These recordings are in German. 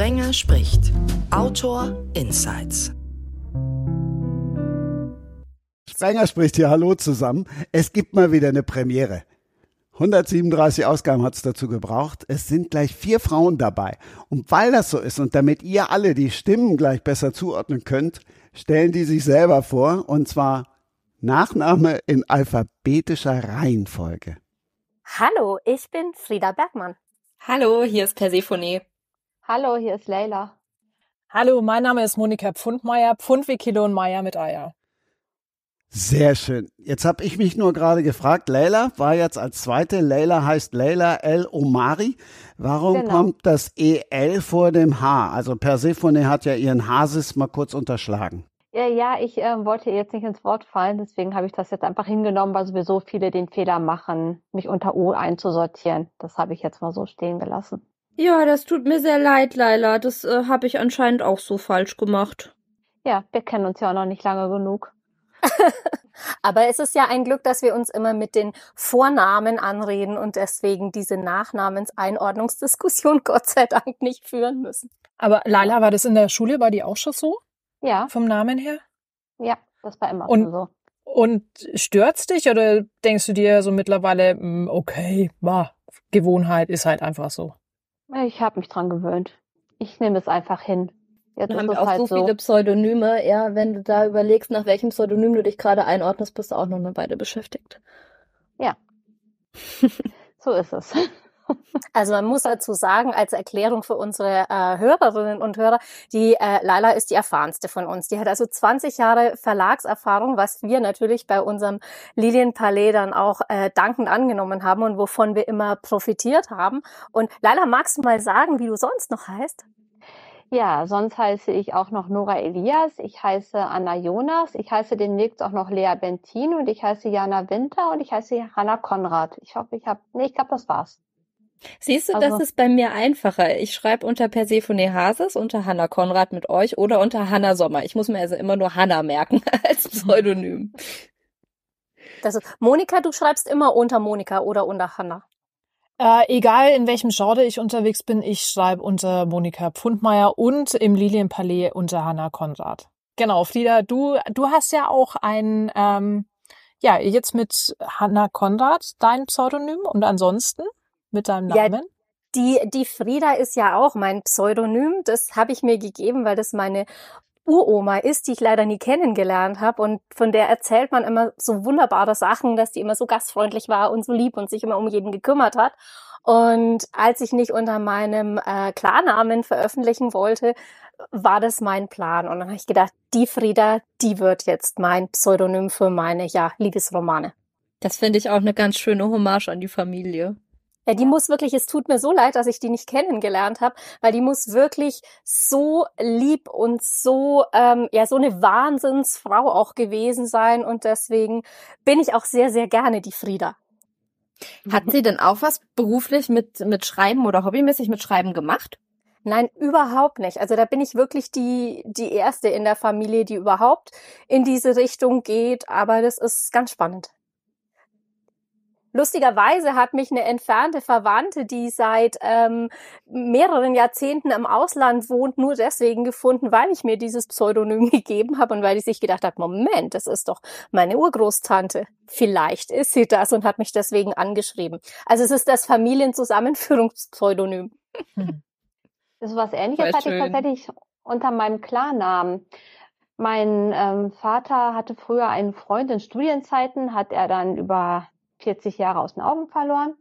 Sprenger spricht. Autor Insights. Sprenger spricht hier Hallo zusammen. Es gibt mal wieder eine Premiere. 137 Ausgaben hat es dazu gebraucht. Es sind gleich vier Frauen dabei. Und weil das so ist und damit ihr alle die Stimmen gleich besser zuordnen könnt, stellen die sich selber vor und zwar Nachname in alphabetischer Reihenfolge. Hallo, ich bin Frieda Bergmann. Hallo, hier ist Persephone. Hallo, hier ist Leila. Hallo, mein Name ist Monika Pfundmeier, Pfund wie Kilo und Meier mit Eier. Sehr schön. Jetzt habe ich mich nur gerade gefragt, Leila war jetzt als zweite, Leila heißt Leila El Omari. Warum Genau. kommt das EL vor dem H? Also Persephone hat ja ihren Hasis mal kurz unterschlagen. Ja, ja, ich ähm, wollte ihr jetzt nicht ins Wort fallen, deswegen habe ich das jetzt einfach hingenommen, weil sowieso viele den Fehler machen, mich unter O einzusortieren. Das habe ich jetzt mal so stehen gelassen. Ja, das tut mir sehr leid, Laila. Das äh, habe ich anscheinend auch so falsch gemacht. Ja, wir kennen uns ja auch noch nicht lange genug. Aber es ist ja ein Glück, dass wir uns immer mit den Vornamen anreden und deswegen diese Nachnamenseinordnungsdiskussion Gott sei Dank nicht führen müssen. Aber Laila, war das in der Schule bei dir auch schon so? Ja, Vom Namen her? ja, das war immer Und- schon so. Und stört's dich oder denkst du dir so mittlerweile, mm, okay, bah, Gewohnheit ist halt einfach so? Ich habe mich dran gewöhnt. Ich nehme es einfach hin. Jetzt haben wir auch halt so viele Pseudonyme. Ja, wenn du da überlegst, nach welchem Pseudonym du dich gerade einordnest, bist du auch noch eine Weile beschäftigt. So ist es. Also man muss dazu sagen, als Erklärung für unsere äh, Hörerinnen und Hörer, die äh, Laila ist die erfahrenste von uns. Die hat also 20 Jahre Verlagserfahrung, was wir natürlich bei unserem Lilienpalais dann auch äh, dankend angenommen haben und wovon wir immer profitiert haben. Und Laila, magst du mal sagen, wie du sonst noch heißt? Ja, sonst heiße ich auch noch Nora Elias, ich heiße Anna Jonas, ich heiße demnächst auch noch Lea Bentin und ich heiße Jana Winter und ich heiße Hanna Konrad. Ich hoffe, ich habe, nee, ich glaube, das war's. Siehst du, Also- das ist bei mir einfacher. Ich schreibe unter Persephone Hases, unter Hanna Konrad mit euch oder unter Hanna Sommer. Ich muss mir also immer nur Hanna merken als Pseudonym. Das ist, Monika, du schreibst immer unter Monika oder unter Hanna. Äh, egal in welchem Genre ich unterwegs bin, ich schreibe unter Monika Pfundmeier und im Lilienpalais unter Hanna Konrad. Genau, Frieda, du, du hast ja auch ein, ähm, ja, jetzt mit Hanna Konrad dein Pseudonym und ansonsten mit deinem Ja, Namen. Die, die Frieda ist ja auch mein Pseudonym. Das habe ich mir gegeben, weil das meine Uroma ist, die ich leider nie kennengelernt habe. Und von der erzählt man immer so wunderbare Sachen, dass die immer so gastfreundlich war und so lieb und sich immer um jeden gekümmert hat. Und als ich nicht unter meinem äh, Klarnamen veröffentlichen wollte, war das mein Plan. Und dann habe ich gedacht, die Frieda, die wird jetzt mein Pseudonym für meine ja, Liebesromane. Das finde ich auch eine ganz schöne Hommage an die Familie. Ja, die muss wirklich, es tut mir so leid, dass ich die nicht kennengelernt habe, weil die muss wirklich so lieb und so, ähm, ja, so eine Wahnsinnsfrau auch gewesen sein. Und deswegen bin ich auch sehr, sehr gerne die Frieda. Hat sie denn auch was beruflich mit, mit Schreiben oder hobbymäßig mit Schreiben gemacht? Nein, überhaupt nicht. Also da bin ich wirklich die, die erste in der Familie, die überhaupt in diese Richtung geht. Aber das ist ganz spannend. Lustigerweise hat mich eine entfernte Verwandte, die seit ähm, mehreren Jahrzehnten im Ausland wohnt, nur deswegen gefunden, weil ich mir dieses Pseudonym gegeben habe und weil die sich gedacht hat, Moment, das ist doch meine Urgroßtante. Vielleicht ist sie das und hat mich deswegen angeschrieben. Also es ist das Familienzusammenführungspseudonym. Das ist was ähnliches hatte ich tatsächlich unter meinem Klarnamen. Mein ähm, Vater hatte früher einen Freund in Studienzeiten, hat er dann über 40 Jahre aus den Augen verloren.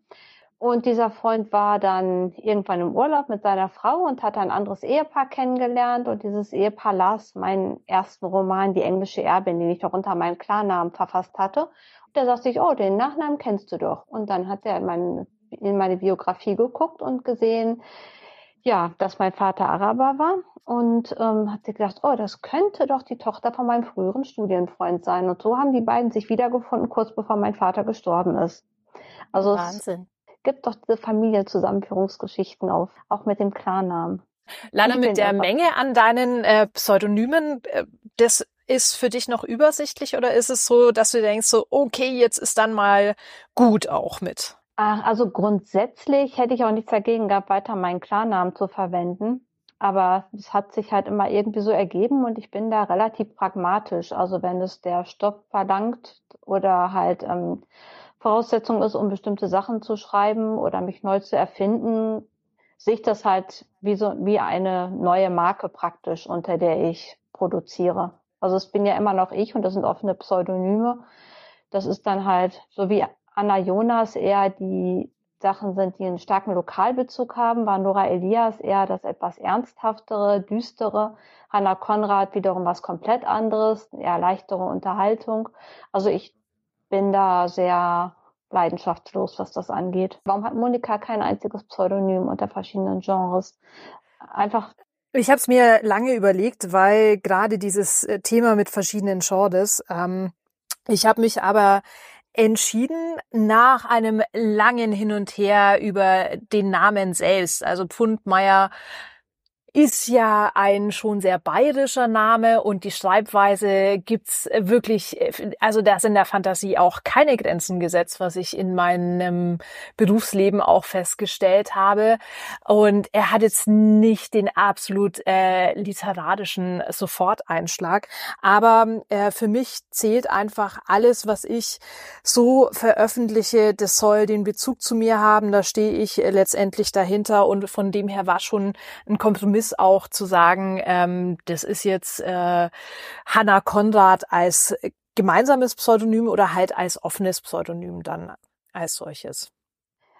Und dieser Freund war dann irgendwann im Urlaub mit seiner Frau und hat ein anderes Ehepaar kennengelernt. Und dieses Ehepaar las meinen ersten Roman, Die englische Erbin, den ich doch unter meinem Klarnamen verfasst hatte. Und der sagte sich, oh, den Nachnamen kennst du doch. Und dann hat er in, mein, in meine Biografie geguckt und gesehen, ja, dass mein Vater Araber war und ähm, hat sich gedacht, oh, das könnte doch die Tochter von meinem früheren Studienfreund sein. Und so haben die beiden sich wiedergefunden, kurz bevor mein Vater gestorben ist. Also es Wahnsinn. gibt doch diese Familienzusammenführungsgeschichten auf, auch mit dem Klarnamen. Lana, mit der einfach- Menge an deinen äh, Pseudonymen, äh, das ist für dich noch übersichtlich oder ist es so, dass du denkst so, okay, jetzt ist dann mal gut auch mit? Ach, also grundsätzlich hätte ich auch nichts dagegen gehabt, weiter meinen Klarnamen zu verwenden. Aber es hat sich halt immer irgendwie so ergeben und ich bin da relativ pragmatisch. Also wenn es der Stoff verlangt oder halt ähm, Voraussetzung ist, um bestimmte Sachen zu schreiben oder mich neu zu erfinden, sehe ich das halt wie so wie eine neue Marke praktisch, unter der ich produziere. Also es bin ja immer noch ich und das sind offene Pseudonyme. Das ist dann halt so wie Anna Jonas eher die Sachen sind, die einen starken Lokalbezug haben, war Nora Elias eher das etwas ernsthaftere, düstere, Hannah Konrad wiederum was komplett anderes, eher leichtere Unterhaltung. Also ich bin da sehr leidenschaftslos, was das angeht. Warum hat Monika kein einziges Pseudonym unter verschiedenen Genres? Einfach ich habe es mir lange überlegt, weil gerade dieses äh, Thema mit verschiedenen Genres, ähm, ich habe mich aber entschieden nach einem langen Hin und Her über den Namen selbst. Also Pfundmeier ist ja ein schon sehr bayerischer Name und die Schreibweise gibt's wirklich, also da sind der Fantasie auch keine Grenzen gesetzt, was ich in meinem Berufsleben auch festgestellt habe. Und er hat jetzt nicht den absolut äh, literarischen Soforteinschlag, aber äh, für mich zählt einfach alles, was ich so veröffentliche, das soll den Bezug zu mir haben, da stehe ich letztendlich dahinter und von dem her war schon ein Kompromiss Kompromiss auch zu sagen, ähm, das ist jetzt äh, Hannah Konrad als gemeinsames Pseudonym oder halt als offenes Pseudonym dann als solches.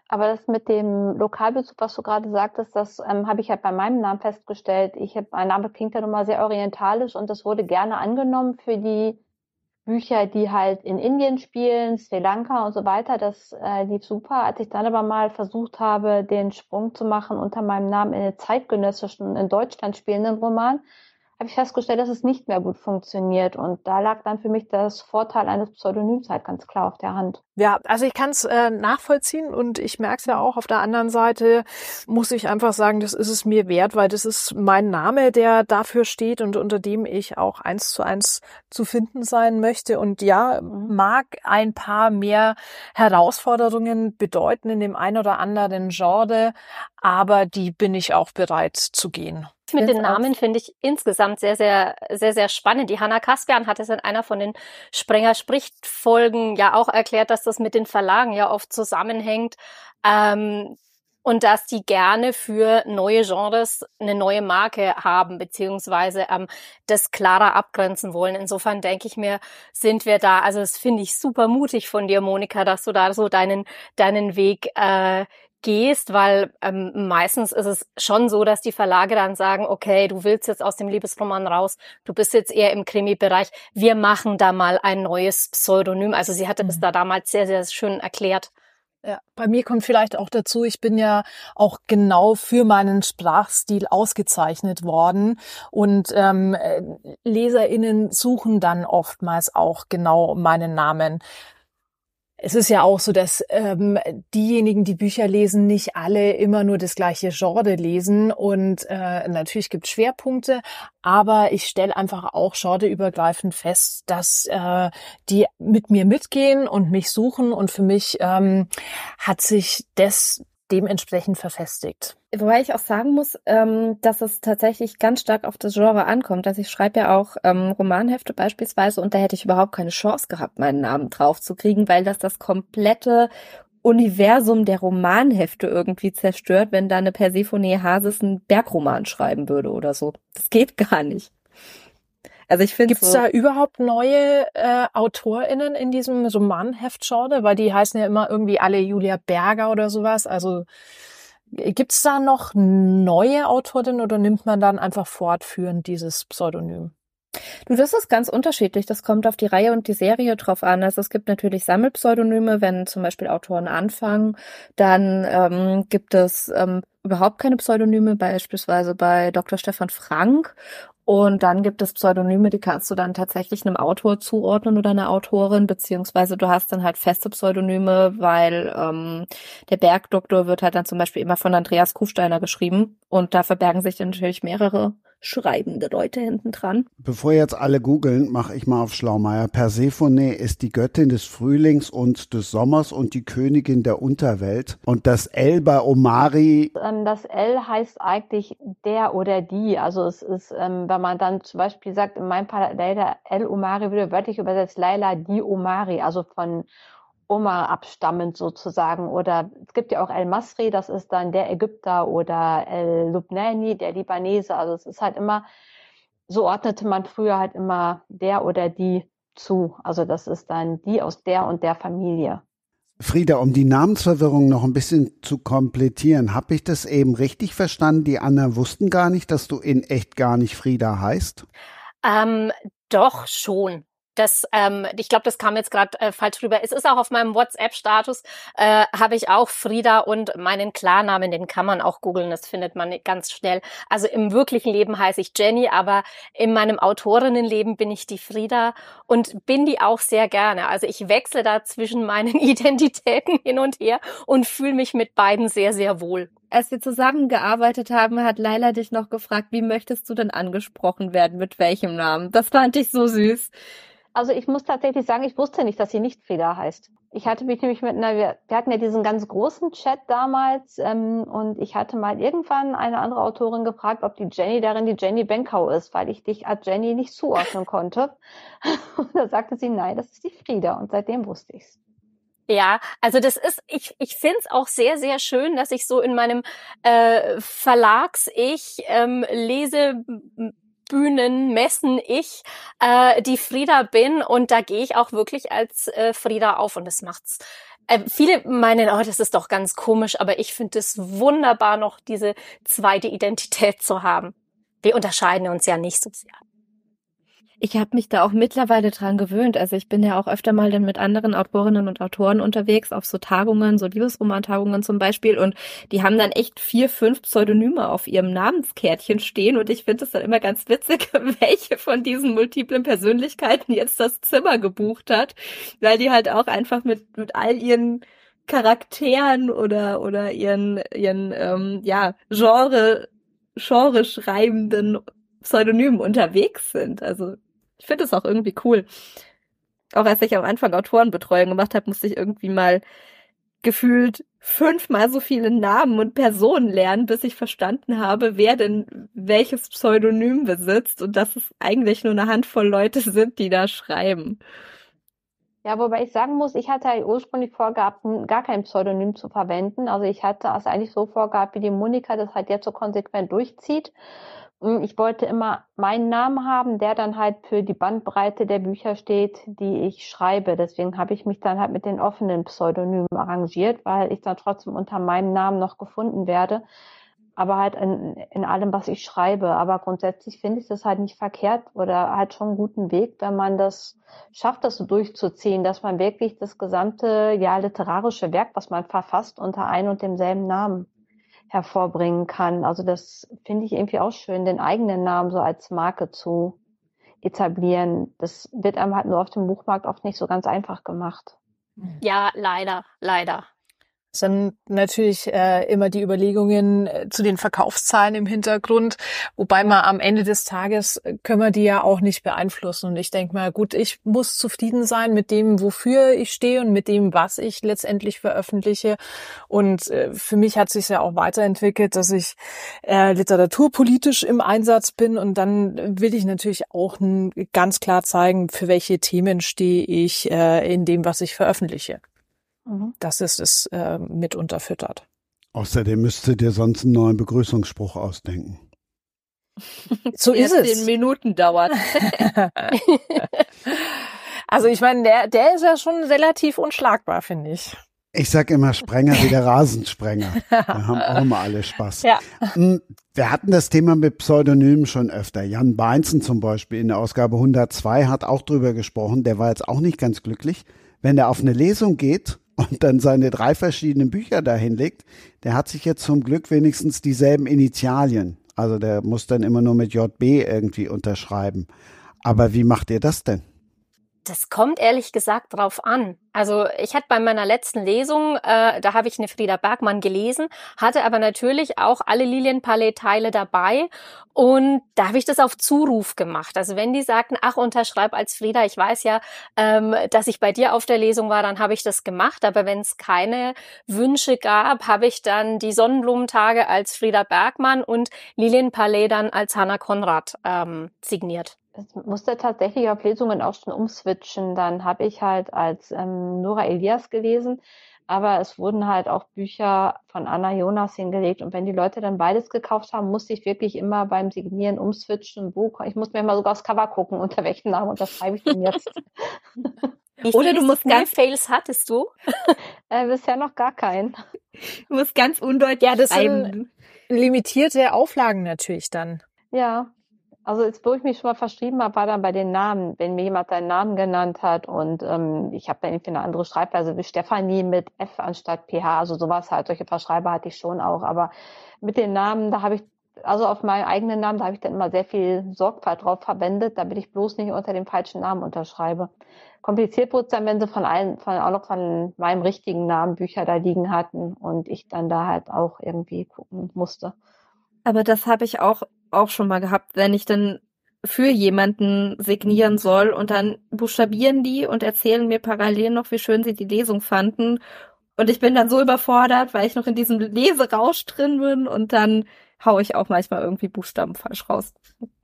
Aber das mit dem Lokalbezug, was du gerade sagtest, das ähm, habe ich halt bei meinem Namen festgestellt. Ich habe, mein Name klingt ja nun mal sehr orientalisch und das wurde gerne angenommen für die Bücher, die halt in Indien spielen, Sri Lanka und so weiter. Das äh, lief super. Als ich dann aber mal versucht habe, den Sprung zu machen unter meinem Namen in den zeitgenössischen, in Deutschland spielenden Roman, habe ich festgestellt, dass es nicht mehr gut funktioniert. Und da lag dann für mich das Vorteil eines Pseudonyms halt ganz klar auf der Hand. Ja, also ich kann es äh, nachvollziehen und ich merke es ja auch. Auf der anderen Seite muss ich einfach sagen, das ist es mir wert, weil das ist mein Name, der dafür steht und unter dem ich auch eins zu eins zu finden sein möchte. Und ja, mhm. mag ein paar mehr Herausforderungen bedeuten in dem ein oder anderen Genre, aber die bin ich auch bereit zu gehen mit den Namen finde ich insgesamt sehr, sehr, sehr, sehr spannend. Die Hanna Kaspian hat es in einer von den Sprenger spricht Folgen ja auch erklärt, dass das mit den Verlagen ja oft zusammenhängt. Ähm, und dass die gerne für neue Genres eine neue Marke haben, beziehungsweise ähm, das klarer abgrenzen wollen. Insofern denke ich mir, sind wir da, also das finde ich super mutig von dir, Monika, dass du da so deinen, deinen Weg äh, gehst, weil ähm, meistens ist es schon so, dass die Verlage dann sagen, okay, du willst jetzt aus dem Liebesroman raus, du bist jetzt eher im Krimi-Bereich, wir machen da mal ein neues Pseudonym. Also sie hatte mhm. das da damals sehr, sehr schön erklärt. Ja, bei mir kommt vielleicht auch dazu, ich bin ja auch genau für meinen Sprachstil ausgezeichnet worden und ähm, äh, LeserInnen suchen dann oftmals auch genau meinen Namen. Es ist ja auch so, dass ähm, diejenigen, die Bücher lesen, nicht alle immer nur das gleiche Genre lesen. Und äh, natürlich gibt es Schwerpunkte, aber ich stelle einfach auch genreübergreifend fest, dass äh, die mit mir mitgehen und mich suchen. Und für mich ähm, hat sich das dementsprechend verfestigt. Wobei ich auch sagen muss, ähm, dass es tatsächlich ganz stark auf das Genre ankommt. Also ich schreibe ja auch ähm, Romanhefte beispielsweise und da hätte ich überhaupt keine Chance gehabt, meinen Namen drauf zu kriegen, weil das das komplette Universum der Romanhefte irgendwie zerstört, wenn da eine Persephone Hases einen Bergroman schreiben würde oder so. Das geht gar nicht. Also ich finde, gibt's so, da überhaupt neue äh, AutorInnen in diesem Romanheft-Genre? Weil die heißen ja immer irgendwie alle Julia Berger oder sowas. Also gibt's da noch neue Autorinnen oder nimmt man dann einfach fortführend dieses Pseudonym? Du, das ist ganz unterschiedlich. Das kommt auf die Reihe und die Serie drauf an. Also es gibt natürlich Sammelpseudonyme, wenn zum Beispiel Autoren anfangen. Dann ähm, gibt es ähm, überhaupt keine Pseudonyme, beispielsweise bei Dr. Stefan Frank. Und dann gibt es Pseudonyme, die kannst du dann tatsächlich einem Autor zuordnen oder einer Autorin, beziehungsweise du hast dann halt feste Pseudonyme, weil ähm, der Bergdoktor wird halt dann zum Beispiel immer von Andreas Kufsteiner geschrieben und da verbergen sich dann natürlich mehrere schreibende Leute hinten dran. Bevor jetzt alle googeln, mache ich mal auf Schlaumeier. Persephone ist die Göttin des Frühlings und des Sommers und die Königin der Unterwelt. Und das L bei Omari. Ähm, das L heißt eigentlich der oder die. Also es ist, ähm, wenn man dann zum Beispiel sagt, in meinem Fall Leila El Omari würde wörtlich übersetzt Leila die Omari, also von Oma abstammend sozusagen. Oder es gibt ja auch El Masri, das ist dann der Ägypter oder El Lubnani, der Libanese. Also es ist halt immer, so ordnete man früher halt immer der oder die zu. Also das ist dann die aus der und der Familie. Frieda, um die Namensverwirrung noch ein bisschen zu komplettieren, habe ich das eben richtig verstanden? Die Anna wussten gar nicht, dass du in echt gar nicht Frieda heißt? Ähm, doch schon das, ähm, ich glaube, das kam jetzt gerade äh, falsch rüber. Es ist auch auf meinem WhatsApp-Status, äh, habe ich auch Frieda und meinen Klarnamen, den kann man auch googeln, das findet man ganz schnell. Also im wirklichen Leben heiße ich Jenny, aber in meinem Autorinnenleben bin ich die Frieda und bin die auch sehr gerne. Also ich wechsle da zwischen meinen Identitäten hin und her und fühle mich mit beiden sehr, sehr wohl als wir zusammengearbeitet haben, hat Laila dich noch gefragt, wie möchtest du denn angesprochen werden, mit welchem Namen? Das fand ich so süß. Also ich muss tatsächlich sagen, ich wusste nicht, dass sie nicht Frieda heißt. Ich hatte mich nämlich mit einer, wir, hatten ja diesen ganz großen Chat damals ähm, und ich hatte mal irgendwann eine andere Autorin gefragt, ob die Jenny darin die Jenny Benkau ist, weil ich dich als Jenny nicht zuordnen konnte. und da sagte sie, nein, das ist die Frieda und seitdem wusste ich's. Ja, also das ist, ich, ich finde es auch sehr, sehr schön, dass ich so in meinem äh, Verlags-Ich ähm, lese Bühnen, Messen ich äh, die Frieda bin und da gehe ich auch wirklich als äh, Frieda auf und das macht's. Äh, viele meinen, oh, das ist doch ganz komisch, aber ich finde es wunderbar, noch diese zweite Identität zu haben. Wir unterscheiden uns ja nicht so sehr. Ich habe mich da auch mittlerweile dran gewöhnt. Also ich bin ja auch öfter mal dann mit anderen Autorinnen und Autoren unterwegs auf so Tagungen, so Liebesromantagungen zum Beispiel. Und die haben dann echt vier, fünf Pseudonyme auf ihrem Namenskärtchen stehen. Und ich finde es dann immer ganz witzig, welche von diesen multiplen Persönlichkeiten jetzt das Zimmer gebucht hat. Weil die halt auch einfach mit, mit all ihren Charakteren oder, oder ihren, ihren, ähm, ja, Genre, Genre schreibenden Pseudonymen unterwegs sind. Also ich finde es auch irgendwie cool. Auch als ich am Anfang Autorenbetreuung gemacht habe, musste ich irgendwie mal gefühlt fünfmal so viele Namen und Personen lernen, bis ich verstanden habe, wer denn welches Pseudonym besitzt und dass es eigentlich nur eine Handvoll Leute sind, die da schreiben. Ja, wobei ich sagen muss, ich hatte ja ursprünglich vorgehabt, gar kein Pseudonym zu verwenden. Also ich hatte es eigentlich so vorgehabt, wie die Monika das halt jetzt so konsequent durchzieht. Hm, ich wollte immer meinen Namen haben, der dann halt für die Bandbreite der Bücher steht, die ich schreibe. Deswegen habe ich mich dann halt mit den offenen Pseudonymen arrangiert, weil ich dann trotzdem unter meinem Namen noch gefunden werde. Aber halt in, in allem, was ich schreibe. Aber grundsätzlich finde ich das halt nicht verkehrt oder halt schon einen guten Weg, wenn man das schafft, das so durchzuziehen, dass man wirklich das gesamte, ja, literarische Werk, was man verfasst, unter ein und demselben Namen hervorbringen kann. Also das finde ich irgendwie auch schön, den eigenen Namen so als Marke zu etablieren. Das wird einem halt nur auf dem Buchmarkt oft nicht so ganz einfach gemacht. Ja, leider, leider sind natürlich äh, immer die Überlegungen äh, zu den Verkaufszahlen im Hintergrund, wobei man am Ende des Tages äh, können wir die ja auch nicht beeinflussen. Und ich denke mal, gut, ich muss zufrieden sein mit dem, wofür ich stehe und mit dem, was ich letztendlich veröffentliche. Und äh, für mich hat sich ja auch weiterentwickelt, dass ich äh, literaturpolitisch im Einsatz bin und dann will ich natürlich auch ganz klar zeigen, für welche Themen stehe ich äh, in dem, was ich veröffentliche. Mhm. Das ist es äh, mit unterfüttert. Außerdem müsste dir sonst einen neuen Begrüßungsspruch ausdenken. so ist es. Zehn Minuten dauert. also ich meine, der, der ist ja schon relativ unschlagbar, finde ich. Ich sag immer Sprenger wie der Rasensprenger. Da haben auch immer alle Spaß. Ja. Hm, wir hatten das Thema mit Pseudonymen schon öfter. Jan Beinzen zum Beispiel in der Ausgabe 102 hat auch drüber gesprochen. Der war jetzt auch nicht ganz glücklich. Wenn er auf eine Lesung geht und dann seine drei verschiedenen Bücher dahin legt, der hat sich jetzt zum Glück wenigstens dieselben Initialien. Also der muss dann immer nur mit JB irgendwie unterschreiben. Aber wie macht ihr das denn? Das kommt ehrlich gesagt drauf an. Also ich hatte bei meiner letzten Lesung, äh, da habe ich eine Frieda Bergmann gelesen, hatte aber natürlich auch alle Lilienpalais-Teile dabei und da habe ich das auf Zuruf gemacht. Also wenn die sagten, ach unterschreib als Frieda, ich weiß ja, ähm, dass ich bei dir auf der Lesung war, dann habe ich das gemacht. Aber wenn es keine Wünsche gab, habe ich dann die Sonnenblumentage als Frieda Bergmann und Lilienpalais dann als Hanna Konrad ähm, signiert ich musste tatsächlich auf Lesungen auch schon umswitchen. Dann habe ich halt als ähm, Nora Elias gelesen, aber es wurden halt auch Bücher von Anna Jonas hingelegt. Und wenn die Leute dann beides gekauft haben, musste ich wirklich immer beim Signieren umswitchen. Buch. Ich musste mir mal sogar aufs Cover gucken, unter welchem Namen unterschreibe ich denn jetzt. Oder du musst ganz Fails hattest du? äh, bisher noch gar keinen. Du musst ganz undeutlich ja, das schreiben. Sind limitierte Auflagen natürlich dann. Ja, also jetzt, wo ich mich schon mal verschrieben habe, war dann bei den Namen, wenn mir jemand seinen Namen genannt hat und ähm, ich habe dann irgendwie eine andere Schreibweise wie Stefanie mit F anstatt PH, also sowas halt, solche Verschreiber hatte ich schon auch, aber mit den Namen, da habe ich, also auf meinen eigenen Namen, da habe ich dann immer sehr viel Sorgfalt drauf verwendet, damit ich bloß nicht unter dem falschen Namen unterschreibe. Kompliziert wurde es dann, wenn sie von allen, von, auch noch von meinem richtigen Namen Bücher da liegen hatten und ich dann da halt auch irgendwie gucken musste. Aber das habe ich auch auch schon mal gehabt, wenn ich dann für jemanden signieren soll und dann buchstabieren die und erzählen mir parallel noch, wie schön sie die Lesung fanden. Und ich bin dann so überfordert, weil ich noch in diesem Leserausch drin bin und dann hau ich auch manchmal irgendwie Buchstaben falsch raus.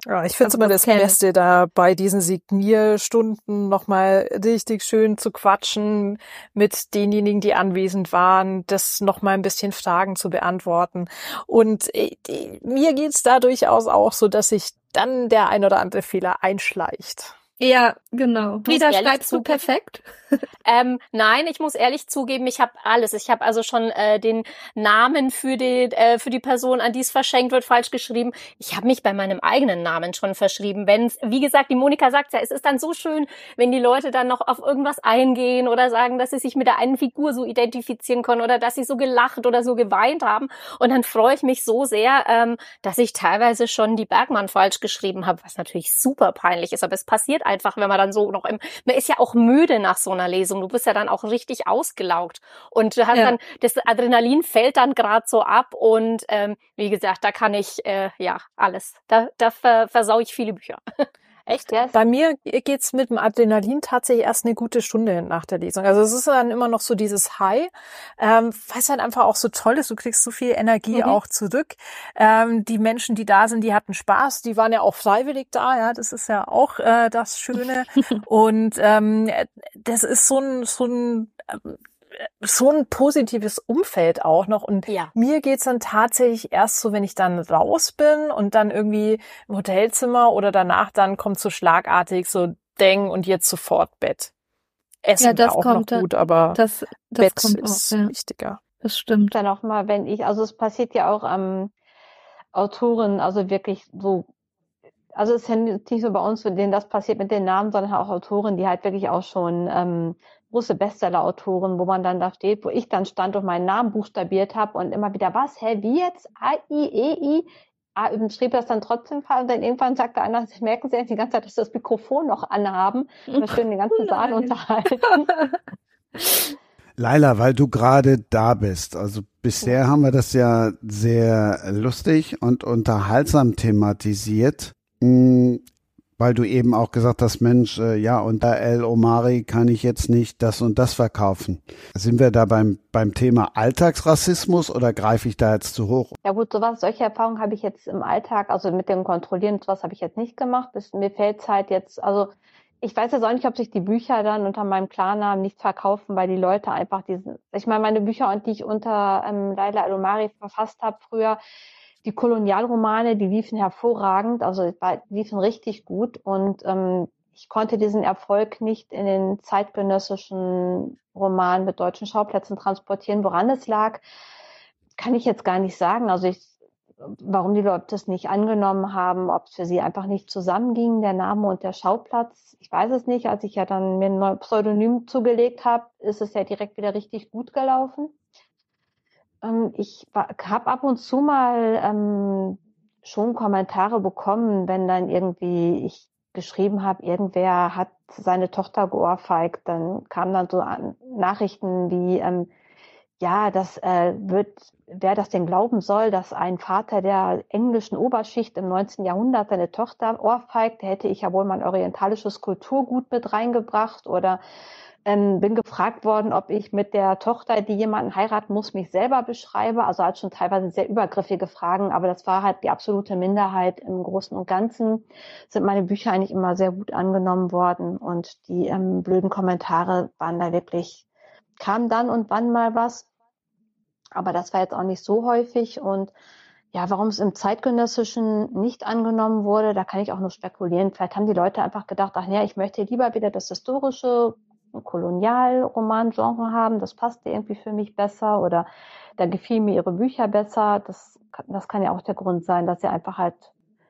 Ja, ich finde es immer das kennen. Beste, da bei diesen Signierstunden nochmal richtig schön zu quatschen mit denjenigen, die anwesend waren, das nochmal ein bisschen Fragen zu beantworten. Und äh, mir geht's da durchaus auch so, dass sich dann der ein oder andere Fehler einschleicht. Ja, genau. Frieda, schreibst du perfekt? ähm, nein, ich muss ehrlich zugeben, ich habe alles. Ich habe also schon äh, den Namen für die, äh, für die Person, an die es verschenkt wird, falsch geschrieben. Ich habe mich bei meinem eigenen Namen schon verschrieben. Wenn wie gesagt, die Monika sagt ja, es ist dann so schön, wenn die Leute dann noch auf irgendwas eingehen oder sagen, dass sie sich mit der einen Figur so identifizieren können oder dass sie so gelacht oder so geweint haben. Und dann freue ich mich so sehr, ähm, dass ich teilweise schon die Bergmann falsch geschrieben habe, was natürlich super peinlich ist. Aber es passiert einfach, wenn man dann so noch im, man ist ja auch müde nach so einer Lesung. Du bist ja dann auch richtig ausgelaugt und du hast ja. dann, das Adrenalin fällt dann gerade so ab und ähm, wie gesagt, da kann ich, äh, ja, alles. Da, da versau ich viele Bücher. Echt? Yes. Bei mir geht's mit dem Adrenalin tatsächlich erst eine gute Stunde nach der Lesung. Also es ist dann immer noch so dieses High, ähm, weil es halt einfach auch so toll ist. Du kriegst so viel Energie mhm. auch zurück. Ähm, die Menschen, die da sind, die hatten Spaß. Die waren ja auch freiwillig da. Ja, das ist ja auch äh, das Schöne. Und ähm, das ist so ein so ein ähm, so ein positives Umfeld auch noch. Und ja. mir geht's dann tatsächlich erst so, wenn ich dann raus bin und dann irgendwie im Hotelzimmer oder danach dann kommt so schlagartig so Deng und jetzt sofort Bett. Essen ja, das auch kommt noch gut, aber das, das Bett kommt ist auch, ja. wichtiger. Das stimmt. Dann auch mal, wenn ich, also es passiert ja auch am ähm, Autoren, also wirklich so also es ist ja nicht so bei uns, denen das passiert mit den Namen, sondern auch Autoren, die halt wirklich auch schon ähm, große Bestseller-Autoren, wo man dann da steht, wo ich dann stand und meinen Namen buchstabiert habe und immer wieder, was, hä, wie jetzt? A-I-E-I? Ah, schrieb das dann trotzdem falsch und dann irgendwann sagte einer, Sie merken Sie die ganze Zeit, dass Sie das Mikrofon noch anhaben und wir stehen den ganzen Saal unterhalten. Laila, weil du gerade da bist, also bisher haben wir das ja sehr lustig und unterhaltsam thematisiert. Weil du eben auch gesagt hast, Mensch, äh, ja, unter El Omari kann ich jetzt nicht das und das verkaufen. Sind wir da beim, beim Thema Alltagsrassismus oder greife ich da jetzt zu hoch? Ja gut, sowas, solche Erfahrungen habe ich jetzt im Alltag, also mit dem Kontrollieren, sowas habe ich jetzt nicht gemacht. Das, mir fällt es halt jetzt, also ich weiß jetzt auch nicht, ob sich die Bücher dann unter meinem Klarnamen nicht verkaufen, weil die Leute einfach diesen, ich meine, meine Bücher, die ich unter ähm, Laila El Omari verfasst habe früher, die Kolonialromane, die liefen hervorragend, also liefen richtig gut und ähm, ich konnte diesen Erfolg nicht in den zeitgenössischen Roman mit deutschen Schauplätzen transportieren. Woran es lag, kann ich jetzt gar nicht sagen. Also ich, warum die Leute das nicht angenommen haben, ob es für sie einfach nicht zusammenging, der Name und der Schauplatz. Ich weiß es nicht. Als ich ja dann mir ein neues Pseudonym zugelegt habe, ist es ja direkt wieder richtig gut gelaufen. Ähm, ich habe ab und zu mal ähm, schon Kommentare bekommen, wenn dann irgendwie ich geschrieben habe, irgendwer hat seine Tochter geohrfeigt, dann kamen dann so Nachrichten wie, ähm, ja, das äh, wird, wer das denn glauben soll, dass ein Vater der englischen Oberschicht im 19. Jahrhundert seine Tochter ohrfeigt, hätte ich ja wohl mein orientalisches Kulturgut mit reingebracht oder ähm, bin gefragt worden, ob ich mit der Tochter, die jemanden heiraten muss, mich selber beschreibe. Also halt schon teilweise sehr übergriffige Fragen, aber das war halt die absolute Minderheit. Im Großen und Ganzen sind meine Bücher eigentlich immer sehr gut angenommen worden und die ähm, blöden Kommentare waren da wirklich, kam dann und wann mal was. Aber das war jetzt auch nicht so häufig und ja, warum es im zeitgenössischen nicht angenommen wurde, da kann ich auch nur spekulieren. Vielleicht haben die Leute einfach gedacht, ach ja, ich möchte lieber wieder das historische Kolonialroman-Genre haben, das passte irgendwie für mich besser oder da gefielen mir ihre Bücher besser. Das, das kann ja auch der Grund sein, dass sie einfach halt,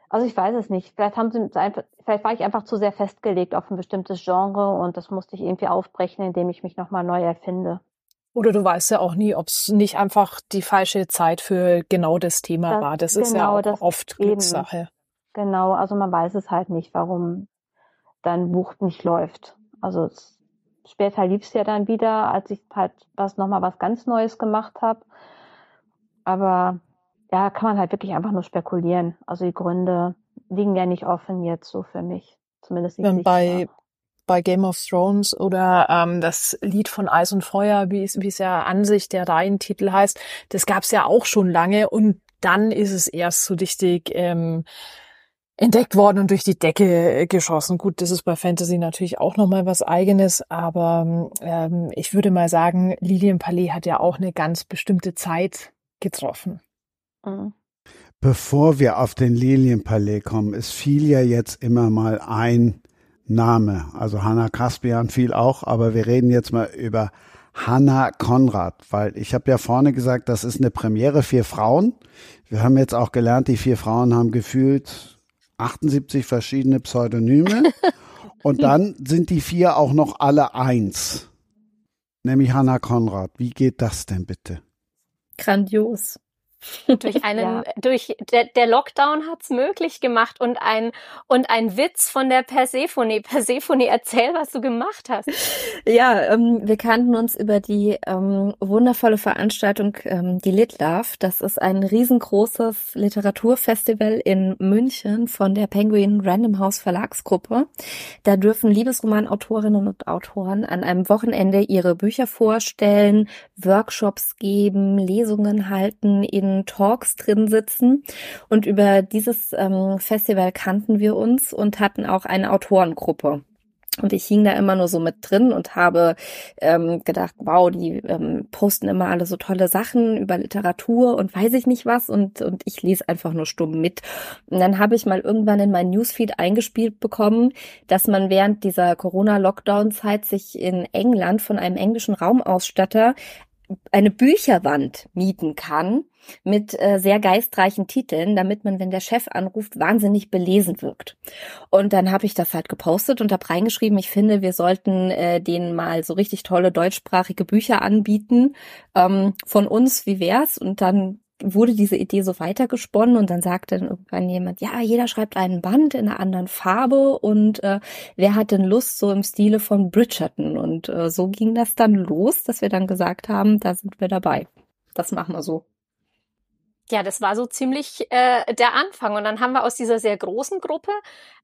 also ich weiß es nicht, vielleicht haben sie einfach, vielleicht war ich einfach zu sehr festgelegt auf ein bestimmtes Genre und das musste ich irgendwie aufbrechen, indem ich mich nochmal neu erfinde. Oder du weißt ja auch nie, ob es nicht einfach die falsche Zeit für genau das Thema das, war. Das genau, ist ja genau, auch oft Glückssache. Eben. Genau, also man weiß es halt nicht, warum dein Buch nicht läuft. Also es später lief es ja dann wieder, als ich halt was nochmal was ganz Neues gemacht habe. Aber ja, kann man halt wirklich einfach nur spekulieren. Also die Gründe liegen ja nicht offen jetzt so für mich. Zumindest nicht. Bei, bei Game of Thrones oder ähm, das Lied von Eis und Feuer, wie es, wie es ja an sich der Reihentitel heißt, das gab es ja auch schon lange und dann ist es erst so richtig ähm, entdeckt worden und durch die Decke äh, geschossen. Gut, das ist bei Fantasy natürlich auch nochmal was eigenes, aber ähm, ich würde mal sagen, Lilienpalais hat ja auch eine ganz bestimmte Zeit getroffen. Mhm. Bevor wir auf den Lilienpalais kommen, es fiel ja jetzt immer mal ein Name. Also Hannah Kaspian fiel auch, aber wir reden jetzt mal über Hannah Konrad, weil ich habe ja vorne gesagt, das ist eine Premiere, vier Frauen. Wir haben jetzt auch gelernt, die vier Frauen haben gefühlt 78 verschiedene Pseudonyme. und dann sind die vier auch noch alle eins. Nämlich Hannah Konrad. Wie geht das denn bitte? Grandios. Durch einen, ja. durch der, der Lockdown hat's möglich gemacht und ein und ein Witz von der Persephone. Persephone, erzähl, was du gemacht hast. Ja, ähm, wir kannten uns über die ähm, wundervolle Veranstaltung ähm, die Lit Love. Das ist ein riesengroßes Literaturfestival in München von der Penguin Random House Verlagsgruppe. Da dürfen Liebesromanautorinnen und Autoren an einem Wochenende ihre Bücher vorstellen, Workshops geben, Lesungen halten in Talks drin sitzen. Und über dieses ähm, Festival kannten wir uns und hatten auch eine Autorengruppe. Und ich hing da immer nur so mit drin und habe ähm, gedacht, wow, die ähm, posten immer alle so tolle Sachen über Literatur und weiß ich nicht was und, und ich lese einfach nur stumm mit. Und dann habe ich mal irgendwann in mein Newsfeed eingespielt bekommen, dass man während dieser Corona-Lockdown-Zeit sich in England von einem englischen Raumausstatter eine Bücherwand mieten kann mit äh, sehr geistreichen Titeln, damit man, wenn der Chef anruft, wahnsinnig belesen wirkt. Und dann habe ich das halt gepostet und habe reingeschrieben, ich finde, wir sollten äh, denen mal so richtig tolle deutschsprachige Bücher anbieten ähm, von uns, wie wär's? Und dann wurde diese Idee so weitergesponnen und dann sagte dann irgendwann jemand, ja, jeder schreibt einen Band in einer anderen Farbe und äh, wer hat denn Lust so im Stile von Bridgerton? Und äh, so ging das dann los, dass wir dann gesagt haben, da sind wir dabei. Das machen wir so. Ja, das war so ziemlich äh, der Anfang. Und dann haben wir aus dieser sehr großen Gruppe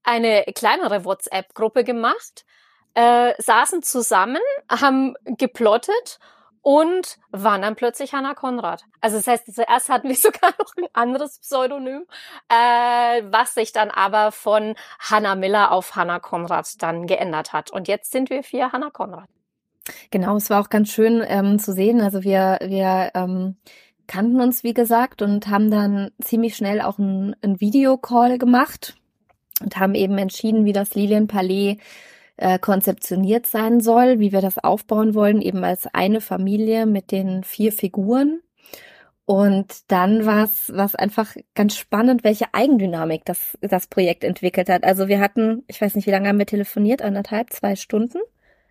eine kleinere WhatsApp-Gruppe gemacht, äh, saßen zusammen, haben geplottet und waren dann plötzlich Hannah Konrad. Also das heißt, zuerst hatten wir sogar noch ein anderes Pseudonym, äh, was sich dann aber von Hannah Miller auf Hannah Konrad dann geändert hat. Und jetzt sind wir vier Hannah Konrad. Genau, es war auch ganz schön ähm, zu sehen. Also wir, wir ähm, kannten uns, wie gesagt, und haben dann ziemlich schnell auch ein, ein Videocall gemacht und haben eben entschieden, wie das Lilienpalais äh, konzeptioniert sein soll, wie wir das aufbauen wollen, eben als eine Familie mit den vier Figuren. Und dann war es was einfach ganz spannend, welche Eigendynamik das, das Projekt entwickelt hat. Also wir hatten, ich weiß nicht, wie lange haben wir telefoniert, anderthalb, zwei Stunden.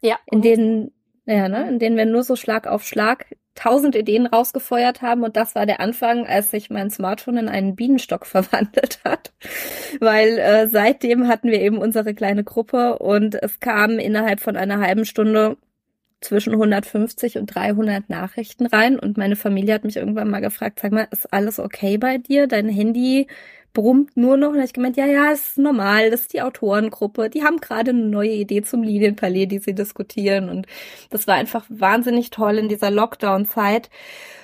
Ja. In denen, ja, ne, in denen wir nur so Schlag auf Schlag tausend Ideen rausgefeuert haben. Und das war der Anfang, als sich mein Smartphone in einen Bienenstock verwandelt hat, weil äh, seitdem hatten wir eben unsere kleine Gruppe und es kam innerhalb von einer halben Stunde zwischen 150 und 300 Nachrichten rein. Und meine Familie hat mich irgendwann mal gefragt, sag mal, ist alles okay bei dir? Dein Handy brummt nur noch. Und ich gemeint, ja, ja, ist normal, das ist die Autorengruppe. Die haben gerade eine neue Idee zum Linienpalais, die sie diskutieren. Und das war einfach wahnsinnig toll in dieser Lockdown-Zeit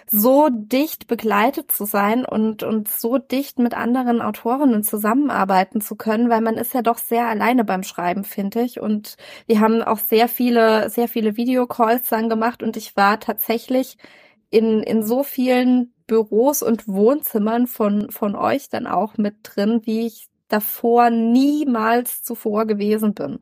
so dicht begleitet zu sein und, und so dicht mit anderen Autorinnen zusammenarbeiten zu können, weil man ist ja doch sehr alleine beim Schreiben, finde ich. Und wir haben auch sehr viele, sehr viele Videocalls dann gemacht und ich war tatsächlich in, in so vielen Büros und Wohnzimmern von, von euch dann auch mit drin, wie ich davor niemals zuvor gewesen bin.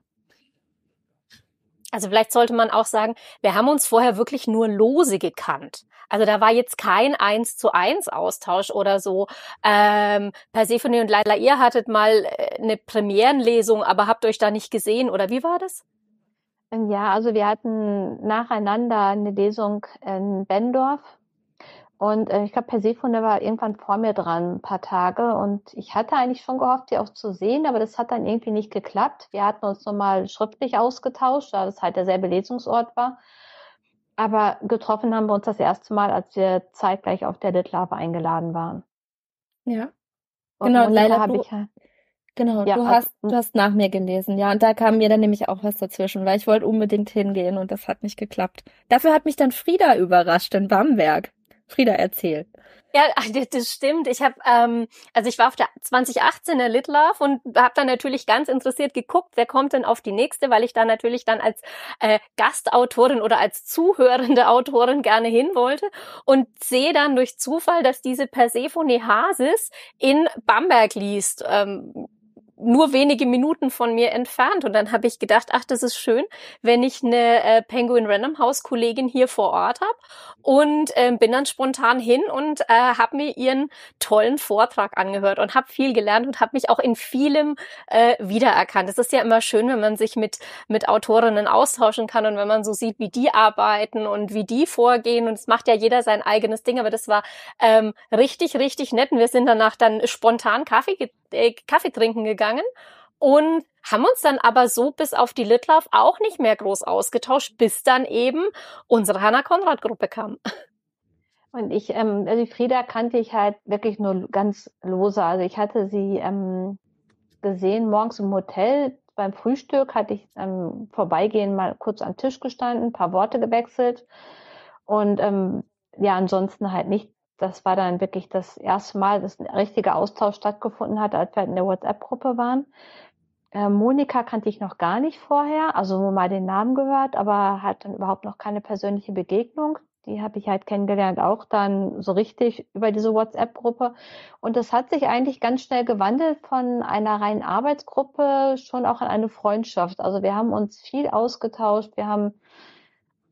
Also vielleicht sollte man auch sagen, wir haben uns vorher wirklich nur lose gekannt. Also da war jetzt kein eins zu eins Austausch oder so. Ähm, Persephone und Leila, ihr hattet mal äh, eine Premierenlesung, aber habt euch da nicht gesehen oder wie war das? Ja, also wir hatten nacheinander eine Lesung in Bendorf und äh, ich glaube, Persephone war irgendwann vor mir dran, ein paar Tage. Und ich hatte eigentlich schon gehofft, die auch zu sehen, aber das hat dann irgendwie nicht geklappt. Wir hatten uns nochmal schriftlich ausgetauscht, da das halt derselbe Lesungsort war. Aber getroffen haben wir uns das erste Mal, als wir zeitgleich auf der Litlave eingeladen waren. Ja. Und genau, leider habe ich halt. Genau, ja, du hast, du hast nach mir gelesen, ja, und da kam mir dann nämlich auch was dazwischen, weil ich wollte unbedingt hingehen und das hat nicht geklappt. Dafür hat mich dann Frieda überrascht in Bamberg. Frieda, erzähl. Ja, das stimmt. Ich habe, ähm, also ich war auf der 2018 der Lit Love und habe dann natürlich ganz interessiert geguckt, wer kommt denn auf die nächste, weil ich da natürlich dann als äh, Gastautorin oder als zuhörende Autorin gerne hin wollte und sehe dann durch Zufall, dass diese Persephone Hasis in Bamberg liest. Ähm, nur wenige Minuten von mir entfernt. Und dann habe ich gedacht, ach, das ist schön, wenn ich eine äh, Penguin Random House Kollegin hier vor Ort habe. Und äh, bin dann spontan hin und äh, habe mir ihren tollen Vortrag angehört und habe viel gelernt und habe mich auch in vielem äh, wiedererkannt. Es ist ja immer schön, wenn man sich mit, mit Autorinnen austauschen kann und wenn man so sieht, wie die arbeiten und wie die vorgehen. Und es macht ja jeder sein eigenes Ding. Aber das war ähm, richtig, richtig nett. Und wir sind danach dann spontan Kaffee, äh, Kaffee trinken gegangen gegangen und haben uns dann aber so bis auf die Litlauf auch nicht mehr groß ausgetauscht, bis dann eben unsere Hannah Konrad Gruppe kam. Und ich, ähm, also Frieda kannte ich halt wirklich nur ganz lose. Also ich hatte sie ähm, gesehen morgens im Hotel beim Frühstück, hatte ich ähm, vorbeigehen mal kurz am Tisch gestanden, ein paar Worte gewechselt und ähm, ja, ansonsten halt nicht das war dann wirklich das erste Mal, dass ein richtiger Austausch stattgefunden hat, als wir in der WhatsApp-Gruppe waren. Äh, Monika kannte ich noch gar nicht vorher, also nur mal den Namen gehört, aber hat dann überhaupt noch keine persönliche Begegnung. Die habe ich halt kennengelernt, auch dann so richtig über diese WhatsApp-Gruppe. Und das hat sich eigentlich ganz schnell gewandelt von einer reinen Arbeitsgruppe schon auch in eine Freundschaft. Also wir haben uns viel ausgetauscht, wir haben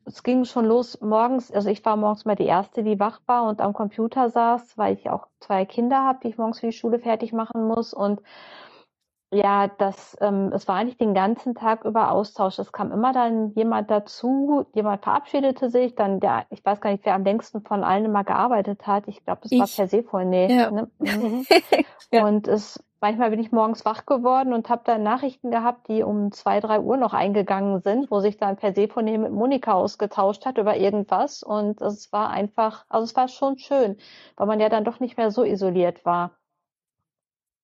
es ging schon los morgens, also ich war morgens mal die Erste, die wach war und am Computer saß, weil ich auch zwei Kinder habe, die ich morgens für die Schule fertig machen muss. Und ja, das, ähm, es war eigentlich den ganzen Tag über Austausch. Es kam immer dann jemand dazu, jemand verabschiedete sich, dann der, ich weiß gar nicht, wer am längsten von allen immer gearbeitet hat. Ich glaube, es war Persephone. Ja. Ne? Mhm. ja. Und es manchmal bin ich morgens wach geworden und habe dann Nachrichten gehabt, die um zwei, drei Uhr noch eingegangen sind, wo sich dann Persephone mit Monika ausgetauscht hat über irgendwas. Und es war einfach, also es war schon schön, weil man ja dann doch nicht mehr so isoliert war.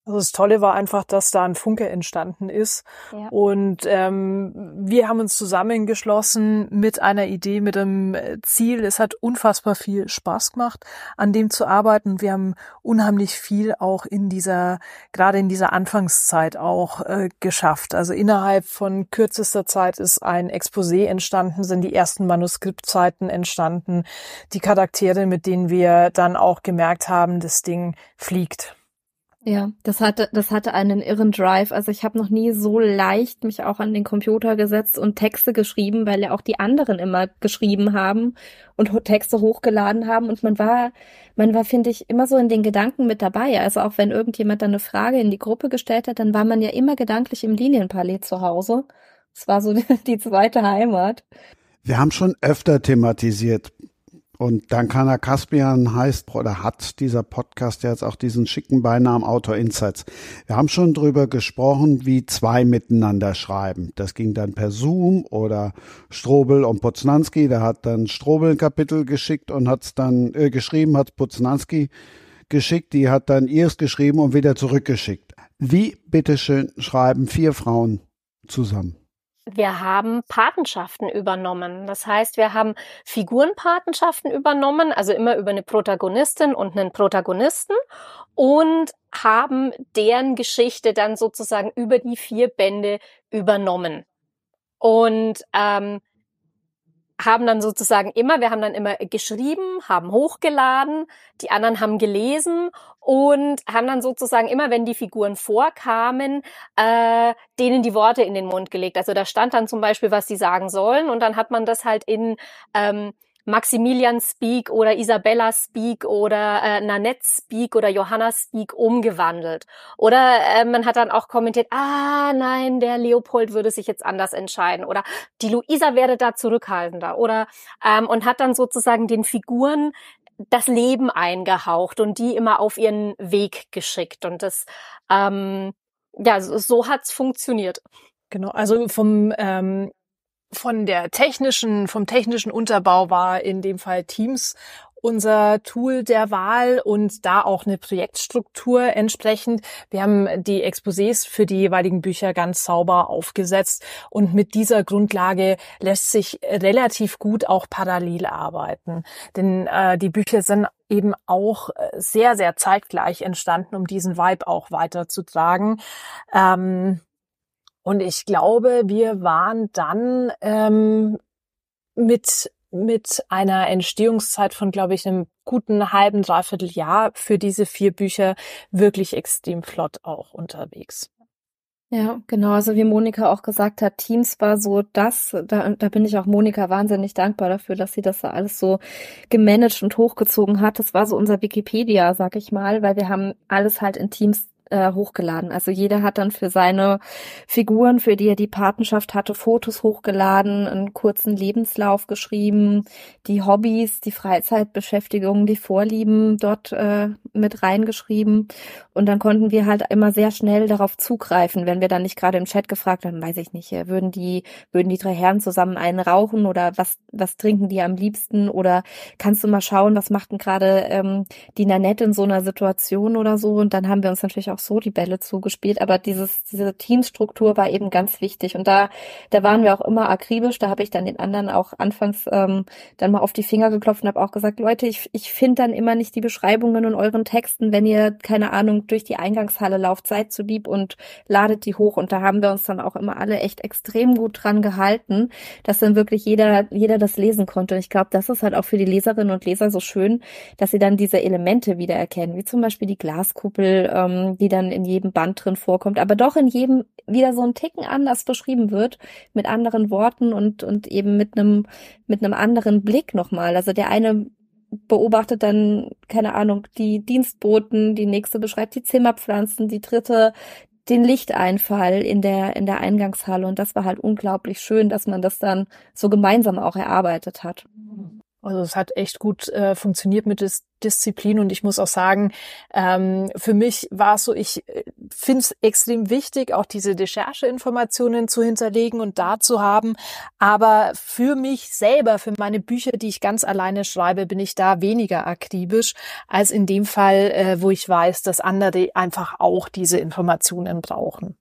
Also das Tolle war einfach, dass da ein Funke entstanden ist. Ja. Und ähm, wir haben uns zusammengeschlossen mit einer Idee, mit einem Ziel. Es hat unfassbar viel Spaß gemacht, an dem zu arbeiten. Wir haben unheimlich viel auch in dieser, gerade in dieser Anfangszeit auch äh, geschafft. Also innerhalb von kürzester Zeit ist ein Exposé entstanden, sind die ersten Manuskriptzeiten entstanden, die Charaktere, mit denen wir dann auch gemerkt haben, das Ding fliegt. Ja, das hatte, das hatte einen irren Drive. Also ich habe noch nie so leicht mich auch an den Computer gesetzt und Texte geschrieben, weil ja auch die anderen immer geschrieben haben und Texte hochgeladen haben. Und man war, man war, finde ich, immer so in den Gedanken mit dabei. Also auch wenn irgendjemand dann eine Frage in die Gruppe gestellt hat, dann war man ja immer gedanklich im Linienpalais zu Hause. Es war so die zweite Heimat. Wir haben schon öfter thematisiert, Und Dankana Kaspian heißt oder hat dieser Podcast jetzt auch diesen schicken Beinamen Autor Insights. Wir haben schon drüber gesprochen, wie zwei miteinander schreiben. Das ging dann per Zoom oder Strobel und Poznanski. Der hat dann Strobel ein Kapitel geschickt und hat es dann äh, geschrieben, hat Poznanski geschickt. Die hat dann ihrs geschrieben und wieder zurückgeschickt. Wie bitteschön schreiben vier Frauen zusammen? Wir haben Patenschaften übernommen. Das heißt, wir haben Figurenpatenschaften übernommen, also immer über eine Protagonistin und einen Protagonisten und haben deren Geschichte dann sozusagen über die vier Bände übernommen. Und ähm, haben dann sozusagen immer, wir haben dann immer geschrieben, haben hochgeladen, die anderen haben gelesen und haben dann sozusagen immer, wenn die Figuren vorkamen, äh, denen die Worte in den Mund gelegt. Also da stand dann zum Beispiel, was sie sagen sollen und dann hat man das halt in ähm, Maximilian Speak oder Isabella Speak oder äh, Nanette Speak oder Johanna Speak umgewandelt. Oder äh, man hat dann auch kommentiert, ah nein, der Leopold würde sich jetzt anders entscheiden oder die Luisa wäre da zurückhaltender oder ähm, und hat dann sozusagen den Figuren das Leben eingehaucht und die immer auf ihren Weg geschickt und das ähm, ja so, so hat's funktioniert. Genau, also vom ähm, von der technischen, vom technischen Unterbau war in dem Fall Teams unser Tool der Wahl und da auch eine Projektstruktur entsprechend. Wir haben die Exposés für die jeweiligen Bücher ganz sauber aufgesetzt und mit dieser Grundlage lässt sich relativ gut auch parallel arbeiten. Denn äh, die Bücher sind eben auch äh, sehr, sehr zeitgleich entstanden, um diesen Vibe auch weiterzutragen. Ähm, und ich glaube, wir waren dann ähm, mit mit einer Entstehungszeit von, glaube ich, einem guten halben, dreiviertel Jahr für diese vier Bücher wirklich extrem flott auch unterwegs. Ja, genau. Also wie Monika auch gesagt hat, Teams war so das, da, da bin ich auch Monika wahnsinnig dankbar dafür, dass sie das alles so gemanagt und hochgezogen hat. Das war so unser Wikipedia, sag ich mal, weil wir haben alles halt in Teams äh, hochgeladen. Also jeder hat dann für seine Figuren, für die er die Patenschaft hatte, Fotos hochgeladen, einen kurzen Lebenslauf geschrieben, die Hobbys, die Freizeitbeschäftigungen, die Vorlieben dort äh, mit reingeschrieben. Und dann konnten wir halt immer sehr schnell darauf zugreifen, wenn wir dann nicht gerade im Chat gefragt haben, weiß ich nicht, würden die, würden die drei Herren zusammen einen rauchen oder was, was trinken die am liebsten oder kannst du mal schauen, was macht denn gerade ähm, die Nanette in so einer Situation oder so? Und dann haben wir uns natürlich auch auch so die Bälle zugespielt, aber dieses, diese Teamstruktur war eben ganz wichtig. Und da, da waren wir auch immer akribisch. Da habe ich dann den anderen auch anfangs ähm, dann mal auf die Finger geklopft und habe auch gesagt, Leute, ich, ich finde dann immer nicht die Beschreibungen in euren Texten, wenn ihr, keine Ahnung, durch die Eingangshalle lauft, seid zu lieb und ladet die hoch. Und da haben wir uns dann auch immer alle echt extrem gut dran gehalten, dass dann wirklich jeder, jeder das lesen konnte. Und ich glaube, das ist halt auch für die Leserinnen und Leser so schön, dass sie dann diese Elemente wiedererkennen, wie zum Beispiel die Glaskuppel, ähm, die die dann in jedem Band drin vorkommt, aber doch in jedem wieder so ein Ticken anders beschrieben wird, mit anderen Worten und, und eben mit einem, mit einem anderen Blick nochmal. Also der eine beobachtet dann, keine Ahnung, die Dienstboten, die nächste beschreibt die Zimmerpflanzen, die dritte den Lichteinfall in der, in der Eingangshalle. Und das war halt unglaublich schön, dass man das dann so gemeinsam auch erarbeitet hat. Also es hat echt gut äh, funktioniert mit Dis Disziplin und ich muss auch sagen, ähm, für mich war es so, ich äh, finde es extrem wichtig, auch diese Rechercheinformationen zu hinterlegen und da zu haben. Aber für mich selber, für meine Bücher, die ich ganz alleine schreibe, bin ich da weniger akribisch als in dem Fall, äh, wo ich weiß, dass andere einfach auch diese Informationen brauchen.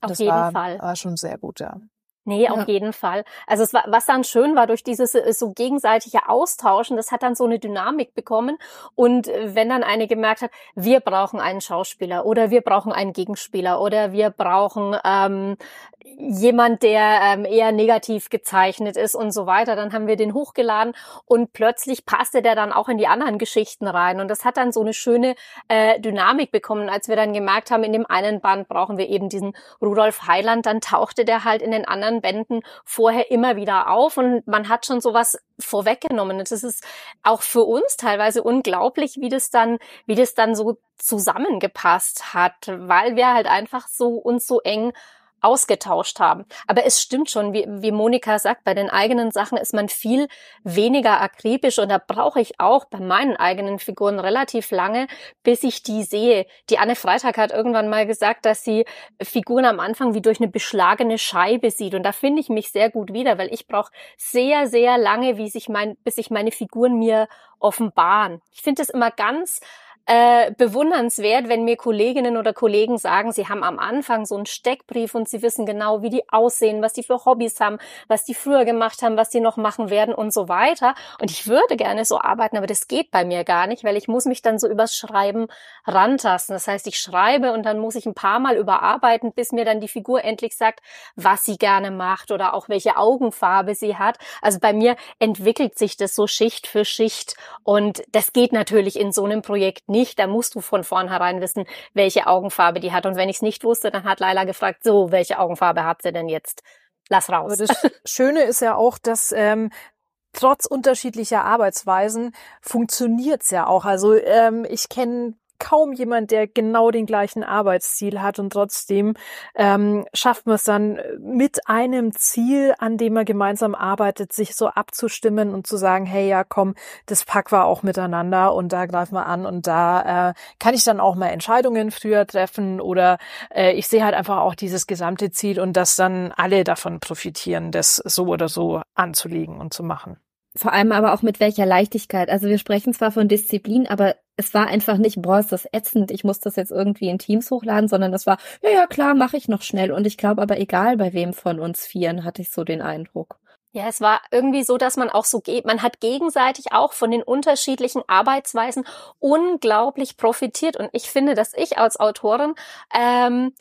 Auf das jeden war, Fall. War schon sehr gut, ja. Nee, auf Ja. jeden Fall. Also es war, was dann schön war durch dieses äh, so gegenseitige Austauschen, das hat dann so eine Dynamik bekommen. Und äh, wenn dann eine gemerkt hat, wir brauchen einen Schauspieler oder wir brauchen einen Gegenspieler oder wir brauchen ähm, jemand, der ähm, eher negativ gezeichnet ist und so weiter, dann haben wir den hochgeladen und plötzlich passte der dann auch in die anderen Geschichten rein. Und das hat dann so eine schöne äh, Dynamik bekommen, als wir dann gemerkt haben, in dem einen Band brauchen wir eben diesen Rudolf Heiland, dann tauchte der halt in den anderen Bänden vorher immer wieder auf und man hat schon sowas vorweggenommen. Das ist auch für uns teilweise unglaublich, wie das dann, wie das dann so zusammengepasst hat, weil wir halt einfach so uns so eng ausgetauscht haben. Aber es stimmt schon, wie, wie Monika sagt, bei den eigenen Sachen ist man viel weniger akribisch und da brauche ich auch bei meinen eigenen Figuren relativ lange, bis ich die sehe. Die Anne Freitag hat irgendwann mal gesagt, dass sie Figuren am Anfang wie durch eine beschlagene Scheibe sieht und da finde ich mich sehr gut wieder, weil ich brauche sehr, sehr lange, wie sich mein, bis sich meine Figuren mir offenbaren. Ich finde es immer ganz äh, bewundernswert, wenn mir Kolleginnen oder Kollegen sagen, sie haben am Anfang so einen Steckbrief und sie wissen genau, wie die aussehen, was die für Hobbys haben, was die früher gemacht haben, was die noch machen werden und so weiter. Und ich würde gerne so arbeiten, aber das geht bei mir gar nicht, weil ich muss mich dann so übers Schreiben rantasten. Das heißt, ich schreibe und dann muss ich ein paar Mal überarbeiten, bis mir dann die Figur endlich sagt, was sie gerne macht oder auch welche Augenfarbe sie hat. Also bei mir entwickelt sich das so Schicht für Schicht und das geht natürlich in so einem Projekt nicht, da musst du von vornherein wissen, welche Augenfarbe die hat. Und wenn ich es nicht wusste, dann hat Laila gefragt, so, welche Augenfarbe hat sie denn jetzt? Lass raus. Aber das Schöne ist ja auch, dass ähm, trotz unterschiedlicher Arbeitsweisen funktioniert's ja auch. Also ähm, ich kenne kaum jemand, der genau den gleichen Arbeitsziel hat und trotzdem ähm, schafft man es dann mit einem Ziel, an dem man gemeinsam arbeitet, sich so abzustimmen und zu sagen, hey, ja, komm, das packen wir auch miteinander und da greifen wir an und da äh, kann ich dann auch mal Entscheidungen früher treffen oder äh, ich sehe halt einfach auch dieses gesamte Ziel und dass dann alle davon profitieren, das so oder so anzulegen und zu machen vor allem aber auch mit welcher Leichtigkeit. Also wir sprechen zwar von Disziplin, aber es war einfach nicht, boah, ist das ätzend, ich muss das jetzt irgendwie in Teams hochladen, sondern das war, ja, ja, klar, mache ich noch schnell. Und ich glaube aber, egal bei wem von uns Vieren, hatte ich so den Eindruck. Ja, es war irgendwie so, dass man auch so geht, man hat gegenseitig auch von den unterschiedlichen Arbeitsweisen unglaublich profitiert. Und ich finde, dass ich als Autorin ähm,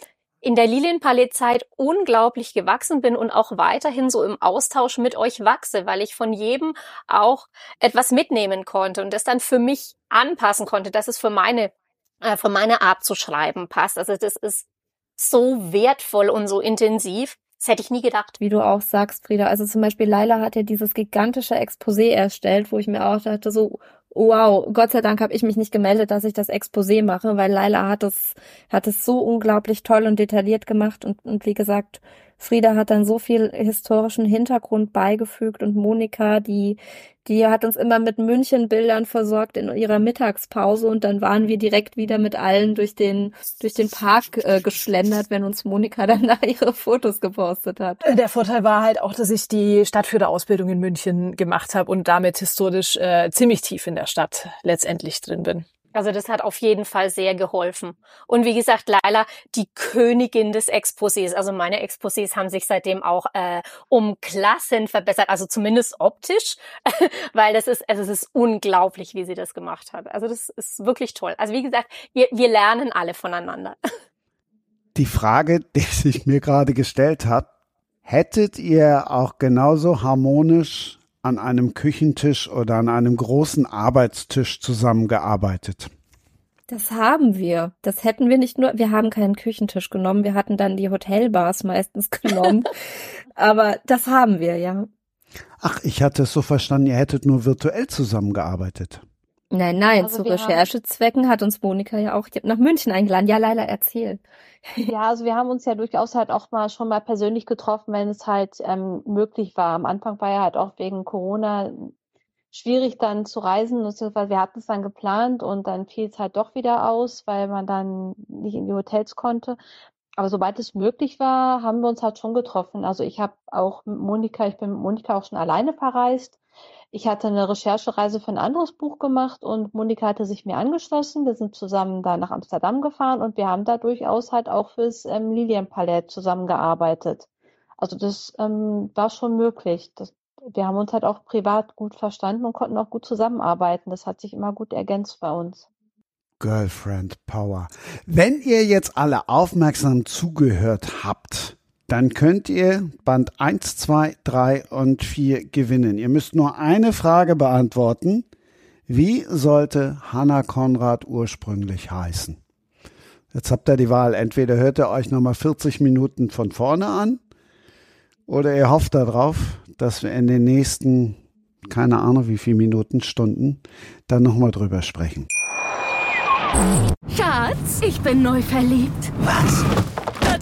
in der Lilienpalais-Zeit unglaublich gewachsen bin und auch weiterhin so im Austausch mit euch wachse, weil ich von jedem auch etwas mitnehmen konnte und das dann für mich anpassen konnte, dass es für meine, äh, für meine Art zu schreiben passt. Also das ist so wertvoll und so intensiv. Das hätte ich nie gedacht. Wie du auch sagst, Frieda. Also zum Beispiel Laila hat ja dieses gigantische Exposé erstellt, wo ich mir auch dachte, so, wow, Gott sei Dank habe ich mich nicht gemeldet, dass ich das Exposé mache, weil Laila hat es, hat es so unglaublich toll und detailliert gemacht und, und wie gesagt, Frieda hat dann so viel historischen Hintergrund beigefügt und Monika, die, die hat uns immer mit Münchenbildern versorgt in ihrer Mittagspause und dann waren wir direkt wieder mit allen durch den, durch den Park äh, geschlendert, wenn uns Monika dann da ihre Fotos gepostet hat. Der Vorteil war halt auch, dass ich die Stadtführerausbildung in München gemacht habe und damit historisch äh, ziemlich tief in der Stadt letztendlich drin bin. Also das hat auf jeden Fall sehr geholfen. Und wie gesagt, Laila, die Königin des Exposés. Also meine Exposés haben sich seitdem auch äh, um Klassen verbessert, also zumindest optisch, weil das ist, also es ist unglaublich, wie sie das gemacht hat. Also das ist wirklich toll. Also wie gesagt, wir, wir lernen alle voneinander. Die Frage, die sich mir gerade gestellt hat, hättet ihr auch genauso harmonisch an einem Küchentisch oder an einem großen Arbeitstisch zusammengearbeitet? Das haben wir. Das hätten wir nicht nur, wir haben keinen Küchentisch genommen, wir hatten dann die Hotelbars meistens genommen. Aber das haben wir, ja. Ach, ich hatte es so verstanden, ihr hättet nur virtuell zusammengearbeitet. Nein, nein, also zu Recherchezwecken hat uns Monika ja auch nach München eingeladen. Ja, Leila, erzähl. Ja, also wir haben uns ja durchaus halt auch mal schon mal persönlich getroffen, wenn es halt ähm, möglich war. Am Anfang war ja halt auch wegen Corona schwierig dann zu reisen, beziehungsweise wir hatten es dann geplant und dann fiel es halt doch wieder aus, weil man dann nicht in die Hotels konnte. Aber sobald es möglich war, haben wir uns halt schon getroffen. Also ich habe auch mit Monika, ich bin mit Monika auch schon alleine verreist ich hatte eine Recherchereise für ein anderes Buch gemacht und Monika hatte sich mir angeschlossen. Wir sind zusammen da nach Amsterdam gefahren und wir haben da durchaus halt auch fürs ähm, Lilienpalett zusammengearbeitet. Also das ähm, war schon möglich. Das, wir haben uns halt auch privat gut verstanden und konnten auch gut zusammenarbeiten. Das hat sich immer gut ergänzt bei uns. Girlfriend Power. Wenn ihr jetzt alle aufmerksam zugehört habt, dann könnt ihr Band 1, 2, 3 und 4 gewinnen. Ihr müsst nur eine Frage beantworten. Wie sollte Hannah Konrad ursprünglich heißen? Jetzt habt ihr die Wahl. Entweder hört ihr euch nochmal 40 Minuten von vorne an oder ihr hofft darauf, dass wir in den nächsten, keine Ahnung wie viele Minuten, Stunden, dann nochmal drüber sprechen. Schatz, ich bin neu verliebt. Was?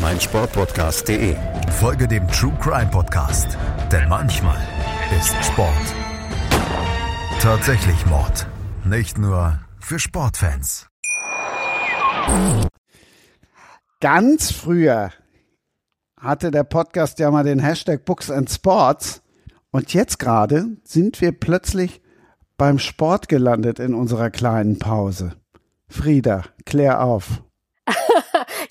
meinsportpodcast.de. Folge dem True Crime Podcast, denn manchmal ist Sport tatsächlich Mord. Nicht nur für Sportfans. Ganz früher hatte der Podcast ja mal den Hashtag Books and Sports und jetzt gerade sind wir plötzlich beim Sport gelandet in unserer kleinen Pause. Frieda, klär auf.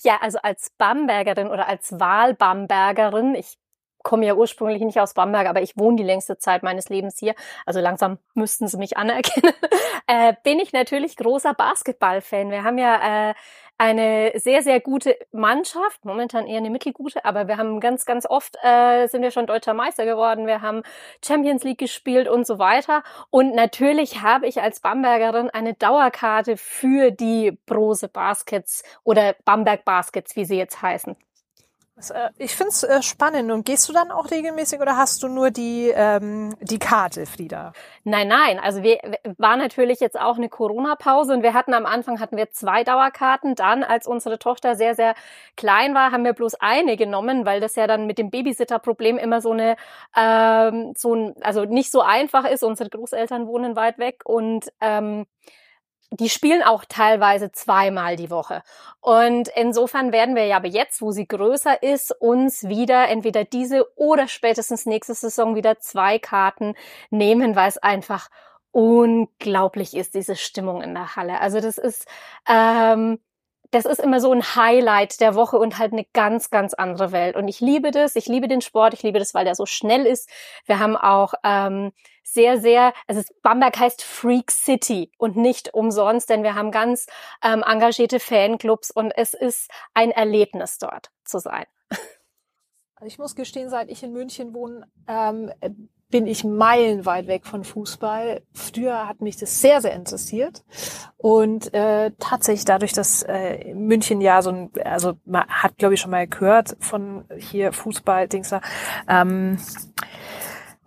Ja, also als Bambergerin oder als Wahlbambergerin, ich komme ja ursprünglich nicht aus Bamberg, aber ich wohne die längste Zeit meines Lebens hier, also langsam müssten sie mich anerkennen, äh, bin ich natürlich großer Basketballfan. Wir haben ja äh, eine sehr, sehr gute Mannschaft, momentan eher eine mittelgute, aber wir haben ganz, ganz oft äh, sind wir schon deutscher Meister geworden, wir haben Champions League gespielt und so weiter. Und natürlich habe ich als Bambergerin eine Dauerkarte für die Brose Baskets oder Bamberg Baskets, wie sie jetzt heißen. Äh, ich finde es äh, spannend. Und gehst du dann auch regelmäßig oder hast du nur die, ähm, die Karte, Frieda? Nein, nein. Also wir war natürlich jetzt auch eine Corona-Pause und wir hatten am Anfang hatten wir zwei Dauerkarten. Dann, als unsere Tochter sehr, sehr klein war, haben wir bloß eine genommen, weil das ja dann mit dem Babysitter-Problem immer so eine, ähm, so ein, also nicht so einfach ist. Unsere Großeltern wohnen weit weg und ähm, die spielen auch teilweise zweimal die Woche. Und insofern werden wir ja aber jetzt, wo sie größer ist, uns wieder entweder diese oder spätestens nächste Saison wieder zwei Karten nehmen, weil es einfach unglaublich ist, diese Stimmung in der Halle. Also das ist, ähm, das ist immer so ein Highlight der Woche und halt eine ganz, ganz andere Welt. Und ich liebe das, ich liebe den Sport, ich liebe das, weil der so schnell ist. Wir haben auch ähm, sehr, sehr, also Bamberg heißt Freak City und nicht umsonst, denn wir haben ganz ähm, engagierte Fanclubs und es ist ein Erlebnis dort zu sein. Also ich muss gestehen, seit ich in München wohne, ähm, bin ich meilenweit weg von Fußball. Früher hat mich das sehr, sehr interessiert. Und äh, tatsächlich dadurch, dass äh, München ja so ein, also man hat, glaube ich, schon mal gehört von hier Fußball-Dings da, ähm,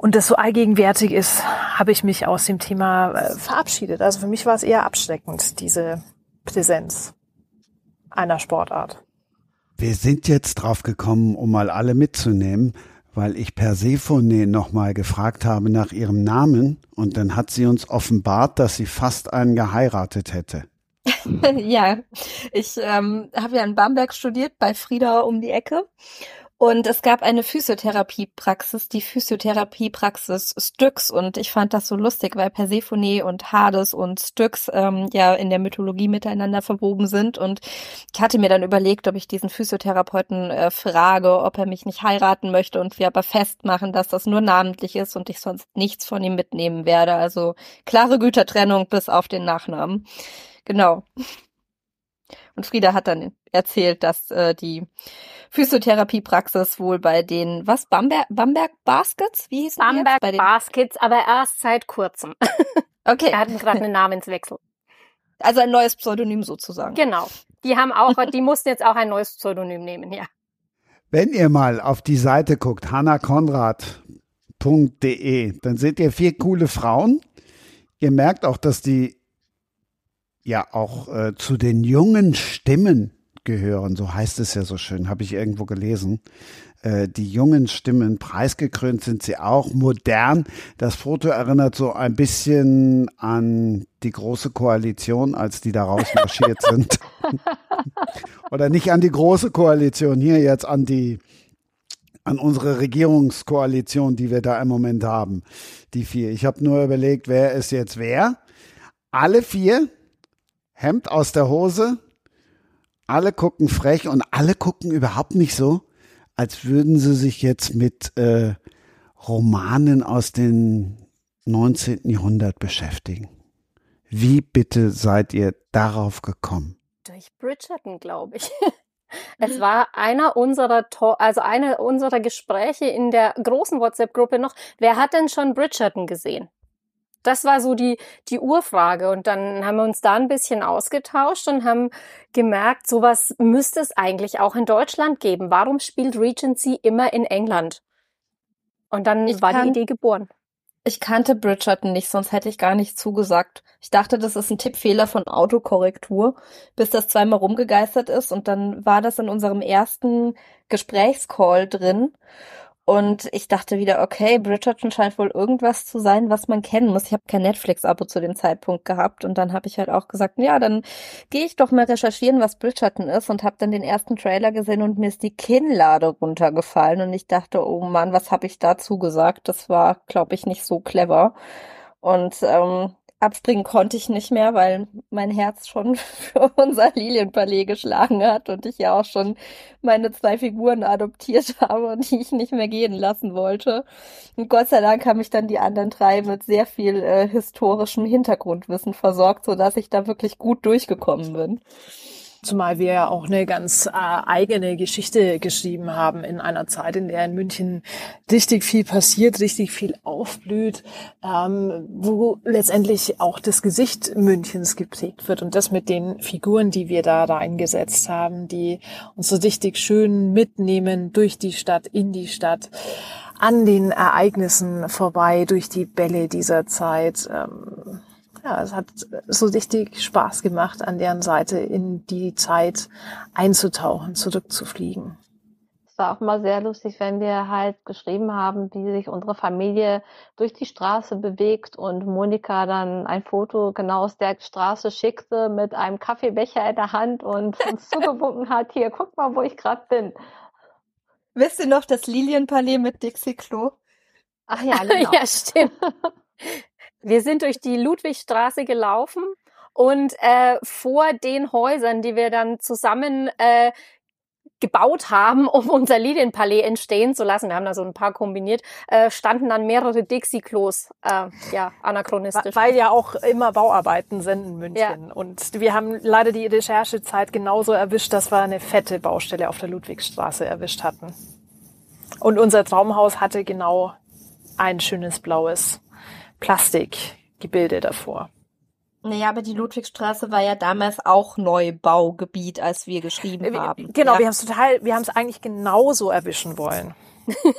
und das so allgegenwärtig ist, habe ich mich aus dem Thema äh, verabschiedet. Also für mich war es eher abschreckend, diese Präsenz einer Sportart. Wir sind jetzt drauf gekommen, um mal alle mitzunehmen, weil ich Persephone nochmal gefragt habe nach ihrem Namen und dann hat sie uns offenbart, dass sie fast einen geheiratet hätte. ja, ich ähm, habe ja in Bamberg studiert, bei Frieda um die Ecke. Und es gab eine Physiotherapiepraxis, die Physiotherapiepraxis Styx. Und ich fand das so lustig, weil Persephone und Hades und Styx ähm, ja in der Mythologie miteinander verwoben sind. Und ich hatte mir dann überlegt, ob ich diesen Physiotherapeuten äh, frage, ob er mich nicht heiraten möchte und wir aber festmachen, dass das nur namentlich ist und ich sonst nichts von ihm mitnehmen werde. Also klare Gütertrennung bis auf den Nachnamen. Genau. Und Frieda hat dann erzählt, dass äh, die Physiotherapiepraxis wohl bei den, was, Bamberg, Bamberg Baskets? Wie hieß Bamberg die Baskets, aber erst seit kurzem. Okay. Wir hatten gerade einen Namenswechsel. Also ein neues Pseudonym sozusagen. Genau. Die haben auch, die mussten jetzt auch ein neues Pseudonym nehmen, ja. Wenn ihr mal auf die Seite guckt, hannakonrad.de, dann seht ihr vier coole Frauen. Ihr merkt auch, dass die ja auch äh, zu den jungen Stimmen gehören, so heißt es ja so schön, habe ich irgendwo gelesen. Äh, die jungen Stimmen, preisgekrönt sind sie auch, modern. Das Foto erinnert so ein bisschen an die große Koalition, als die da rausmarschiert sind. Oder nicht an die große Koalition, hier jetzt an die an unsere Regierungskoalition, die wir da im Moment haben. Die vier. Ich habe nur überlegt, wer ist jetzt wer. Alle vier, Hemd aus der Hose, alle gucken frech und alle gucken überhaupt nicht so, als würden sie sich jetzt mit äh, Romanen aus dem 19. Jahrhundert beschäftigen. Wie bitte seid ihr darauf gekommen? Durch Bridgerton, glaube ich. Es war einer unserer, also eine unserer Gespräche in der großen WhatsApp-Gruppe noch. Wer hat denn schon Bridgerton gesehen? Das war so die, die Urfrage. Und dann haben wir uns da ein bisschen ausgetauscht und haben gemerkt, sowas müsste es eigentlich auch in Deutschland geben. Warum spielt Regency immer in England? Und dann ich war die Idee geboren. Ich kannte Bridgerton nicht, sonst hätte ich gar nicht zugesagt. Ich dachte, das ist ein Tippfehler von Autokorrektur, bis das zweimal rumgegeistert ist und dann war das in unserem ersten Gesprächscall drin. Und ich dachte wieder, okay, Bridgerton scheint wohl irgendwas zu sein, was man kennen muss. Ich habe kein Netflix-Abo zu dem Zeitpunkt gehabt und dann habe ich halt auch gesagt, ja, dann gehe ich doch mal recherchieren, was Bridgerton ist und habe dann den ersten Trailer gesehen und mir ist die Kinnlade runtergefallen und ich dachte, oh Mann, was habe ich dazu gesagt? Das war, glaube ich, nicht so clever. Und ähm, abspringen konnte ich nicht mehr, weil mein Herz schon für unser Lilienpalais geschlagen hat und ich ja auch schon meine zwei Figuren adoptiert habe und die ich nicht mehr gehen lassen wollte. Und Gott sei Dank haben mich dann die anderen drei mit sehr viel äh, historischem Hintergrundwissen versorgt, so dass ich da wirklich gut durchgekommen bin. Zumal wir ja auch eine ganz äh, eigene Geschichte geschrieben haben in einer Zeit, in der in München richtig viel passiert, richtig viel aufblüht, ähm, wo letztendlich auch das Gesicht Münchens geprägt wird und das mit den Figuren, die wir da reingesetzt haben, die uns so richtig schön mitnehmen durch die Stadt, in die Stadt an den Ereignissen vorbei, durch die Bälle dieser Zeit. Ähm, ja, es hat so richtig Spaß gemacht, an deren Seite in die Zeit einzutauchen, zurückzufliegen. Es war auch mal sehr lustig, wenn wir halt geschrieben haben, wie sich unsere Familie durch die Straße bewegt und Monika dann ein Foto genau aus der Straße schickte mit einem Kaffeebecher in der Hand und uns zugewunken hat, hier, guck mal, wo ich gerade bin. Wisst ihr noch das Lilienpalais mit Dixie Klo? Ach ja, genau. ja, stimmt. Wir sind durch die Ludwigstraße gelaufen und äh, vor den Häusern, die wir dann zusammen äh, gebaut haben, um unser Lilienpalais entstehen zu lassen, wir haben da so ein paar kombiniert, äh, standen dann mehrere Dixie-Klos, äh, ja, anachronistisch. Weil ja auch immer Bauarbeiten sind in München. Ja. Und wir haben leider die Recherchezeit genauso erwischt, dass wir eine fette Baustelle auf der Ludwigstraße erwischt hatten. Und unser Traumhaus hatte genau ein schönes blaues Plastikgebilde davor. Naja, aber die Ludwigstraße war ja damals auch Neubaugebiet, als wir geschrieben äh, haben. Genau, ja. wir haben es total, wir haben es eigentlich genauso erwischen wollen.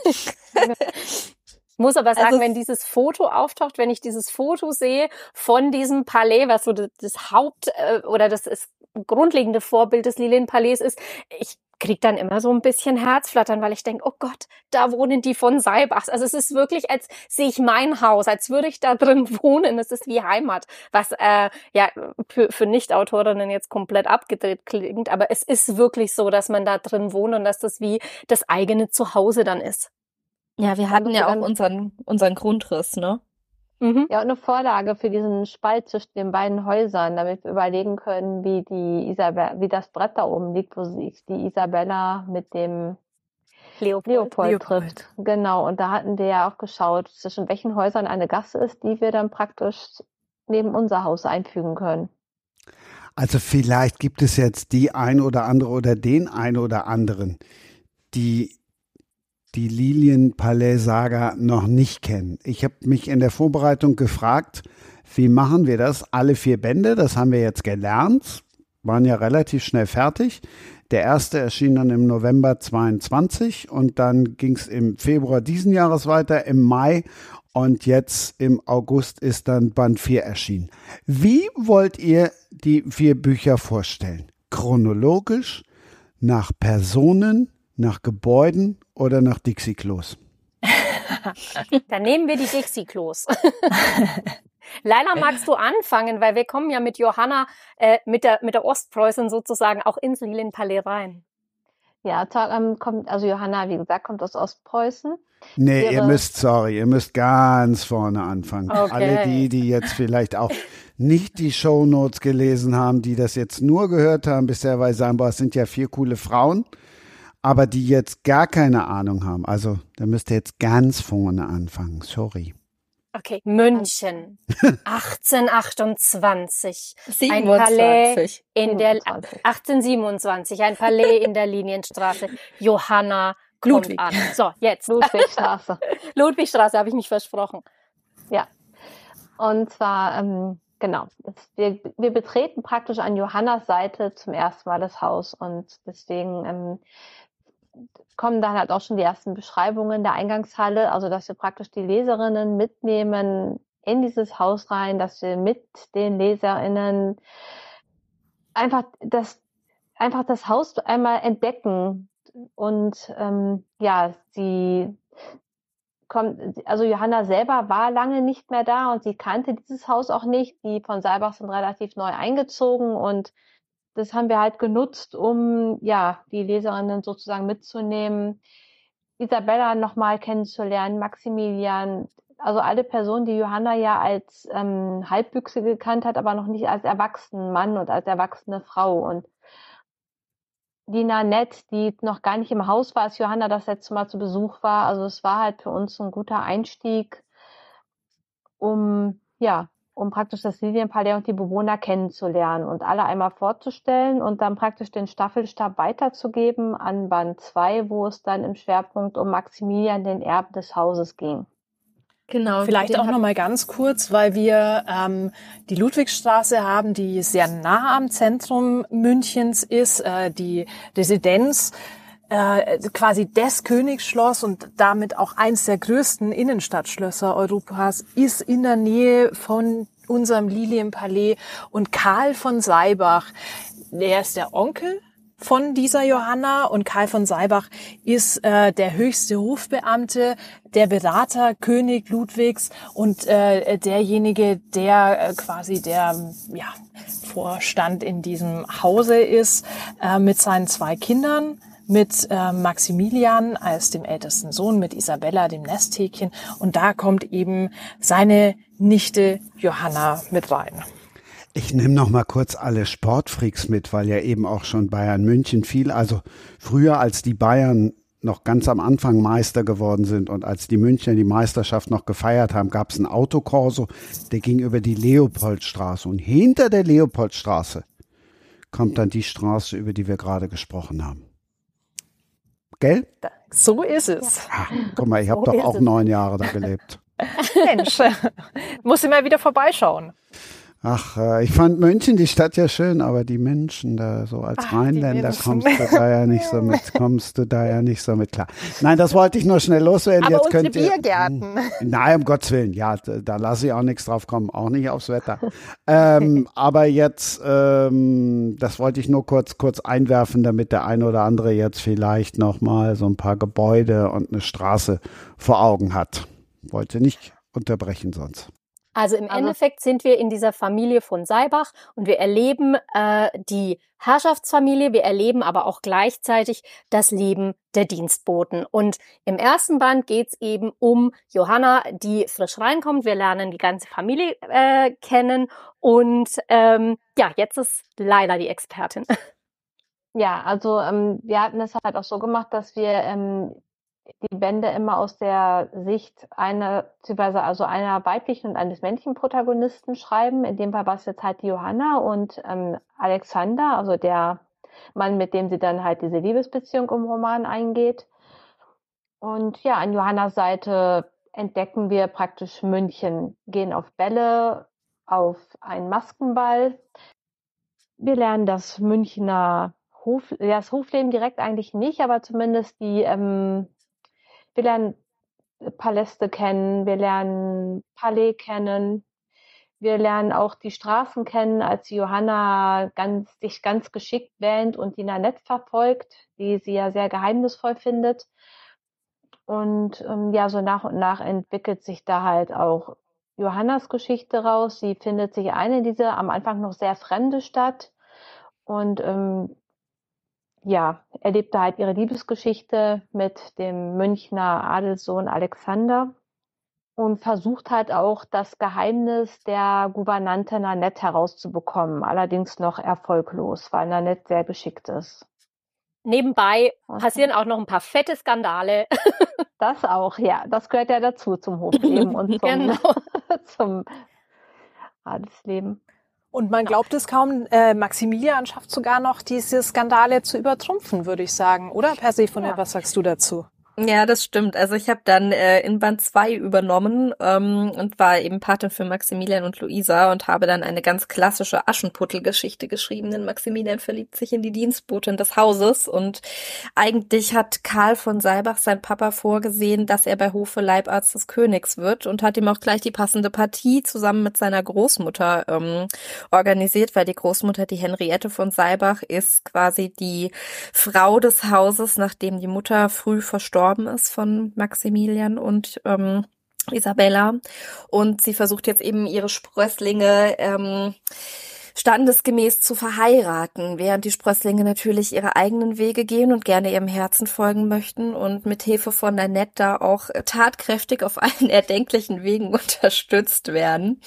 ich muss aber sagen, also, wenn dieses Foto auftaucht, wenn ich dieses Foto sehe von diesem Palais, was so das Haupt äh, oder das ist grundlegende Vorbild des Lilienpalais ist, ich krieg dann immer so ein bisschen Herzflattern, weil ich denke, oh Gott, da wohnen die von Seibachs. Also es ist wirklich, als sehe ich mein Haus, als würde ich da drin wohnen. Es ist wie Heimat, was äh, ja für, für Nicht-Autorinnen jetzt komplett abgedreht klingt. Aber es ist wirklich so, dass man da drin wohnt und dass das wie das eigene Zuhause dann ist. Ja, wir hatten ja auch unseren, unseren Grundriss, ne? Mhm. Ja, und eine Vorlage für diesen Spalt zwischen den beiden Häusern, damit wir überlegen können, wie die Isabel, wie das Brett da oben liegt, wo sich die Isabella mit dem Leopold, Leopold, Leopold trifft. Genau. Und da hatten wir ja auch geschaut, zwischen welchen Häusern eine Gasse ist, die wir dann praktisch neben unser Haus einfügen können. Also vielleicht gibt es jetzt die ein oder andere oder den ein oder anderen, die die Lilienpalais-Saga noch nicht kennen. Ich habe mich in der Vorbereitung gefragt, wie machen wir das? Alle vier Bände, das haben wir jetzt gelernt, waren ja relativ schnell fertig. Der erste erschien dann im November 22 und dann ging es im Februar diesen Jahres weiter, im Mai und jetzt im August ist dann Band 4 erschienen. Wie wollt ihr die vier Bücher vorstellen? Chronologisch, nach Personen, nach Gebäuden oder nach Dixie-Klos? Dann nehmen wir die Dixie-Klos. Leila, magst du anfangen, weil wir kommen ja mit Johanna, äh, mit der, mit der Ostpreußen sozusagen auch ins Lilienpalais rein. Ja, ähm, kommt, also Johanna, wie gesagt, kommt aus Ostpreußen. Nee, Ihre... ihr müsst, sorry, ihr müsst ganz vorne anfangen. Okay. Alle die, die jetzt vielleicht auch nicht die Shownotes gelesen haben, die das jetzt nur gehört haben bisher, weil sagen, boah, es sind ja vier coole Frauen aber die jetzt gar keine Ahnung haben. Also da müsst ihr jetzt ganz vorne anfangen. Sorry. Okay, München, 1828. 27. Ein Palais in der 1827, ein Palais in der Linienstraße. Johanna kommt Ludwig. an. So, jetzt. Ludwigstraße. Ludwigstraße habe ich mich versprochen. Ja. Und zwar, ähm, genau, wir, wir betreten praktisch an Johannas Seite zum ersten Mal das Haus und deswegen ähm, kommen dann halt auch schon die ersten Beschreibungen der Eingangshalle, also dass wir praktisch die Leserinnen mitnehmen in dieses Haus rein, dass wir mit den LeserInnen einfach das, einfach das Haus einmal entdecken und ähm, ja, sie kommt, also Johanna selber war lange nicht mehr da und sie kannte dieses Haus auch nicht. Die von Seibach sind relativ neu eingezogen und das haben wir halt genutzt, um ja die Leserinnen sozusagen mitzunehmen, Isabella nochmal kennenzulernen, Maximilian, also alle Personen, die Johanna ja als ähm, Halbbüchse gekannt hat, aber noch nicht als erwachsenen Mann und als erwachsene Frau. Und die Nanette, die noch gar nicht im Haus war, als Johanna das letzte Mal zu Besuch war. Also es war halt für uns ein guter Einstieg, um ja, um praktisch das Lilienpalais und die Bewohner kennenzulernen und alle einmal vorzustellen und dann praktisch den Staffelstab weiterzugeben an Band 2, wo es dann im Schwerpunkt um Maximilian, den Erben des Hauses ging. Genau. Vielleicht auch noch mal ganz kurz, weil wir ähm, die Ludwigstraße haben, die sehr nah am Zentrum Münchens ist, äh, die Residenz äh, quasi des Königsschloss und damit auch eins der größten Innenstadtschlösser Europas ist in der Nähe von unserem Lilienpalais und Karl von Seibach, der ist der Onkel von dieser Johanna und Karl von Seibach ist äh, der höchste Hofbeamte, der Berater König Ludwigs und äh, derjenige, der äh, quasi der ja, Vorstand in diesem Hause ist, äh, mit seinen zwei Kindern, mit äh, Maximilian als dem ältesten Sohn, mit Isabella, dem Nesthäkchen. Und da kommt eben seine Nichte Johanna mit rein. Ich nehme noch mal kurz alle Sportfreaks mit, weil ja eben auch schon Bayern München viel, also früher als die Bayern noch ganz am Anfang Meister geworden sind und als die Münchner die Meisterschaft noch gefeiert haben, gab es einen Autokorso, der ging über die Leopoldstraße und hinter der Leopoldstraße kommt dann die Straße, über die wir gerade gesprochen haben. Gell? So ist es. Ah, guck mal, ich habe So doch auch es. neun Jahre da gelebt. Mensch, muss immer wieder vorbeischauen. Ach, äh, ich fand München, die Stadt ja schön, aber die Menschen da so als Ach, Rheinländer kommst du da ja nicht so mit, kommst du da ja nicht so mit klar. Nein, das wollte ich nur schnell loswerden. Aber Jetzt unsere könnt ihr, Biergärten. Nein, um Gottes Willen, ja, da, da lasse ich auch nichts drauf kommen, auch nicht aufs Wetter. ähm, aber jetzt, ähm, das wollte ich nur kurz, kurz einwerfen, damit der eine oder andere jetzt vielleicht nochmal so ein paar Gebäude und eine Straße vor Augen hat. Wollte nicht unterbrechen sonst. Also im Also- Endeffekt sind wir in dieser Familie von Seibach und wir erleben äh, die Herrschaftsfamilie, wir erleben aber auch gleichzeitig das Leben der Dienstboten. Und im ersten Band geht's eben um Johanna, die frisch reinkommt. Wir lernen die ganze Familie äh, kennen und ähm, ja, jetzt ist Laila die Expertin. Ja, also ähm, wir hatten es halt auch so gemacht, dass wir ähm, die Bände immer aus der Sicht einer, beziehungsweise also einer weiblichen und eines männlichen Protagonisten schreiben. In dem Fall war es jetzt halt die Johanna und ähm, Alexander, also der Mann, mit dem sie dann halt diese Liebesbeziehung im Roman eingeht. Und ja, an Johannas Seite entdecken wir praktisch München, gehen auf Bälle, auf einen Maskenball. Wir lernen das Münchner Hof, das Hofleben direkt eigentlich nicht, aber zumindest die, ähm, wir lernen Paläste kennen, wir lernen Palais kennen, wir lernen auch die Straßen kennen, als Johanna ganz, sich ganz geschickt wähnt und die Nanette verfolgt, die sie ja sehr geheimnisvoll findet. Und ähm, ja, so nach und nach entwickelt sich da halt auch Johannas Geschichte raus. Sie findet sich eine in diese am Anfang noch sehr fremde Stadt und ähm, ja, erlebte halt ihre Liebesgeschichte mit dem Münchner Adelssohn Alexander und versucht halt auch das Geheimnis der Gouvernante Nanette herauszubekommen, allerdings noch erfolglos, weil Nanette sehr geschickt ist. nebenbei passieren auch noch ein paar fette Skandale. Das auch, ja. Das gehört ja dazu zum Hofleben und zum, genau. zum Adelsleben. Und man glaubt es kaum, äh, Maximilian schafft sogar noch diese Skandale zu übertrumpfen, würde ich sagen. Oder Persephone, ja. was sagst du dazu? Ja, das stimmt. Also ich habe dann äh, in Band 2 übernommen ähm, und war eben Patin für Maximilian und Luisa und habe dann eine ganz klassische Aschenputtel-Geschichte geschrieben, denn Maximilian verliebt sich in die Dienstbotin des Hauses und eigentlich hat Karl von Seibach, sein Papa, vorgesehen, dass er bei Hofe Leibarzt des Königs wird und hat ihm auch gleich die passende Partie zusammen mit seiner Großmutter ähm, organisiert, weil die Großmutter, die Henriette von Seibach, ist quasi die Frau des Hauses, nachdem die Mutter früh verstorben gestorben ist von Maximilian und ähm, Isabella. Und sie versucht jetzt eben ihre Sprösslinge ähm, standesgemäß zu verheiraten, während die Sprösslinge natürlich ihre eigenen Wege gehen und gerne ihrem Herzen folgen möchten und mit Hilfe von Nanette da auch tatkräftig auf allen erdenklichen Wegen unterstützt werden.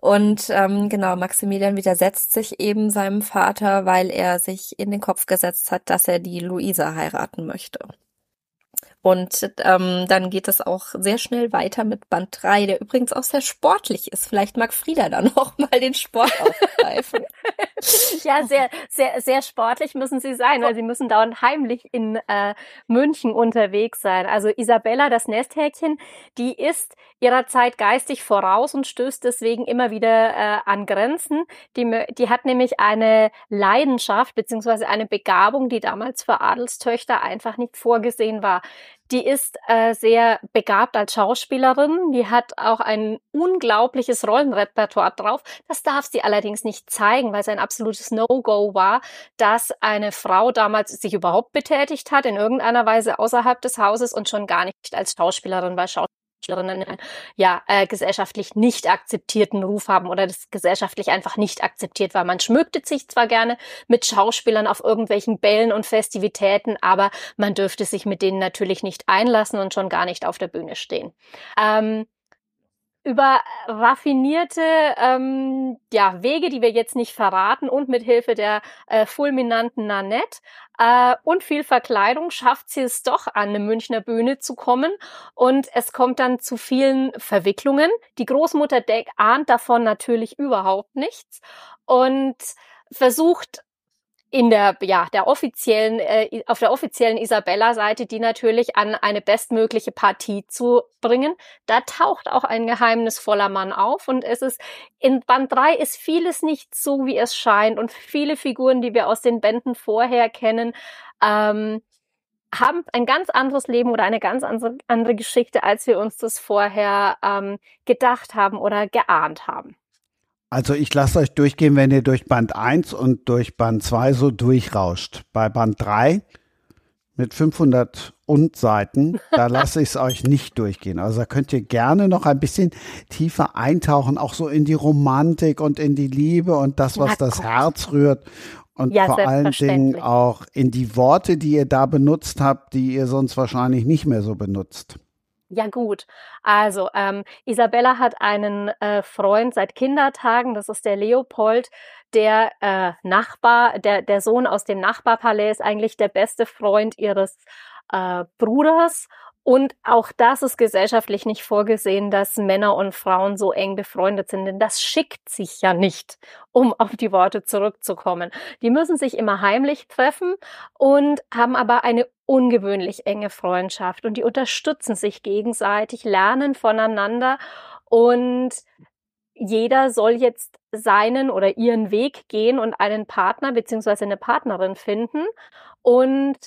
Und ähm, genau, Maximilian widersetzt sich eben seinem Vater, weil er sich in den Kopf gesetzt hat, dass er die Luisa heiraten möchte. Und ähm, dann geht es auch sehr schnell weiter mit Band 3, der übrigens auch sehr sportlich ist. Vielleicht mag Frieda dann noch mal den Sport aufgreifen. ja, sehr, sehr, sehr sportlich müssen sie sein, weil sie müssen dauernd heimlich in äh, München unterwegs sein. Also Isabella, das Nesthäkchen, die ist ihrer Zeit geistig voraus und stößt deswegen immer wieder äh, an Grenzen. Die, die hat nämlich eine Leidenschaft beziehungsweise eine Begabung, die damals für Adelstöchter einfach nicht vorgesehen war. Die ist äh, sehr begabt als Schauspielerin. Die hat auch ein unglaubliches Rollenrepertoire drauf. Das darf sie allerdings nicht zeigen, weil es ein absolutes No-Go war, dass eine Frau damals sich überhaupt betätigt hat in irgendeiner Weise außerhalb des Hauses und schon gar nicht als Schauspielerin, weil Schauspielerin ja äh, gesellschaftlich nicht akzeptierten Ruf haben oder das gesellschaftlich einfach nicht akzeptiert war. Man schmückte sich zwar gerne mit Schauspielern auf irgendwelchen Bällen und Festivitäten, aber man dürfte sich mit denen natürlich nicht einlassen und schon gar nicht auf der Bühne stehen. Ähm, über raffinierte ähm, ja, Wege, die wir jetzt nicht verraten und mit Hilfe der äh, fulminanten Nanette äh, und viel Verkleidung schafft sie es doch an eine Münchner Bühne zu kommen und es kommt dann zu vielen Verwicklungen. Die Großmutter Deck ahnt davon natürlich überhaupt nichts und versucht in der ja der offiziellen äh, auf der offiziellen Isabella-Seite die natürlich an eine bestmögliche Partie zu bringen. Da taucht auch ein geheimnisvoller Mann auf und es ist in Band 3 ist vieles nicht so wie es scheint und viele Figuren, die wir aus den Bänden vorher kennen, ähm, haben ein ganz anderes Leben oder eine ganz andere, Geschichte, als wir uns das vorher ähm, gedacht haben oder geahnt haben. Also ich lasse euch durchgehen, wenn ihr durch Band 1 und durch Band 2 so durchrauscht. Bei Band 3 mit 500 und Seiten, da lasse ich es euch nicht durchgehen. Also da könnt ihr gerne noch ein bisschen tiefer eintauchen, auch so in die Romantik und in die Liebe und das, was ja, das Herz rührt. Und ja, vor allen Dingen auch in die Worte, die ihr da benutzt habt, die ihr sonst wahrscheinlich nicht mehr so benutzt. Ja gut, also ähm, Isabella hat einen äh, Freund seit Kindertagen, das ist der Leopold, der äh, Nachbar, der, der Sohn aus dem Nachbarpalais ist eigentlich der beste Freund ihres äh, Bruders und auch das ist gesellschaftlich nicht vorgesehen, dass Männer und Frauen so eng befreundet sind, denn das schickt sich ja nicht, um auf die Worte zurückzukommen. Die müssen sich immer heimlich treffen und haben aber eine ungewöhnlich enge Freundschaft. Und die unterstützen sich gegenseitig, lernen voneinander. Und jeder soll jetzt seinen oder ihren Weg gehen und einen Partner beziehungsweise eine Partnerin finden. Und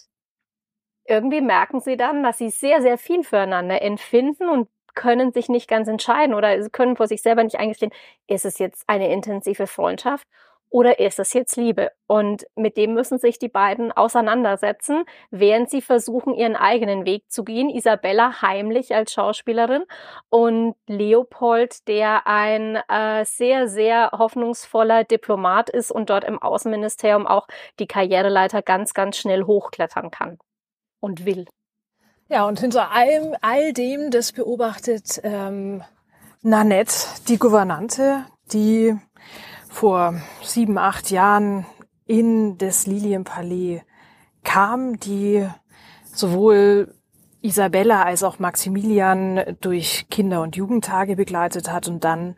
irgendwie merken sie dann, dass sie sehr, sehr viel füreinander empfinden und können sich nicht ganz entscheiden oder können vor sich selber nicht eingestehen, ist es jetzt eine intensive Freundschaft oder ist es jetzt Liebe? Und mit dem müssen sich die beiden auseinandersetzen, während sie versuchen, ihren eigenen Weg zu gehen. Isabella heimlich als Schauspielerin und Leopold, der ein äh, sehr, sehr hoffnungsvoller Diplomat ist und dort im Außenministerium auch die Karriereleiter ganz, ganz schnell hochklettern kann und will. Ja, und hinter allem, all dem, das beobachtet ähm, Nanette, die Gouvernante, die vor sieben, acht Jahren in das Lilienpalais kam, die sowohl Isabella als auch Maximilian durch Kinder- und Jugendtage begleitet hat und dann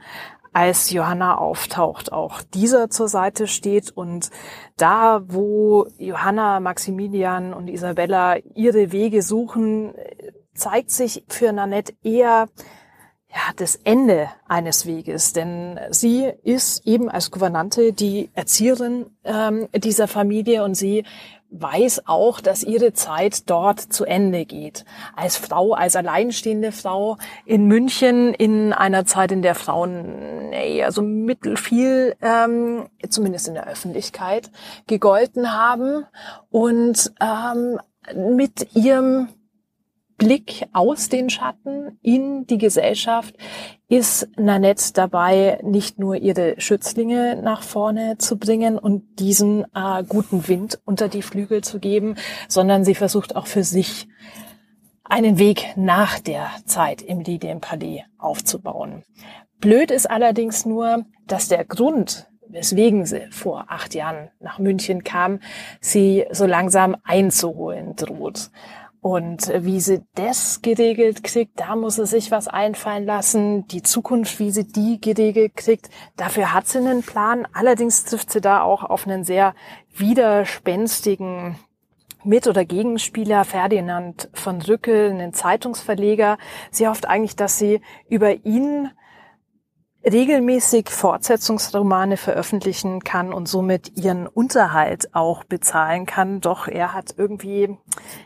als Johanna auftaucht, auch dieser zur Seite steht und da, wo Johanna, Maximilian und Isabella ihre Wege suchen, zeigt sich für Nanette eher ja, das Ende eines Weges, denn sie ist eben als Gouvernante die Erzieherin ähm, dieser Familie und sie weiß auch, dass ihre Zeit dort zu Ende geht. Als Frau, als alleinstehende Frau in München in einer Zeit, in der Frauen eher so mittelfiel, ähm, zumindest in der Öffentlichkeit, gegolten haben und ähm, mit ihrem Blick aus den Schatten in die Gesellschaft ist Nanette dabei, nicht nur ihre Schützlinge nach vorne zu bringen und diesen äh, guten Wind unter die Flügel zu geben, sondern sie versucht auch für sich einen Weg nach der Zeit im Lilienpalais aufzubauen. Blöd ist allerdings nur, dass der Grund, weswegen sie vor acht Jahren nach München kam, sie so langsam einzuholen droht. Und wie sie das geregelt kriegt, da muss sie sich was einfallen lassen. Die Zukunft, wie sie die geregelt kriegt, dafür hat sie einen Plan. Allerdings trifft sie da auch auf einen sehr widerspenstigen mit- oder Gegenspieler Ferdinand von Rückel, einen Zeitungsverleger. Sie hofft eigentlich, dass sie über ihn regelmäßig Fortsetzungsromane veröffentlichen kann und somit ihren Unterhalt auch bezahlen kann. Doch er hat irgendwie,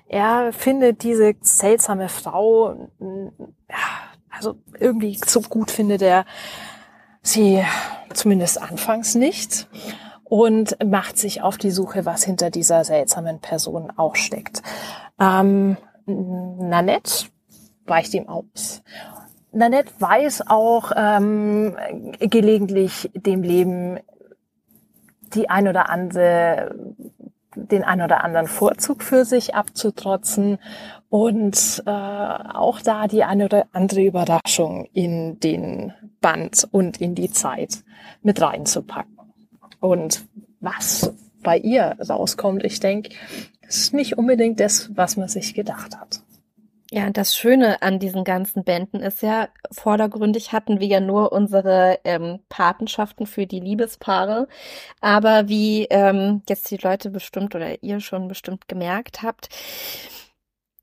er findet diese seltsame Frau, also irgendwie so gut findet er sie zumindest anfangs nicht und macht sich auf die Suche, was hinter dieser seltsamen Person auch steckt. Ähm, Nanette weicht ihm aus Nanette weiß auch ähm, gelegentlich dem Leben die ein oder andere, den ein oder anderen Vorzug für sich abzutrotzen und äh, auch da die eine oder andere Überraschung in den Band und in die Zeit mit reinzupacken. Und was bei ihr rauskommt, ich denke, ist nicht unbedingt das, was man sich gedacht hat. Ja, das Schöne an diesen ganzen Bänden ist ja, vordergründig hatten wir ja nur unsere ähm, Patenschaften für die Liebespaare. Aber wie ähm, jetzt die Leute bestimmt oder ihr schon bestimmt gemerkt habt,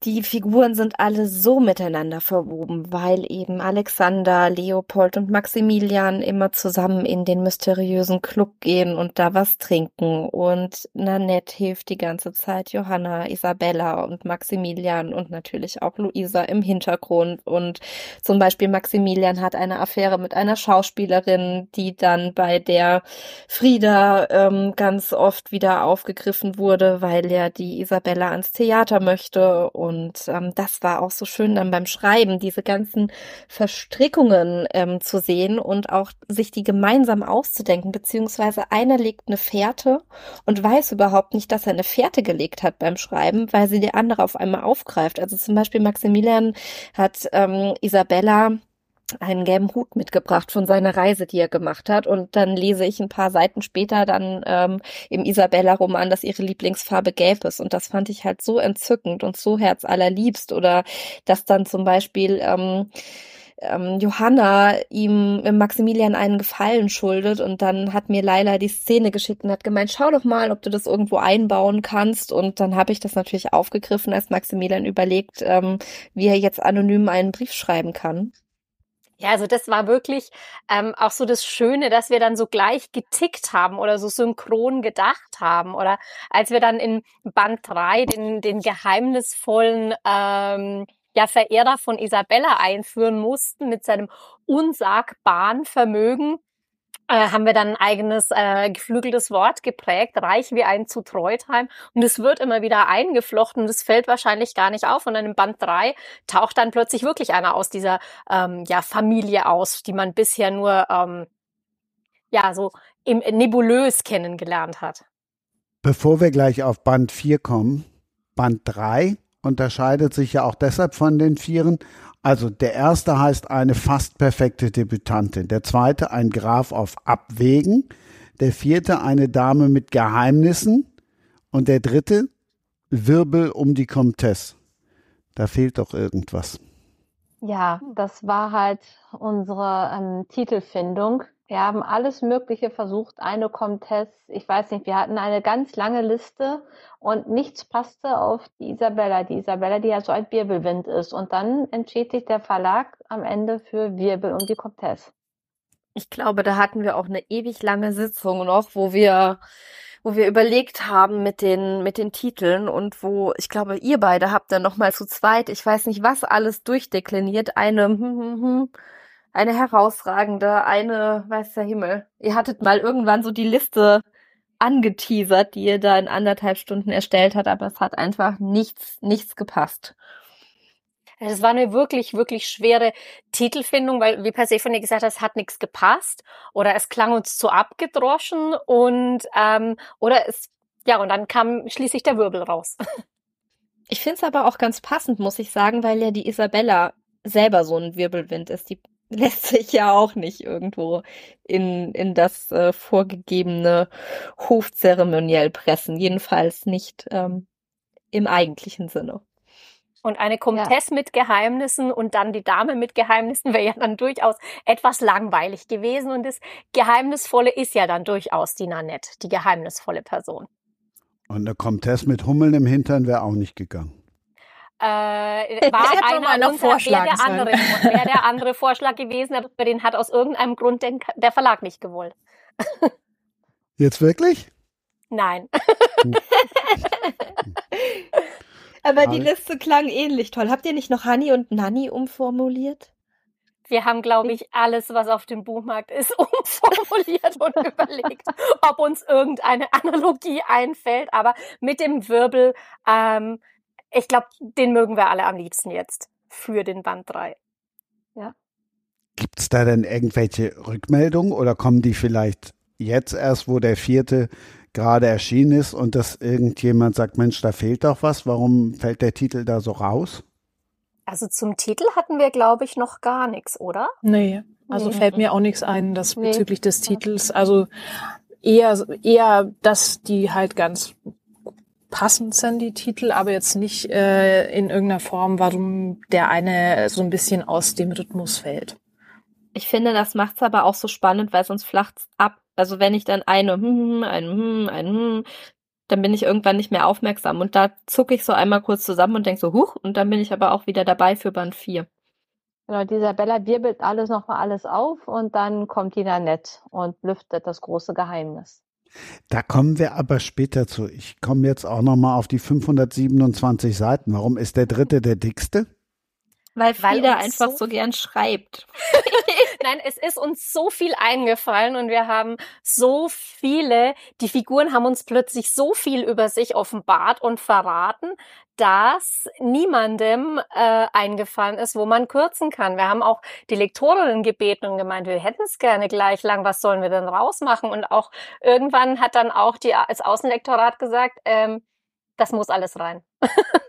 die Figuren sind alle so miteinander verwoben, weil eben Alexander, Leopold und Maximilian immer zusammen in den mysteriösen Club gehen und da was trinken. Und Nanette hilft die ganze Zeit Johanna, Isabella und Maximilian und natürlich auch Luisa im Hintergrund. Und zum Beispiel Maximilian hat eine Affäre mit einer Schauspielerin, die dann bei der Frieda ähm, ganz oft wieder aufgegriffen wurde, weil er die Isabella ans Theater möchte. Und ähm, das war auch so schön dann beim Schreiben, diese ganzen Verstrickungen ähm, zu sehen und auch sich die gemeinsam auszudenken, beziehungsweise einer legt eine Fährte und weiß überhaupt nicht, dass er eine Fährte gelegt hat beim Schreiben, weil sie die andere auf einmal aufgreift. Also zum Beispiel Maximilian hat ähm, Isabella einen gelben Hut mitgebracht von seiner Reise, die er gemacht hat. Und dann lese ich ein paar Seiten später dann ähm, im Isabella-Roman, dass ihre Lieblingsfarbe gelb ist. Und das fand ich halt so entzückend und so herzallerliebst. Oder dass dann zum Beispiel ähm, ähm, Johanna ihm äh, Maximilian einen Gefallen schuldet und dann hat mir Laila die Szene geschickt und hat gemeint, schau doch mal, ob du das irgendwo einbauen kannst und dann habe ich das natürlich aufgegriffen, als Maximilian überlegt, ähm, wie er jetzt anonym einen Brief schreiben kann. Ja, also das war wirklich ähm, auch so das Schöne, dass wir dann so gleich getickt haben oder so synchron gedacht haben. Oder als wir dann in Band 3 den, den geheimnisvollen ähm, ja, Verehrer von Isabella einführen mussten mit seinem unsagbaren Vermögen, äh, haben wir dann ein eigenes äh, geflügeltes Wort geprägt, reich wie ein zu Treutheim. Und es wird immer wieder eingeflochten und es fällt wahrscheinlich gar nicht auf. Und dann im Band drei taucht dann plötzlich wirklich einer aus dieser ähm, ja, Familie aus, die man bisher nur ähm, ja so im nebulös kennengelernt hat. Bevor wir gleich auf Band 4 kommen, Band 3 unterscheidet sich ja auch deshalb von den Vieren, also der erste heißt eine fast perfekte Debütantin, der zweite ein Graf auf Abwägen, der vierte eine Dame mit Geheimnissen und der dritte Wirbel um die Comtesse. Da fehlt doch irgendwas. Ja, das war halt unsere ähm, Titelfindung. Wir haben alles Mögliche versucht, eine Comtesse, ich weiß nicht, wir hatten eine ganz lange Liste und nichts passte auf die Isabella. Die Isabella, die ja so ein Wirbelwind ist. Und dann entschied sich der Verlag am Ende für Wirbel um die Comtesse. Ich glaube, da hatten wir auch eine ewig lange Sitzung noch, wo wir wo wir überlegt haben mit den mit den Titeln und wo ich glaube ihr beide habt dann noch mal zu zweit ich weiß nicht was alles durchdekliniert eine hm, hm, hm, eine herausragende, eine, weiß der Himmel. Ihr hattet mal irgendwann so die Liste angeteasert, die ihr da in anderthalb Stunden erstellt hat, aber es hat einfach nichts, nichts gepasst. Es war eine wirklich, wirklich schwere Titelfindung, weil, wie Persephone gesagt hat, es hat nichts gepasst oder es klang uns zu abgedroschen und ähm, oder es, ja, und dann kam schließlich der Wirbel raus. Ich finde es aber auch ganz passend, muss ich sagen, weil ja die Isabella selber so ein Wirbelwind ist. Die lässt sich ja auch nicht irgendwo in, in das äh, vorgegebene Hofzeremoniell pressen. Jedenfalls nicht ähm, im eigentlichen Sinne. Und eine Comtesse ja. mit Geheimnissen und dann die Dame mit Geheimnissen wäre ja dann durchaus etwas langweilig gewesen. Und das Geheimnisvolle ist ja dann durchaus die Nanette, die geheimnisvolle Person. Und eine Comtesse mit Hummeln im Hintern wäre auch nicht gegangen äh, war einer mal unserer, wäre der, andere, wär der andere Vorschlag gewesen, aber den hat aus irgendeinem Grund den, der Verlag nicht gewollt. Jetzt wirklich? Nein. aber die Liste klang ähnlich toll. Habt ihr nicht noch Honey und Nanny umformuliert? Wir haben, glaube ich, alles, was auf dem Buchmarkt ist, umformuliert und überlegt, ob uns irgendeine Analogie einfällt. Aber mit dem Wirbel ähm, ich glaube, den mögen wir alle am liebsten jetzt für den Band 3. Ja. Gibt es da denn irgendwelche Rückmeldungen oder kommen die vielleicht jetzt erst, wo der vierte gerade erschienen ist und dass irgendjemand sagt, Mensch, da fehlt doch was, warum fällt der Titel da so raus? Also zum Titel hatten wir, glaube ich, noch gar nichts, oder? Nee, also nee. fällt mir auch nichts ein, das nee. bezüglich des Titels. Also eher, eher, dass die halt ganz passend sind, die Titel, aber jetzt nicht äh, in irgendeiner Form, warum der eine so ein bisschen aus dem Rhythmus fällt. Ich finde, das macht's aber auch so spannend, weil sonst flacht's ab. Also wenn ich dann eine, hm, hm, hm ein, hm, ein, hm, dann bin ich irgendwann nicht mehr aufmerksam. Und da zucke ich so einmal kurz zusammen und denk so, huch, und dann bin ich aber auch wieder dabei für Band 4. Genau, die Isabella wirbelt alles nochmal alles auf und dann kommt die Nanette und lüftet das große Geheimnis. Da kommen wir aber später zu. Ich komme jetzt auch noch mal auf die 527 Seiten. Warum ist der dritte der dickste? Weil Frieda Weil einfach so, so gern schreibt. Nein, es ist uns so viel eingefallen und wir haben so viele, die Figuren haben uns plötzlich so viel über sich offenbart und verraten, dass niemandem äh, eingefallen ist, wo man kürzen kann. Wir haben auch die Lektorinnen gebeten und gemeint, wir hätten es gerne gleich lang, was sollen wir denn rausmachen? Und auch irgendwann hat dann auch die, das Außenlektorat gesagt, ähm, das muss alles rein.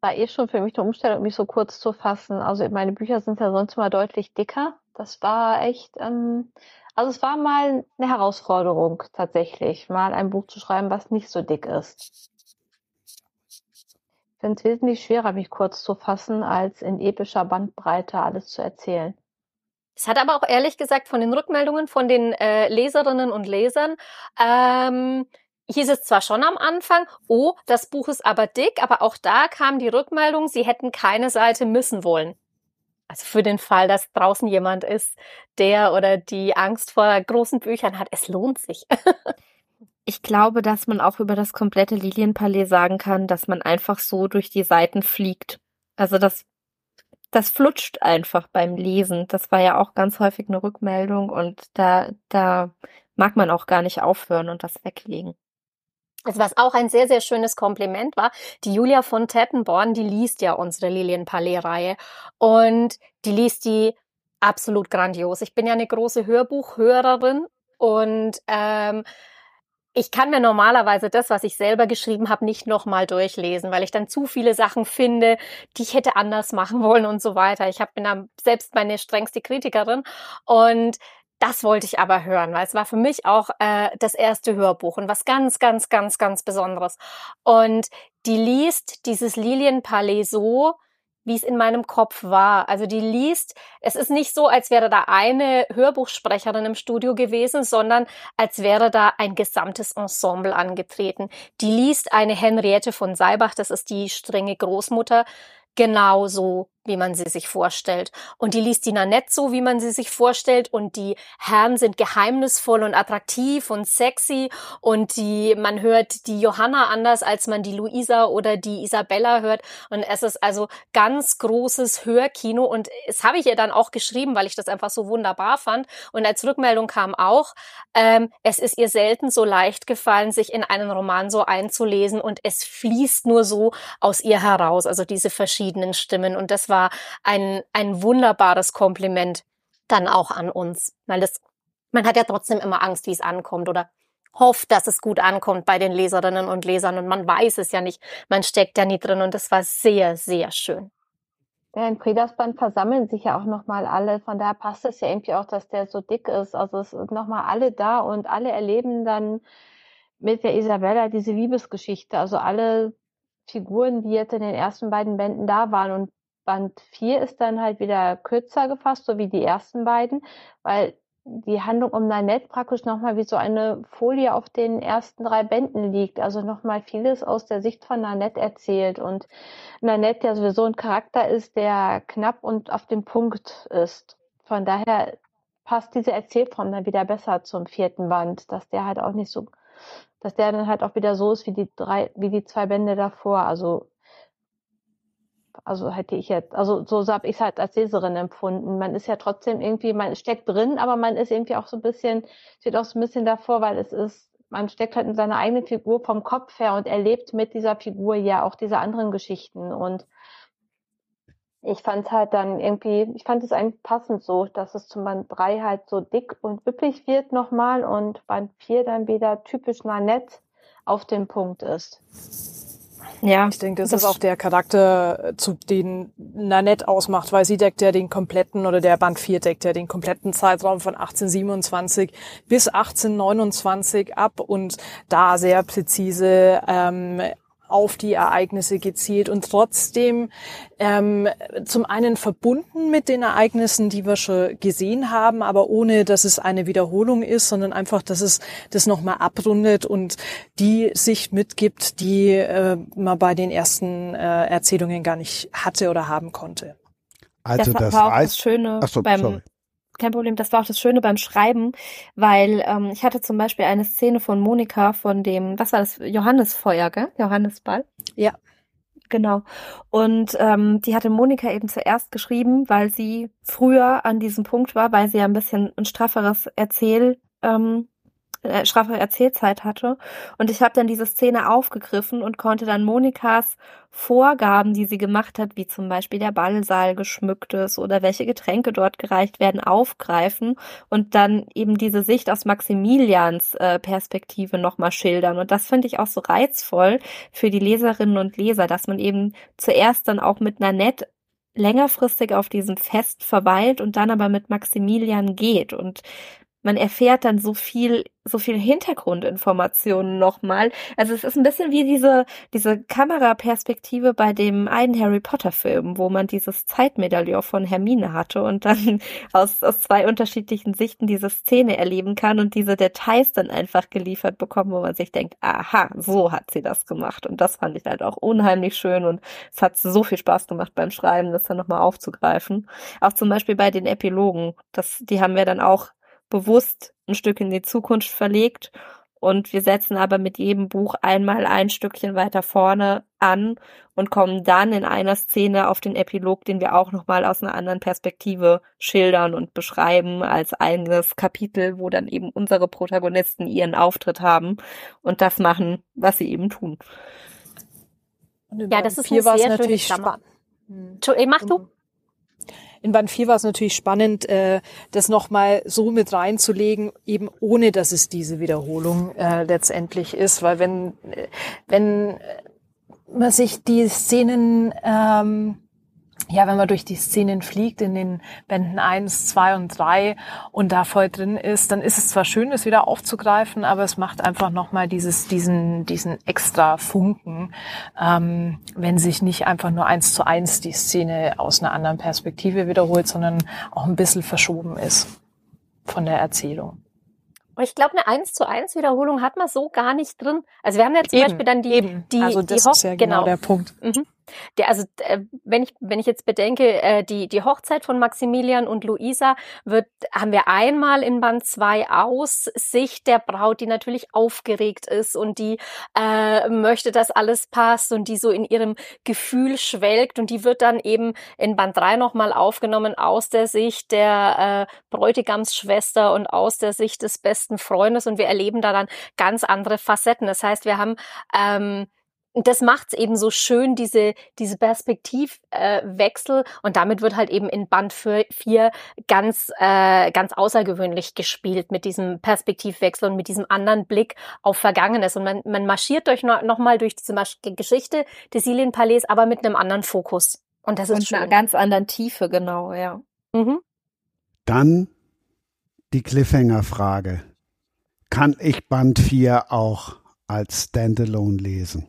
war eh schon für mich eine Umstellung, mich so kurz zu fassen. Also meine Bücher sind ja sonst mal deutlich dicker. Das war echt, ähm, also es war mal eine Herausforderung tatsächlich, mal ein Buch zu schreiben, was nicht so dick ist. Finde es wesentlich schwerer, mich kurz zu fassen, als in epischer Bandbreite alles zu erzählen. Es hat aber auch ehrlich gesagt von den Rückmeldungen von den äh, Leserinnen und Lesern ähm, hieß es zwar schon am Anfang, oh, das Buch ist aber dick, aber auch da kam die Rückmeldung, sie hätten keine Seite missen wollen. Also für den Fall, dass draußen jemand ist, der oder die Angst vor großen Büchern hat, es lohnt sich. ich glaube, dass man auch über das komplette Lilienpalais sagen kann, dass man einfach so durch die Seiten fliegt. Also das, das flutscht einfach beim Lesen. Das war ja auch ganz häufig eine Rückmeldung und da, da mag man auch gar nicht aufhören und das weglegen. Also was auch ein sehr, sehr schönes Kompliment war, die Julia von Tettenborn, die liest ja unsere Lilienpalais-Reihe und die liest die absolut grandios. Ich bin ja eine große Hörbuchhörerin und ähm, ich kann mir normalerweise das, was ich selber geschrieben habe, nicht nochmal durchlesen, weil ich dann zu viele Sachen finde, die ich hätte anders machen wollen und so weiter. Ich hab, bin da selbst meine strengste Kritikerin und das wollte ich aber hören, weil es war für mich auch äh, das erste Hörbuch und was ganz, ganz, ganz, ganz Besonderes. Und die liest dieses Lilienpalais so, wie es in meinem Kopf war. Also die liest, es ist nicht so, als wäre da eine Hörbuchsprecherin im Studio gewesen, sondern als wäre da ein gesamtes Ensemble angetreten. Die liest eine Henriette von Seibach, das ist die strenge Großmutter, genauso wie man sie sich vorstellt. Und die liest die Nanette so, wie man sie sich vorstellt. Und die Herren sind geheimnisvoll und attraktiv und sexy. Und die, man hört die Johanna anders, als man die Luisa oder die Isabella hört. Und es ist also ganz großes Hörkino. Und es habe ich ihr dann auch geschrieben, weil ich das einfach so wunderbar fand. Und als Rückmeldung kam auch, ähm, es ist ihr selten so leicht gefallen, sich in einen Roman so einzulesen. Und es fließt nur so aus ihr heraus. Also diese verschiedenen Stimmen. Und das war war ein, ein wunderbares Kompliment dann auch an uns, weil das, man hat ja trotzdem immer Angst, wie es ankommt oder hofft, dass es gut ankommt bei den Leserinnen und Lesern und man weiß es ja nicht, man steckt ja nie drin und das war sehr, sehr schön. Ja, in Predasband versammeln sich ja auch nochmal alle, von daher passt es ja irgendwie auch, dass der so dick ist. Also es sind nochmal alle da und alle erleben dann mit der Isabella diese Liebesgeschichte. Also alle Figuren, die jetzt in den ersten beiden Bänden da waren und Band 4 ist dann halt wieder kürzer gefasst, so wie die ersten beiden, weil die Handlung um Nanette praktisch nochmal wie so eine Folie auf den ersten drei Bänden liegt. Also nochmal vieles aus der Sicht von Nanette erzählt. Und Nanette ja sowieso ein Charakter ist, der knapp und auf dem Punkt ist. Von daher passt diese Erzählform dann wieder besser zum vierten Band, dass der halt auch nicht so, dass der dann halt auch wieder so ist wie die drei, wie die zwei Bände davor. Also also hätte ich jetzt, also so habe ich es halt als Leserin empfunden. Man ist ja trotzdem irgendwie, man steckt drin, aber man ist irgendwie auch so ein bisschen, steht auch so ein bisschen davor, weil es ist, man steckt halt in seiner eigenen Figur vom Kopf her und erlebt mit dieser Figur ja auch diese anderen Geschichten. Und ich fand es halt dann irgendwie, ich fand es eigentlich passend so, dass es zum Band 3 halt so dick und üppig wird nochmal und Band 4 dann wieder typisch Nanette auf dem Punkt ist. Ja. Ich denke, das, das ist auch der Charakter, zu den Nanette ausmacht, weil sie deckt ja den kompletten, oder der Band 4 deckt ja den kompletten Zeitraum von 1827 bis 1829 ab und da sehr präzise ähm, auf die Ereignisse gezielt und trotzdem ähm, zum einen verbunden mit den Ereignissen, die wir schon gesehen haben, aber ohne, dass es eine Wiederholung ist, sondern einfach, dass es das nochmal abrundet und die Sicht mitgibt, die äh, man bei den ersten äh, Erzählungen gar nicht hatte oder haben konnte. Also das, das war auch das Schöne so, beim sorry kein Problem. Das war auch das Schöne beim Schreiben, weil ähm, ich hatte zum Beispiel eine Szene von Monika von dem, was war das, Johannesfeuer, gell? Johannesball. Ja. Genau. Und ähm, die hatte Monika eben zuerst geschrieben, weil sie früher an diesem Punkt war, weil sie ja ein bisschen ein strafferes Erzähl, ähm, äh, straffere Erzählzeit hatte. Und ich habe dann diese Szene aufgegriffen und konnte dann Monikas Vorgaben, die sie gemacht hat, wie zum Beispiel der Ballsaal geschmückt ist oder welche Getränke dort gereicht werden, aufgreifen und dann eben diese Sicht aus Maximilians äh, Perspektive nochmal schildern. Und das finde ich auch so reizvoll für die Leserinnen und Leser, dass man eben zuerst dann auch mit Nanette längerfristig auf diesem Fest verweilt und dann aber mit Maximilian geht. Und man erfährt dann so viel, so viel Hintergrundinformationen nochmal. Also es ist ein bisschen wie diese, diese Kameraperspektive bei dem einen Harry Potter Film, wo man dieses Zeitmedaillon von Hermine hatte und dann aus, aus zwei unterschiedlichen Sichten diese Szene erleben kann und diese Details dann einfach geliefert bekommen, wo man sich denkt, aha, so hat sie das gemacht. Und das fand ich halt auch unheimlich schön und es hat so viel Spaß gemacht beim Schreiben, das dann nochmal aufzugreifen. Auch zum Beispiel bei den Epilogen. Das, die haben wir dann auch bewusst ein Stück in die Zukunft verlegt und wir setzen aber mit jedem Buch einmal ein Stückchen weiter vorne an und kommen dann in einer Szene auf den Epilog, den wir auch nochmal aus einer anderen Perspektive schildern und beschreiben als eigenes Kapitel, wo dann eben unsere Protagonisten ihren Auftritt haben und das machen, was sie eben tun. Ja, das ist hier war es natürlich spannend. Hm. Mach du. In Band 4 war es natürlich spannend, äh, das nochmal so mit reinzulegen, eben ohne dass es diese Wiederholung äh, letztendlich ist, weil wenn, äh, wenn man sich die Szenen ähm, ja, wenn man durch die Szenen fliegt in den Bänden eins, zwei und drei und da voll drin ist, dann ist es zwar schön, das wieder aufzugreifen, aber es macht einfach nochmal dieses, diesen, diesen extra Funken, ähm, wenn sich nicht einfach nur eins zu eins die Szene aus einer anderen Perspektive wiederholt, sondern auch ein bisschen verschoben ist von der Erzählung. Und ich glaube, eine eins zu eins Wiederholung hat man so gar nicht drin. Also wir haben ja zum Eben, Beispiel dann die, eben. die, also die das Hoch ist ja genau, der Punkt. Mhm. Der, also äh, wenn ich wenn ich jetzt bedenke, äh, die die Hochzeit von Maximilian und Luisa wird haben wir einmal in Band 2 aus Sicht der Braut, die natürlich aufgeregt ist und die äh, möchte, dass alles passt und die so in ihrem Gefühl schwelgt und die wird dann eben in Band 3 nochmal aufgenommen aus der Sicht der äh, Bräutigamsschwester und aus der Sicht des besten Freundes und wir erleben da dann ganz andere Facetten. Das heißt, wir haben ähm, das macht's eben so schön, diese, diese Perspektivwechsel. Äh, und damit wird halt eben in Band 4 ganz, äh, ganz außergewöhnlich gespielt mit diesem Perspektivwechsel und mit diesem anderen Blick auf Vergangenes. Und man, man marschiert durch noch, noch mal durch diese Masch Geschichte des Palais, aber mit einem anderen Fokus. Und das ist und schön. einer ganz anderen Tiefe, genau, ja. Mhm. Dann die Cliffhanger-Frage. Kann ich Band 4 auch als Standalone lesen?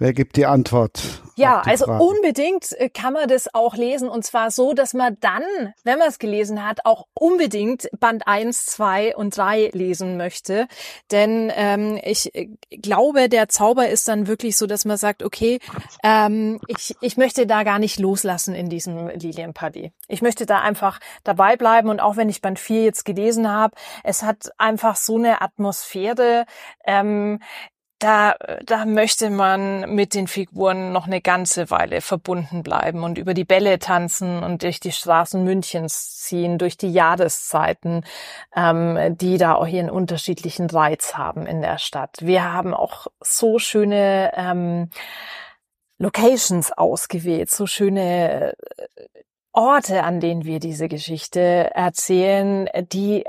Wer gibt die Antwort? Ja, die also Frage? unbedingt äh, kann man das auch lesen und zwar so, dass man dann, wenn man es gelesen hat, auch unbedingt Band 1, 2 und 3 lesen möchte. Denn ähm, ich äh, glaube, der Zauber ist dann wirklich so, dass man sagt, okay, ähm, ich, ich möchte da gar nicht loslassen in diesem Lilienparty. Ich möchte da einfach dabei bleiben und auch wenn ich Band 4 jetzt gelesen habe, es hat einfach so eine Atmosphäre. Ähm, da, da möchte man mit den Figuren noch eine ganze Weile verbunden bleiben und über die Bälle tanzen und durch die Straßen Münchens ziehen, durch die Jahreszeiten, ähm, die da auch ihren unterschiedlichen Reiz haben in der Stadt. Wir haben auch so schöne ähm, Locations ausgewählt, so schöne äh, Orte, an denen wir diese Geschichte erzählen, die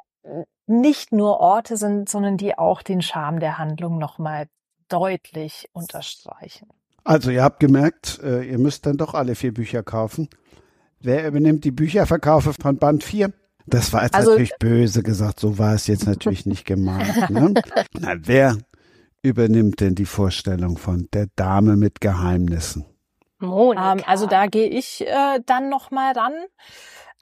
nicht nur Orte sind, sondern die auch den Charme der Handlung nochmal deutlich unterstreichen. Also ihr habt gemerkt, äh, ihr müsst dann doch alle vier Bücher kaufen. Wer übernimmt die Bücherverkaufe von Band 4? Das war jetzt Also- natürlich böse gesagt, so war es jetzt natürlich nicht gemeint. Ne? Na, wer übernimmt denn die Vorstellung von der Dame mit Geheimnissen? Monika. Ähm, also da gehe ich äh, dann nochmal ran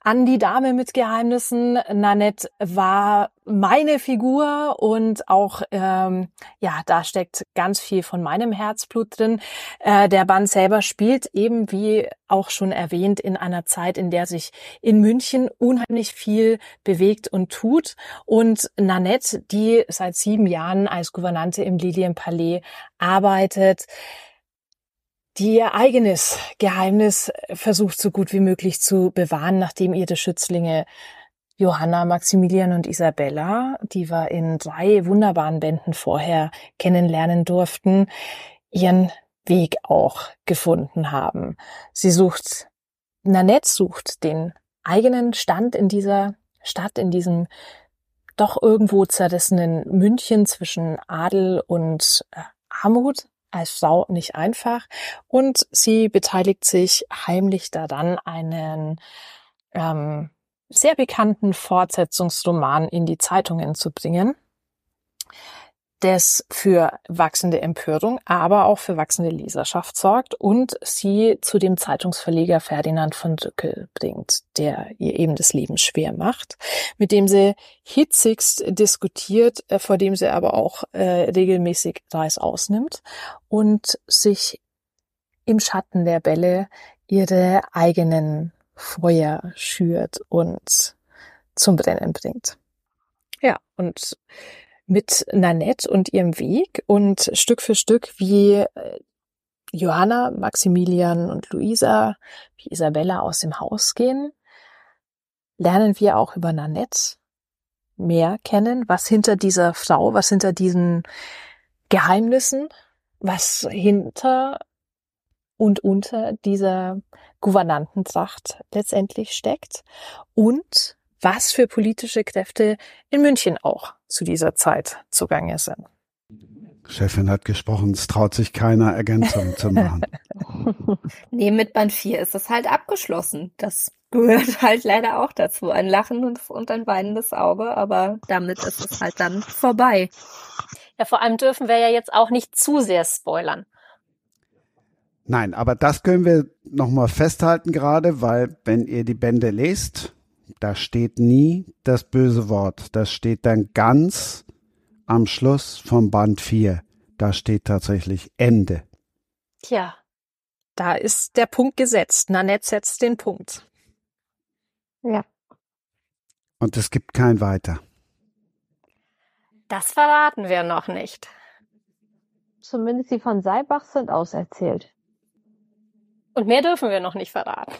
an die Dame mit Geheimnissen. Nanette war meine Figur und auch, ähm, ja, da steckt ganz viel von meinem Herzblut drin. Äh, der Band selber spielt eben, wie auch schon erwähnt, in einer Zeit, in der sich in München unheimlich viel bewegt und tut. Und Nanette, die seit sieben Jahren als Gouvernante im Lilienpalais arbeitet, die ihr eigenes Geheimnis versucht so gut wie möglich zu bewahren, nachdem ihre Schützlinge Johanna, Maximilian und Isabella, die wir in drei wunderbaren Bänden vorher kennenlernen durften, ihren Weg auch gefunden haben. Sie sucht, Nanette sucht den eigenen Stand in dieser Stadt, in diesem doch irgendwo zerrissenen München zwischen Adel und äh, Armut, als Frau nicht einfach und sie beteiligt sich heimlich daran, einen ähm, sehr bekannten Fortsetzungsroman in die Zeitungen zu bringen, das für wachsende Empörung, aber auch für wachsende Leserschaft sorgt und sie zu dem Zeitungsverleger Ferdinand von Rückel bringt, der ihr eben das Leben schwer macht, mit dem sie hitzigst diskutiert, äh, vor dem sie aber auch äh, regelmäßig Reis ausnimmt und sich im Schatten der Bälle ihre eigenen Feuer schürt und zum Brennen bringt. Ja, und mit Nanette und ihrem Weg und Stück für Stück, wie äh, Johanna, Maximilian und Luisa, wie Isabella aus dem Haus gehen, lernen wir auch über Nanette mehr kennen, was hinter dieser Frau, was hinter diesen Geheimnissen was hinter und unter dieser Gouvernantentracht letztendlich steckt und was für politische Kräfte in München auch zu dieser Zeit zugange sind. Chefin hat gesprochen, es traut sich keiner Ergänzung zu machen. nee, mit Band 4 ist es halt abgeschlossen. Das gehört halt leider auch dazu. Ein Lachen und, und ein weinendes Auge, aber damit ist es halt dann vorbei. Ja, vor allem dürfen wir ja jetzt auch nicht zu sehr spoilern. Nein, aber das können wir nochmal festhalten gerade, weil wenn ihr die Bände lest, da steht nie das böse Wort. Das steht dann ganz am Schluss vom Band 4. Da steht tatsächlich Ende. Tja, da ist der Punkt gesetzt. Nanette setzt den Punkt. Ja. Und es gibt kein Weiter. Das verraten wir noch nicht. Zumindest die von Seibach sind auserzählt. Und mehr dürfen wir noch nicht verraten.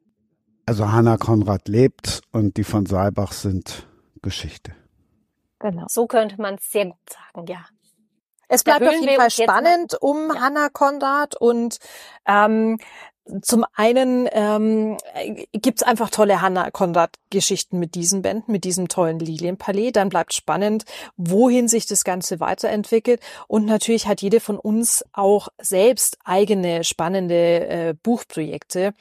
also Hanna Konrad lebt und die von Seibach sind Geschichte. Genau. So könnte man es sehr gut sagen, ja. Es bleibt auf jeden Fall spannend um ja. Hannah Konrad und ähm, zum einen ähm, gibt einfach tolle Hannah Konrad-Geschichten mit diesen Bänden, mit diesem tollen Lilienpalais. Dann bleibt spannend, wohin sich das Ganze weiterentwickelt. Und natürlich hat jede von uns auch selbst eigene spannende äh, Buchprojekte,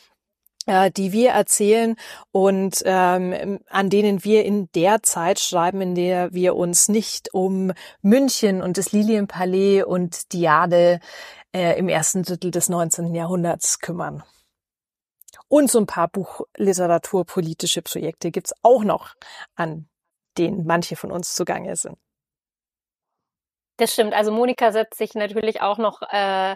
äh, die wir erzählen und ähm, an denen wir in der Zeit schreiben, in der wir uns nicht um München und das Lilienpalais und Diade äh, im ersten Drittel des 19. Jahrhunderts kümmern. Und so ein paar buchliteraturpolitische Projekte gibt's auch noch, an denen manche von uns zugange sind. Das stimmt. Also Monika setzt sich natürlich auch noch äh,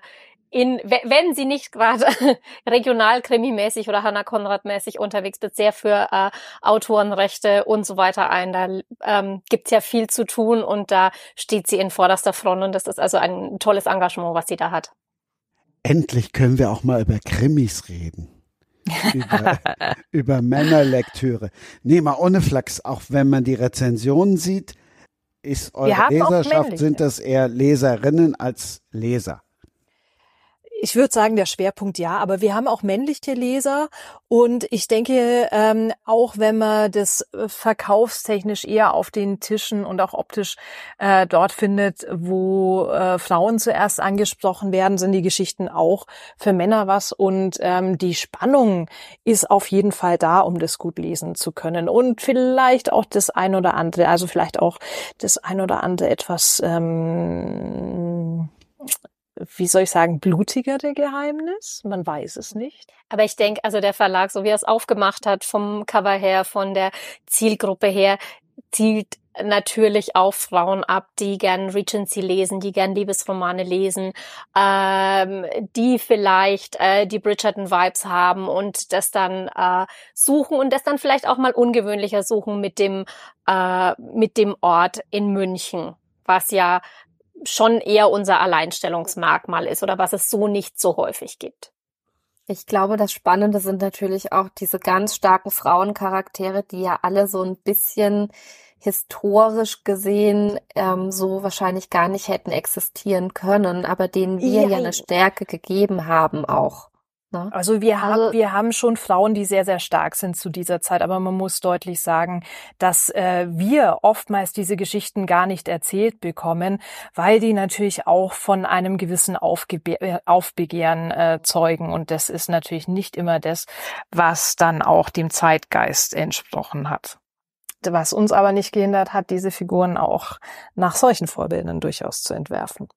in, wenn sie nicht gerade regional krimimäßig oder Hannah Konrad mäßig unterwegs ist, sehr für äh, Autorenrechte und so weiter ein. Da ähm, gibt's ja viel zu tun und da steht sie in vorderster Front und das ist also ein tolles Engagement, was sie da hat. Endlich können wir auch mal über Krimis reden. über, über Männerlektüre. Nee, mal ohne Flachs, auch wenn man die Rezensionen sieht, ist eure Leserschaft, sind das eher Leserinnen als Leser? Ich würde sagen, der Schwerpunkt ja, aber wir haben auch männliche Leser und ich denke, ähm, auch wenn man das äh, verkaufstechnisch eher auf den Tischen und auch optisch äh, dort findet, wo äh, Frauen zuerst angesprochen werden, sind die Geschichten auch für Männer was und ähm, die Spannung ist auf jeden Fall da, um das gut lesen zu können und vielleicht auch das ein oder andere, also vielleicht auch das ein oder andere etwas ähm, wie soll ich sagen, blutigere Geheimnis? Man weiß es nicht. Aber ich denke, also der Verlag, so wie er es aufgemacht hat, vom Cover her, von der Zielgruppe her, zielt natürlich auf Frauen ab, die gern Regency lesen, die gern Liebesromane lesen, ähm, die vielleicht äh, die Bridgerton-Vibes haben und das dann äh, suchen und das dann vielleicht auch mal ungewöhnlicher suchen mit dem äh, mit dem Ort in München, was ja schon eher unser Alleinstellungsmerkmal ist oder was es so nicht so häufig gibt. Ich glaube, das Spannende sind natürlich auch diese ganz starken Frauencharaktere, die ja alle so ein bisschen historisch gesehen ähm, so wahrscheinlich gar nicht hätten existieren können, aber denen wir ja, ja eine Stärke gegeben haben auch. Ne? Also wir haben, also, wir haben schon Frauen, die sehr, sehr stark sind zu dieser Zeit, aber man muss deutlich sagen, dass äh, wir oftmals diese Geschichten gar nicht erzählt bekommen, weil die natürlich auch von einem gewissen Aufgebe äh, Aufbegehren äh, zeugen. Und das ist natürlich nicht immer das, was dann auch dem Zeitgeist entsprochen hat. Was uns aber nicht gehindert hat, diese Figuren auch nach solchen Vorbildern durchaus zu entwerfen.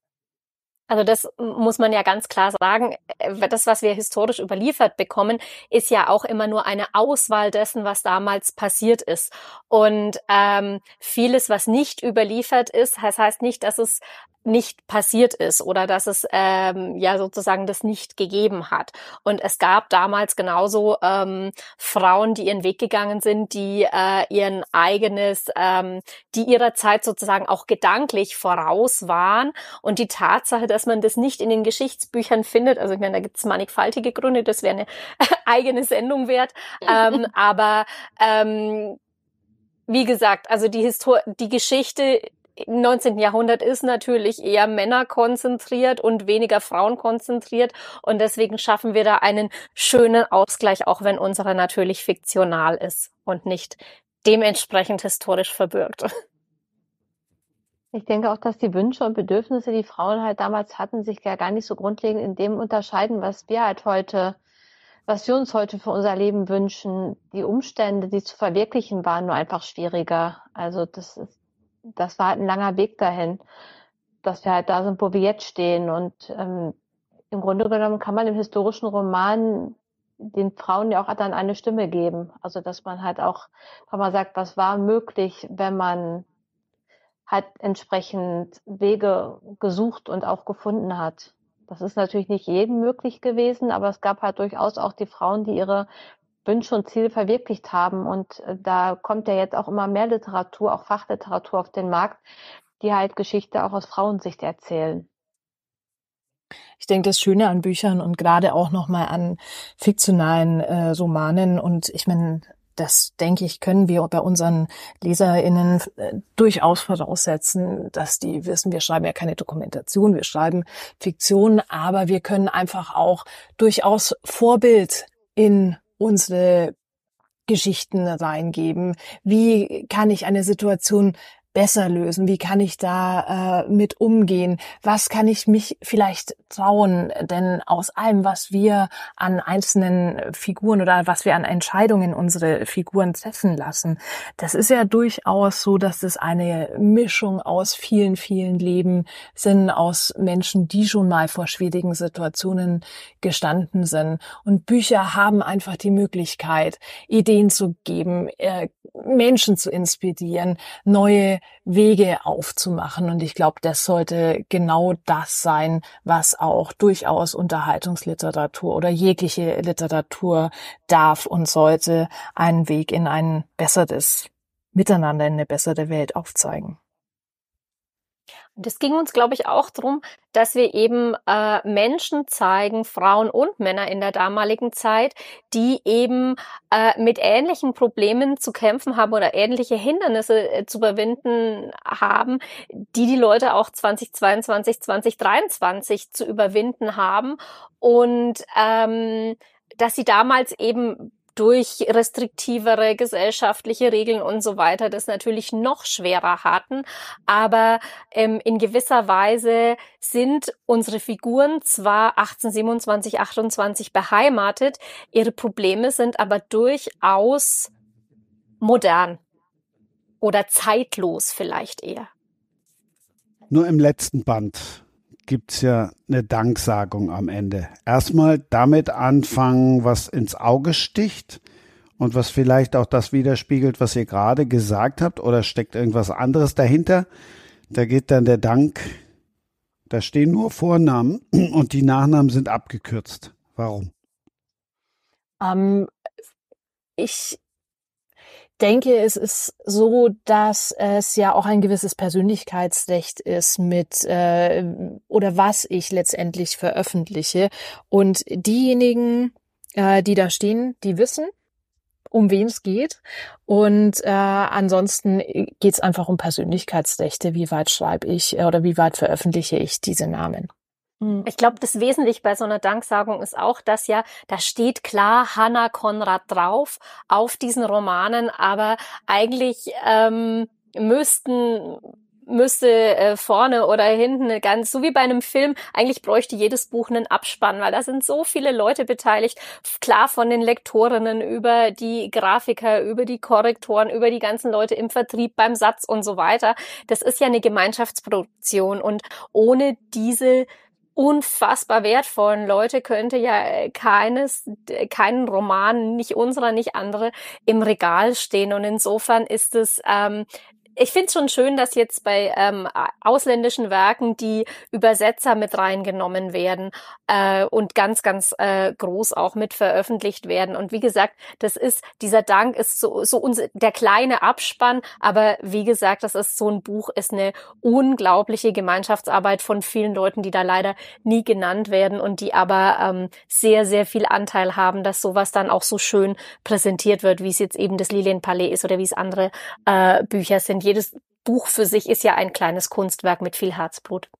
Also das muss man ja ganz klar sagen. Äh, das, was wir historisch überliefert bekommen, ist ja auch immer nur eine Auswahl dessen, was damals passiert ist. Und ähm, vieles, was nicht überliefert ist, das heißt nicht, dass es nicht passiert ist oder dass es ähm, ja sozusagen das nicht gegeben hat. Und es gab damals genauso ähm, Frauen, die ihren Weg gegangen sind, die äh, ihren eigenes, ähm, die ihrer Zeit sozusagen auch gedanklich voraus waren. Und die Tatsache, dass man das nicht in den Geschichtsbüchern findet, also ich meine, da gibt es mannigfaltige Gründe, das wäre eine eigene Sendung wert. ähm, aber ähm, wie gesagt, also die Histor die Geschichte im 19. Jahrhundert ist natürlich eher Männer konzentriert und weniger Frauen konzentriert. Und deswegen schaffen wir da einen schönen Ausgleich, auch wenn unsere natürlich fiktional ist und nicht dementsprechend historisch verbürgt. Ich denke auch, dass die Wünsche und Bedürfnisse, die Frauen halt damals hatten, sich ja gar nicht so grundlegend in dem unterscheiden, was wir halt heute, was wir uns heute für unser Leben wünschen. Die Umstände, die zu verwirklichen waren, nur einfach schwieriger. Also das ist, das war halt ein langer Weg dahin, dass wir halt da sind, wo wir jetzt stehen. Und ähm, im Grunde genommen kann man im historischen Roman den Frauen ja auch dann eine Stimme geben. Also dass man halt auch, wenn man sagt, was war möglich, wenn man halt entsprechend Wege gesucht und auch gefunden hat. Das ist natürlich nicht jedem möglich gewesen, aber es gab halt durchaus auch die Frauen, die ihre Wünsche und Ziele verwirklicht haben. Und äh, da kommt ja jetzt auch immer mehr Literatur, auch Fachliteratur auf den Markt, die halt Geschichte auch aus Frauensicht erzählen. Ich denke, das Schöne an Büchern und gerade auch nochmal an fiktionalen äh, Romanen und ich meine, das denke ich, können wir bei unseren LeserInnen äh, durchaus voraussetzen, dass die wissen, wir schreiben ja keine Dokumentation, wir schreiben Fiktion, aber wir können einfach auch durchaus Vorbild in unsere Geschichten reingeben. Wie kann ich eine Situation besser lösen? Wie kann ich da äh, mit umgehen? Was kann ich mich vielleicht trauen? Denn aus allem, was wir an einzelnen Figuren oder was wir an Entscheidungen unsere Figuren treffen lassen, das ist ja durchaus so, dass es eine Mischung aus vielen, vielen Leben sind, aus Menschen, die schon mal vor schwierigen Situationen gestanden sind. Und Bücher haben einfach die Möglichkeit, Ideen zu geben, äh, Menschen zu inspirieren, neue Wege aufzumachen. Und ich glaube, das sollte genau das sein, was auch durchaus Unterhaltungsliteratur oder jegliche Literatur darf und sollte einen Weg in ein besseres Miteinander, in eine bessere Welt aufzeigen. Es ging uns, glaube ich, auch darum, dass wir eben äh, Menschen zeigen, Frauen und Männer in der damaligen Zeit, die eben äh, mit ähnlichen Problemen zu kämpfen haben oder ähnliche Hindernisse äh, zu überwinden haben, die die Leute auch 2022, 2023 zu überwinden haben. Und ähm, dass sie damals eben durch restriktivere gesellschaftliche Regeln und so weiter das natürlich noch schwerer hatten. Aber ähm, in gewisser Weise sind unsere Figuren zwar 1827, 28 beheimatet, ihre Probleme sind aber durchaus modern oder zeitlos vielleicht eher. Nur im letzten Band gibt's ja eine Danksagung am Ende. Erstmal damit anfangen, was ins Auge sticht und was vielleicht auch das widerspiegelt, was ihr gerade gesagt habt, oder steckt irgendwas anderes dahinter? Da geht dann der Dank, da stehen nur Vornamen und die Nachnamen sind abgekürzt. Warum? Ähm, ich denke, es ist so, dass es ja auch ein gewisses Persönlichkeitsrecht ist mit äh, oder was ich letztendlich veröffentliche. Und diejenigen, äh, die da stehen, die wissen, um wen es geht. Und äh, ansonsten geht es einfach um Persönlichkeitsrechte. Wie weit schreibe ich äh, oder wie weit veröffentliche ich diese Namen? Hm. Ich glaube, das Wesentliche bei so einer Danksagung ist auch, dass ja, da steht klar Hannah Konrad drauf auf diesen Romanen, aber eigentlich ähm, müssten müsste äh, vorne oder hinten ganz, so wie bei einem Film, eigentlich bräuchte jedes Buch einen Abspann, weil da sind so viele Leute beteiligt, klar von den Lektorinnen über die Grafiker, über die Korrektoren, über die ganzen Leute im Vertrieb, beim Satz und so weiter. Das ist ja eine Gemeinschaftsproduktion und ohne diese unfassbar wertvollen Leute könnte ja keines, keinen Roman, nicht unserer, nicht andere, im Regal stehen. Und insofern ist es ähm, ich finde es schon schön, dass jetzt bei ähm, ausländischen Werken die Übersetzer mit reingenommen werden äh, und ganz, ganz äh, groß auch mit veröffentlicht werden. Und wie gesagt, das ist, dieser Dank ist so, so unser, der kleine Abspann, aber wie gesagt, das ist so ein Buch, ist eine unglaubliche Gemeinschaftsarbeit von vielen Leuten, die da leider nie genannt werden und die aber ähm, sehr, sehr viel Anteil haben, dass sowas dann auch so schön präsentiert wird, wie es jetzt eben das Lilienpalais ist oder wie es andere äh, Bücher sind jedes Buch für sich ist ja ein kleines Kunstwerk mit viel Herzblut.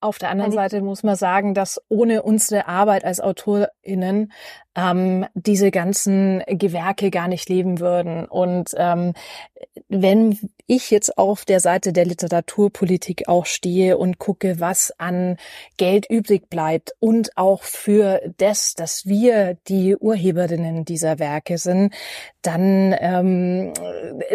Auf der anderen Seite muss man sagen, dass ohne unsere Arbeit als AutorInnen ähm, diese ganzen Gewerke gar nicht leben würden. Und ähm, wenn ich jetzt auf der Seite der Literaturpolitik auch stehe und gucke, was an Geld übrig bleibt und auch für das, dass wir die Urheberinnen dieser Werke sind, dann ähm,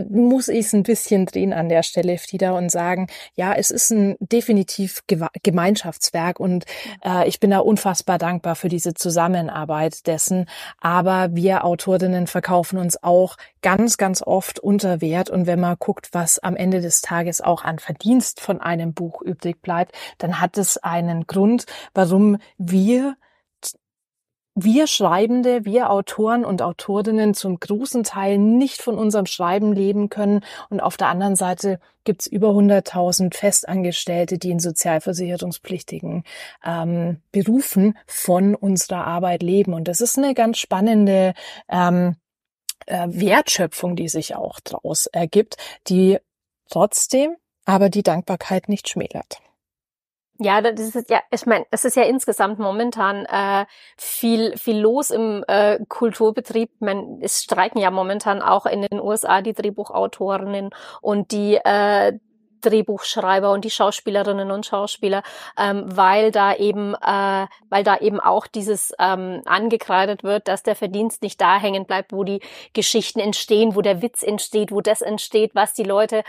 muss ich es ein bisschen drehen an der Stelle, Frieda, und sagen, ja, es ist ein definitiv Gemeinschaftswerk und äh, ich bin da unfassbar dankbar für diese Zusammenarbeit dessen. Aber wir Autorinnen verkaufen uns auch ganz, ganz oft unter Wert. Und wenn man guckt, was am Ende des Tages auch an Verdienst von einem Buch übrig bleibt, dann hat es einen Grund, warum wir wir Schreibende, wir Autoren und Autorinnen zum großen Teil nicht von unserem Schreiben leben können. Und auf der anderen Seite gibt's über 100.000 Festangestellte, die in sozialversicherungspflichtigen ähm, Berufen von unserer Arbeit leben. Und das ist eine ganz spannende ähm, äh, Wertschöpfung, die sich auch daraus ergibt, die trotzdem aber die Dankbarkeit nicht schmälert. Ja, das ist ja, ich meine, es ist ja insgesamt momentan äh, viel viel los im äh, Kulturbetrieb. Man, es streiken ja momentan auch in den USA die Drehbuchautorinnen und die äh, Drehbuchschreiber und die Schauspielerinnen und Schauspieler, ähm, weil da eben, äh, weil da eben auch dieses ähm, angekreidet wird, dass der Verdienst nicht da hängen bleibt, wo die Geschichten entstehen, wo der Witz entsteht, wo das entsteht, was die Leute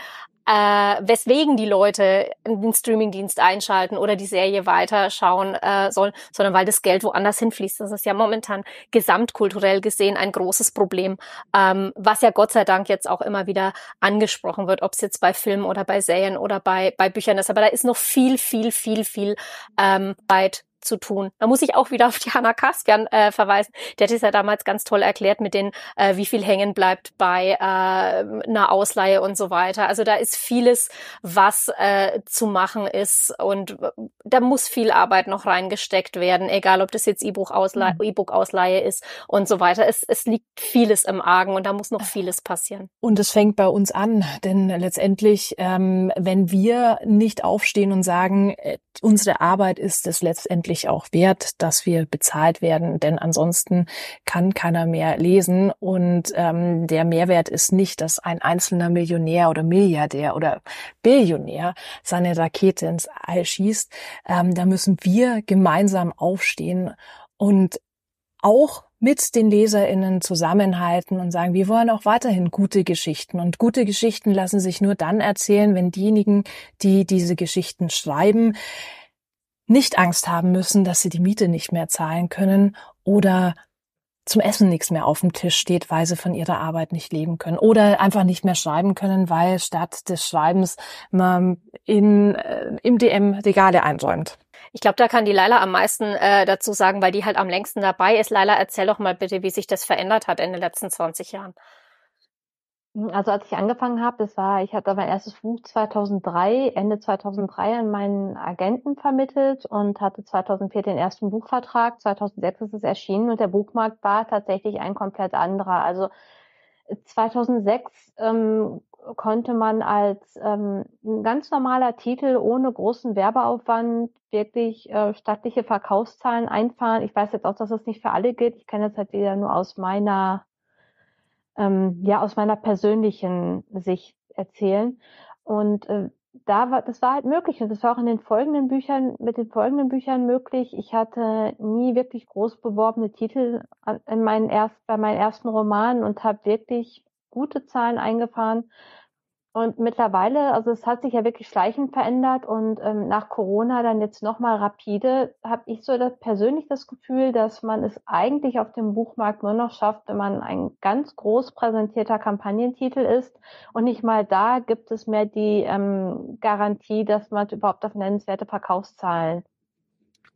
äh, weswegen die Leute den Streamingdienst einschalten oder die Serie weiterschauen äh, sollen, sondern weil das Geld woanders hinfließt. Das ist ja momentan gesamtkulturell gesehen ein großes Problem, ähm, was ja Gott sei Dank jetzt auch immer wieder angesprochen wird, ob es jetzt bei Filmen oder bei Serien oder bei, bei Büchern ist. Aber da ist noch viel, viel, viel, viel ähm, weit zu tun. Da muss ich auch wieder auf die Hanna Kaspian äh, verweisen. Der hat es ja damals ganz toll erklärt mit den, äh, wie viel hängen bleibt bei äh, einer Ausleihe und so weiter. Also da ist vieles, was äh, zu machen ist und da muss viel Arbeit noch reingesteckt werden, egal ob das jetzt E-Book-Ausleihe mhm. E ist und so weiter. Es, es liegt vieles im Argen und da muss noch vieles passieren. Und es fängt bei uns an, denn letztendlich, ähm, wenn wir nicht aufstehen und sagen, äh, unsere Arbeit ist es letztendlich wirklich auch wert, dass wir bezahlt werden, denn ansonsten kann keiner mehr lesen und ähm, der Mehrwert ist nicht, dass ein einzelner Millionär oder Milliardär oder Billionär seine Rakete ins All schießt. Ähm, da müssen wir gemeinsam aufstehen und auch mit den LeserInnen zusammenhalten und sagen, wir wollen auch weiterhin gute Geschichten. Und gute Geschichten lassen sich nur dann erzählen, wenn diejenigen, die diese Geschichten schreiben, nicht Angst haben müssen, dass sie die Miete nicht mehr zahlen können oder zum Essen nichts mehr auf dem Tisch steht, weil sie von ihrer Arbeit nicht leben können oder einfach nicht mehr schreiben können, weil statt des Schreibens man in, äh, im DM Regale einräumt. Ich glaube, da kann die Leila am meisten äh, dazu sagen, weil die halt am längsten dabei ist. Leila, erzähl doch mal bitte, wie sich das verändert hat in den letzten 20 Jahren. Hm, also als ich angefangen habe, das war, ich hatte mein erstes Buch 2003, Ende 2003 an meinen Agenten vermittelt und hatte 2004 den ersten Buchvertrag. 2006 ist es erschienen und der Buchmarkt war tatsächlich ein komplett anderer. Also 2006 ähm, konnte man als ähm, ein ganz normaler Titel ohne großen Werbeaufwand wirklich äh, stattliche Verkaufszahlen einfahren. Ich weiß jetzt auch, dass das nicht für alle gilt. Ich kenne das halt wieder nur aus meiner ähm, ja aus meiner persönlichen Sicht erzählen. Und äh, da war, das war halt möglich und das war auch in den folgenden Büchern, mit den folgenden Büchern möglich. Ich hatte nie wirklich groß beworbene Titel in meinen erst, bei meinen ersten Romanen und habe wirklich gute Zahlen eingefahren und mittlerweile, also es hat sich ja wirklich schleichend verändert und ähm, nach Corona dann jetzt nochmal rapide, habe ich so das, persönlich das Gefühl, dass man es eigentlich auf dem Buchmarkt nur noch schafft, wenn man ein ganz groß präsentierter Kampagnentitel ist. Und nicht mal da gibt es mehr die ähm, Garantie, dass man überhaupt auf nennenswerte Verkaufszahlen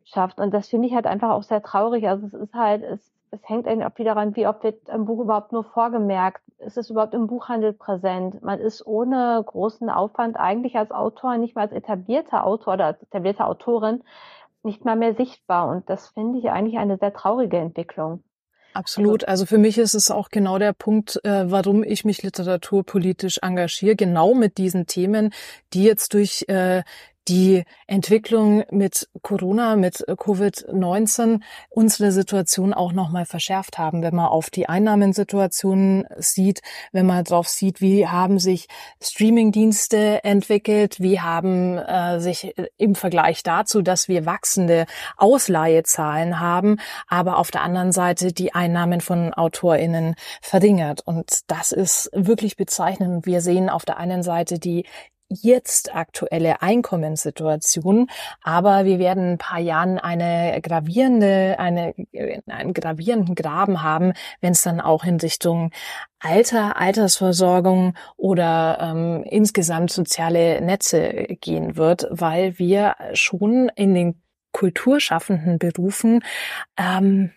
schafft. Und das finde ich halt einfach auch sehr traurig. Also es ist halt, es es hängt eigentlich auch wieder daran, wie oft wird ein Buch überhaupt nur vorgemerkt. Ist es überhaupt im Buchhandel präsent? Man ist ohne großen Aufwand eigentlich als Autor, nicht mal als etablierter Autor oder als etablierte Autorin, nicht mal mehr sichtbar. Und das finde ich eigentlich eine sehr traurige Entwicklung. Absolut. Also für mich ist es auch genau der Punkt, äh, warum ich mich literaturpolitisch engagiere, genau mit diesen Themen, die jetzt durch äh, die Entwicklung mit Corona, mit Covid-19 unsere Situation auch nochmal verschärft haben, wenn man auf die Einnahmensituation sieht, wenn man drauf sieht, wie haben sich Streamingdienste entwickelt, wie haben äh, sich im Vergleich dazu, dass wir wachsende Ausleihezahlen haben, aber auf der anderen Seite die Einnahmen von AutorInnen verringert. Und das ist wirklich bezeichnend. Wir sehen auf der einen Seite die jetzt aktuelle Einkommenssituation, aber wir werden in ein paar Jahren eine gravierende, eine, einen gravierenden Graben haben, wenn es dann auch in Richtung Alter, Altersversorgung oder ähm, insgesamt soziale Netze gehen wird, weil wir schon in den kulturschaffenden Berufen ähm,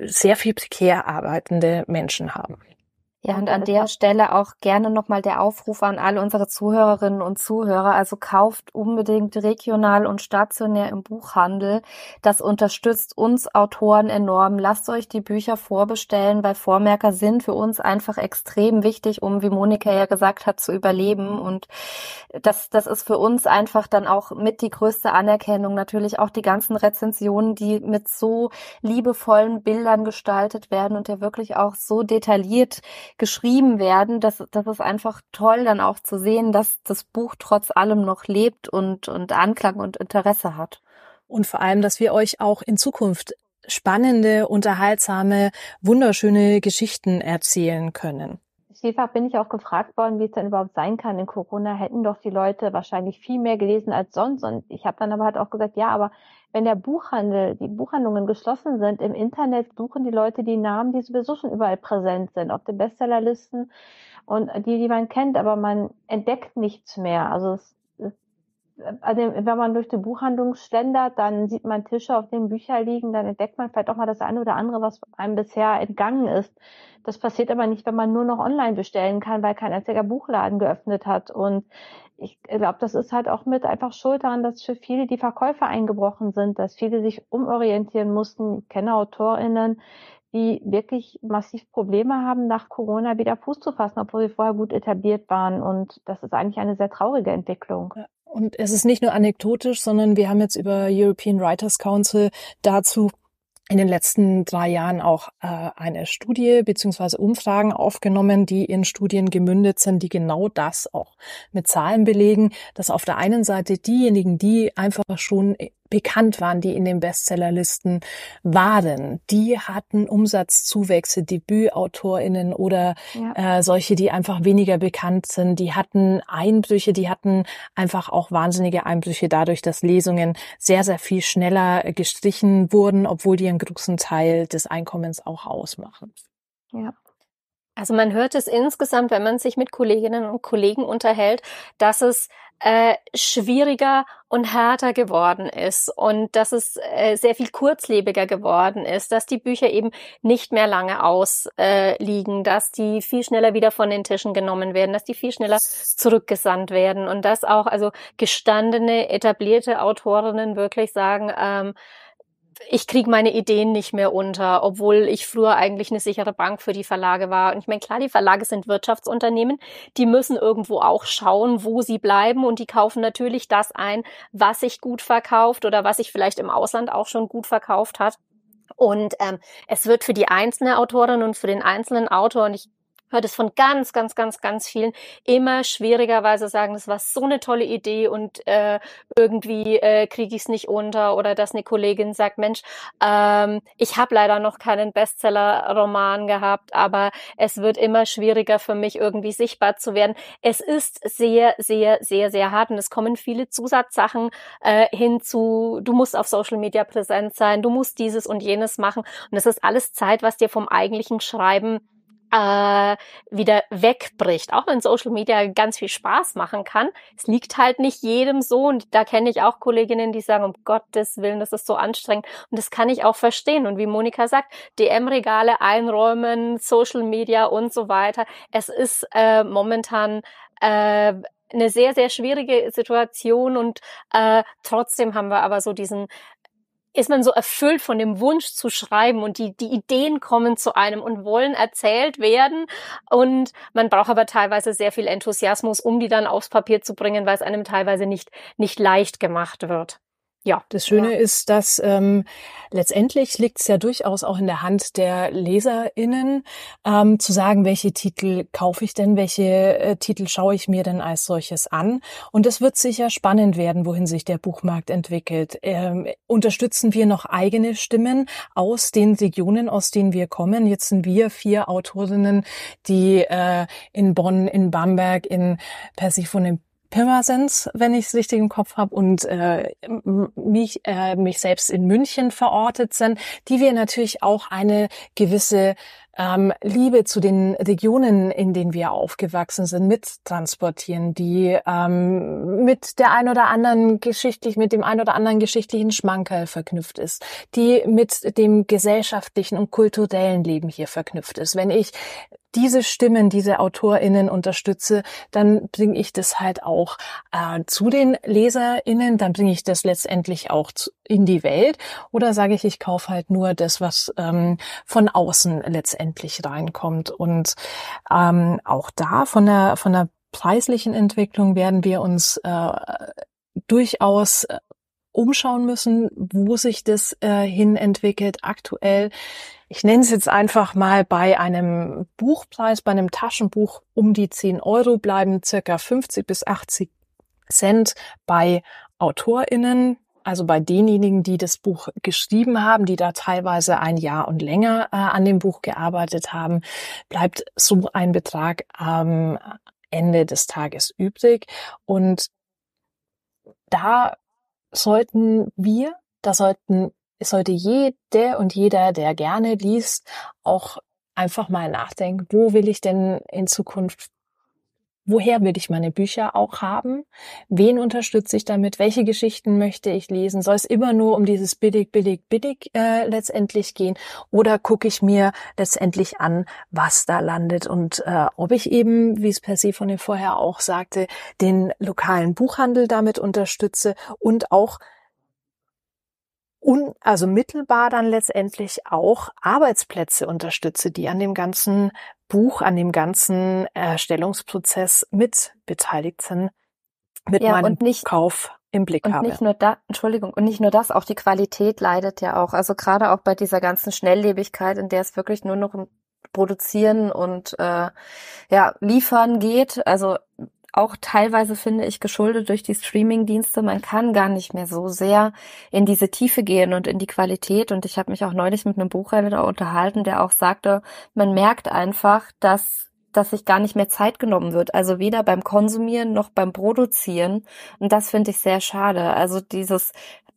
sehr viel prekär arbeitende Menschen haben. Ja, und an der Stelle auch gerne nochmal der Aufruf an alle unsere Zuhörerinnen und Zuhörer. Also kauft unbedingt regional und stationär im Buchhandel. Das unterstützt uns Autoren enorm. Lasst euch die Bücher vorbestellen, weil Vormerker sind für uns einfach extrem wichtig, um, wie Monika ja gesagt hat, zu überleben. Und das, das ist für uns einfach dann auch mit die größte Anerkennung. Natürlich auch die ganzen Rezensionen, die mit so liebevollen Bildern gestaltet werden und ja wirklich auch so detailliert geschrieben werden. Das, das ist einfach toll, dann auch zu sehen, dass das Buch trotz allem noch lebt und, und Anklang und Interesse hat. Und vor allem, dass wir euch auch in Zukunft spannende, unterhaltsame, wunderschöne Geschichten erzählen können. Vielfach bin ich auch gefragt worden, wie es denn überhaupt sein kann. In Corona hätten doch die Leute wahrscheinlich viel mehr gelesen als sonst. Und ich habe dann aber halt auch gesagt, ja, aber wenn der Buchhandel, die Buchhandlungen geschlossen sind, im Internet suchen die Leute die Namen, die sowieso schon überall präsent sind, auf den Bestsellerlisten und die, die man kennt, aber man entdeckt nichts mehr. Also es also wenn man durch die Buchhandlung schlendert, dann sieht man Tische, auf denen Bücher liegen, dann entdeckt man vielleicht auch mal das eine oder andere, was einem bisher entgangen ist. Das passiert aber nicht, wenn man nur noch online bestellen kann, weil kein einziger Buchladen geöffnet hat. Und ich glaube, das ist halt auch mit einfach schuld daran, dass für viele die Verkäufe eingebrochen sind, dass viele sich umorientieren mussten. Ich kenne AutorInnen, die wirklich massiv Probleme haben, nach Corona wieder Fuß zu fassen, obwohl sie vorher gut etabliert waren. Und das ist eigentlich eine sehr traurige Entwicklung. Ja. Und es ist nicht nur anekdotisch, sondern wir haben jetzt über European Writers Council dazu in den letzten drei Jahren auch äh, eine Studie beziehungsweise Umfragen aufgenommen, die in Studien gemündet sind, die genau das auch mit Zahlen belegen, dass auf der einen Seite diejenigen, die einfach schon bekannt waren, die in den Bestsellerlisten waren, die hatten Umsatzzuwächse, Debütautorinnen oder ja. äh, solche, die einfach weniger bekannt sind, die hatten Einbrüche, die hatten einfach auch wahnsinnige Einbrüche dadurch, dass Lesungen sehr, sehr viel schneller gestrichen wurden, obwohl die einen großen Teil des Einkommens auch ausmachen. Ja. Also man hört es insgesamt, wenn man sich mit Kolleginnen und Kollegen unterhält, dass es äh, schwieriger und härter geworden ist und dass es äh, sehr viel kurzlebiger geworden ist, dass die Bücher eben nicht mehr lange ausliegen, äh, dass die viel schneller wieder von den Tischen genommen werden, dass die viel schneller zurückgesandt werden und dass auch also gestandene, etablierte Autorinnen wirklich sagen, ähm, ich kriege meine Ideen nicht mehr unter, obwohl ich früher eigentlich eine sichere Bank für die Verlage war. Und ich meine, klar, die Verlage sind Wirtschaftsunternehmen, die müssen irgendwo auch schauen, wo sie bleiben und die kaufen natürlich das ein, was sich gut verkauft oder was sich vielleicht im Ausland auch schon gut verkauft hat. Und ähm, es wird für die einzelne Autorin und für den einzelnen Autor, und ich hört es von ganz, ganz, ganz, ganz vielen immer schwierigerweise sagen, das war so eine tolle Idee und äh, irgendwie äh, kriege ich es nicht unter oder dass eine Kollegin sagt, Mensch, ähm, ich habe leider noch keinen Bestseller-Roman gehabt, aber es wird immer schwieriger für mich irgendwie sichtbar zu werden. Es ist sehr, sehr, sehr, sehr hart und es kommen viele Zusatzsachen äh, hinzu. Du musst auf Social Media präsent sein, du musst dieses und jenes machen und das ist alles Zeit, was dir vom eigentlichen Schreiben äh, wieder wegbricht. Auch wenn Social Media ganz viel Spaß machen kann. Es liegt halt nicht jedem so. Und da kenne ich auch Kolleginnen, die sagen, um Gottes Willen, das ist so anstrengend. Und das kann ich auch verstehen. Und wie Monika sagt, DM-Regale einräumen, Social Media und so weiter. Es ist äh, momentan äh, eine sehr, sehr schwierige Situation und äh, trotzdem haben wir aber so diesen ist man so erfüllt von dem Wunsch zu schreiben und die, die Ideen kommen zu einem und wollen erzählt werden. Und man braucht aber teilweise sehr viel Enthusiasmus, um die dann aufs Papier zu bringen, weil es einem teilweise nicht, nicht leicht gemacht wird. Ja. Das Schöne ja. ist, dass ähm, letztendlich liegt es ja durchaus auch in der Hand der LeserInnen, ähm, zu sagen, welche Titel kaufe ich denn, welche äh, Titel schaue ich mir denn als solches an. Und es wird sicher spannend werden, wohin sich der Buchmarkt entwickelt. Ähm, unterstützen wir noch eigene Stimmen aus den Regionen, aus denen wir kommen? Jetzt sind wir vier Autorinnen, die äh, in Bonn, in Bamberg, in Persephone Pirmasens, wenn ich es richtig im Kopf habe, und äh, mich, äh, mich selbst in München verortet sind, die wir natürlich auch eine gewisse ähm, Liebe zu den Regionen, in denen wir aufgewachsen sind, mittransportieren, die ähm, mit der ein oder anderen geschichtlich, mit dem ein oder anderen geschichtlichen Schmankerl verknüpft ist, die mit dem gesellschaftlichen und kulturellen Leben hier verknüpft ist. Wenn ich diese Stimmen, diese AutorInnen unterstütze, dann bringe ich das halt auch äh, zu den LeserInnen, dann bringe ich das letztendlich auch zu, in die Welt. Oder sage ich, ich kaufe halt nur das, was ähm, von außen letztendlich reinkommt. Und ähm, auch da von der, von der preislichen Entwicklung werden wir uns äh, durchaus äh, umschauen müssen, wo sich das äh, hin entwickelt. Aktuell ich nenne es jetzt einfach mal bei einem Buchpreis, bei einem Taschenbuch um die 10 Euro bleiben circa 50 bis 80 Cent bei AutorInnen, also bei denjenigen, die das Buch geschrieben haben, die da teilweise ein Jahr und länger äh, an dem Buch gearbeitet haben, bleibt so ein Betrag am Ende des Tages übrig. Und da sollten wir, da sollten sollte jede und jeder, der gerne liest, auch einfach mal nachdenken, wo will ich denn in Zukunft Woher will ich meine Bücher auch haben? Wen unterstütze ich damit? Welche Geschichten möchte ich lesen? Soll es immer nur um dieses billig, billig, billig äh, letztendlich gehen? Oder gucke ich mir letztendlich an, was da landet und äh, ob ich eben, wie es Persephone vorher auch sagte, den lokalen Buchhandel damit unterstütze und auch und also mittelbar dann letztendlich auch Arbeitsplätze unterstütze, die an dem ganzen Buch, an dem ganzen Erstellungsprozess mit beteiligt sind, mit ja, meinem nicht, Kauf im Blick und habe. Nicht nur da, Entschuldigung, und nicht nur das, auch die Qualität leidet ja auch. Also gerade auch bei dieser ganzen Schnelllebigkeit, in der es wirklich nur noch um Produzieren und äh, ja liefern geht. Also auch teilweise finde ich geschuldet durch die Streaming-Dienste. Man kann gar nicht mehr so sehr in diese Tiefe gehen und in die Qualität. Und ich habe mich auch neulich mit einem Buchhändler unterhalten, der auch sagte, man merkt einfach, dass dass sich gar nicht mehr Zeit genommen wird. Also weder beim Konsumieren noch beim Produzieren. Und das finde ich sehr schade. Also dieses,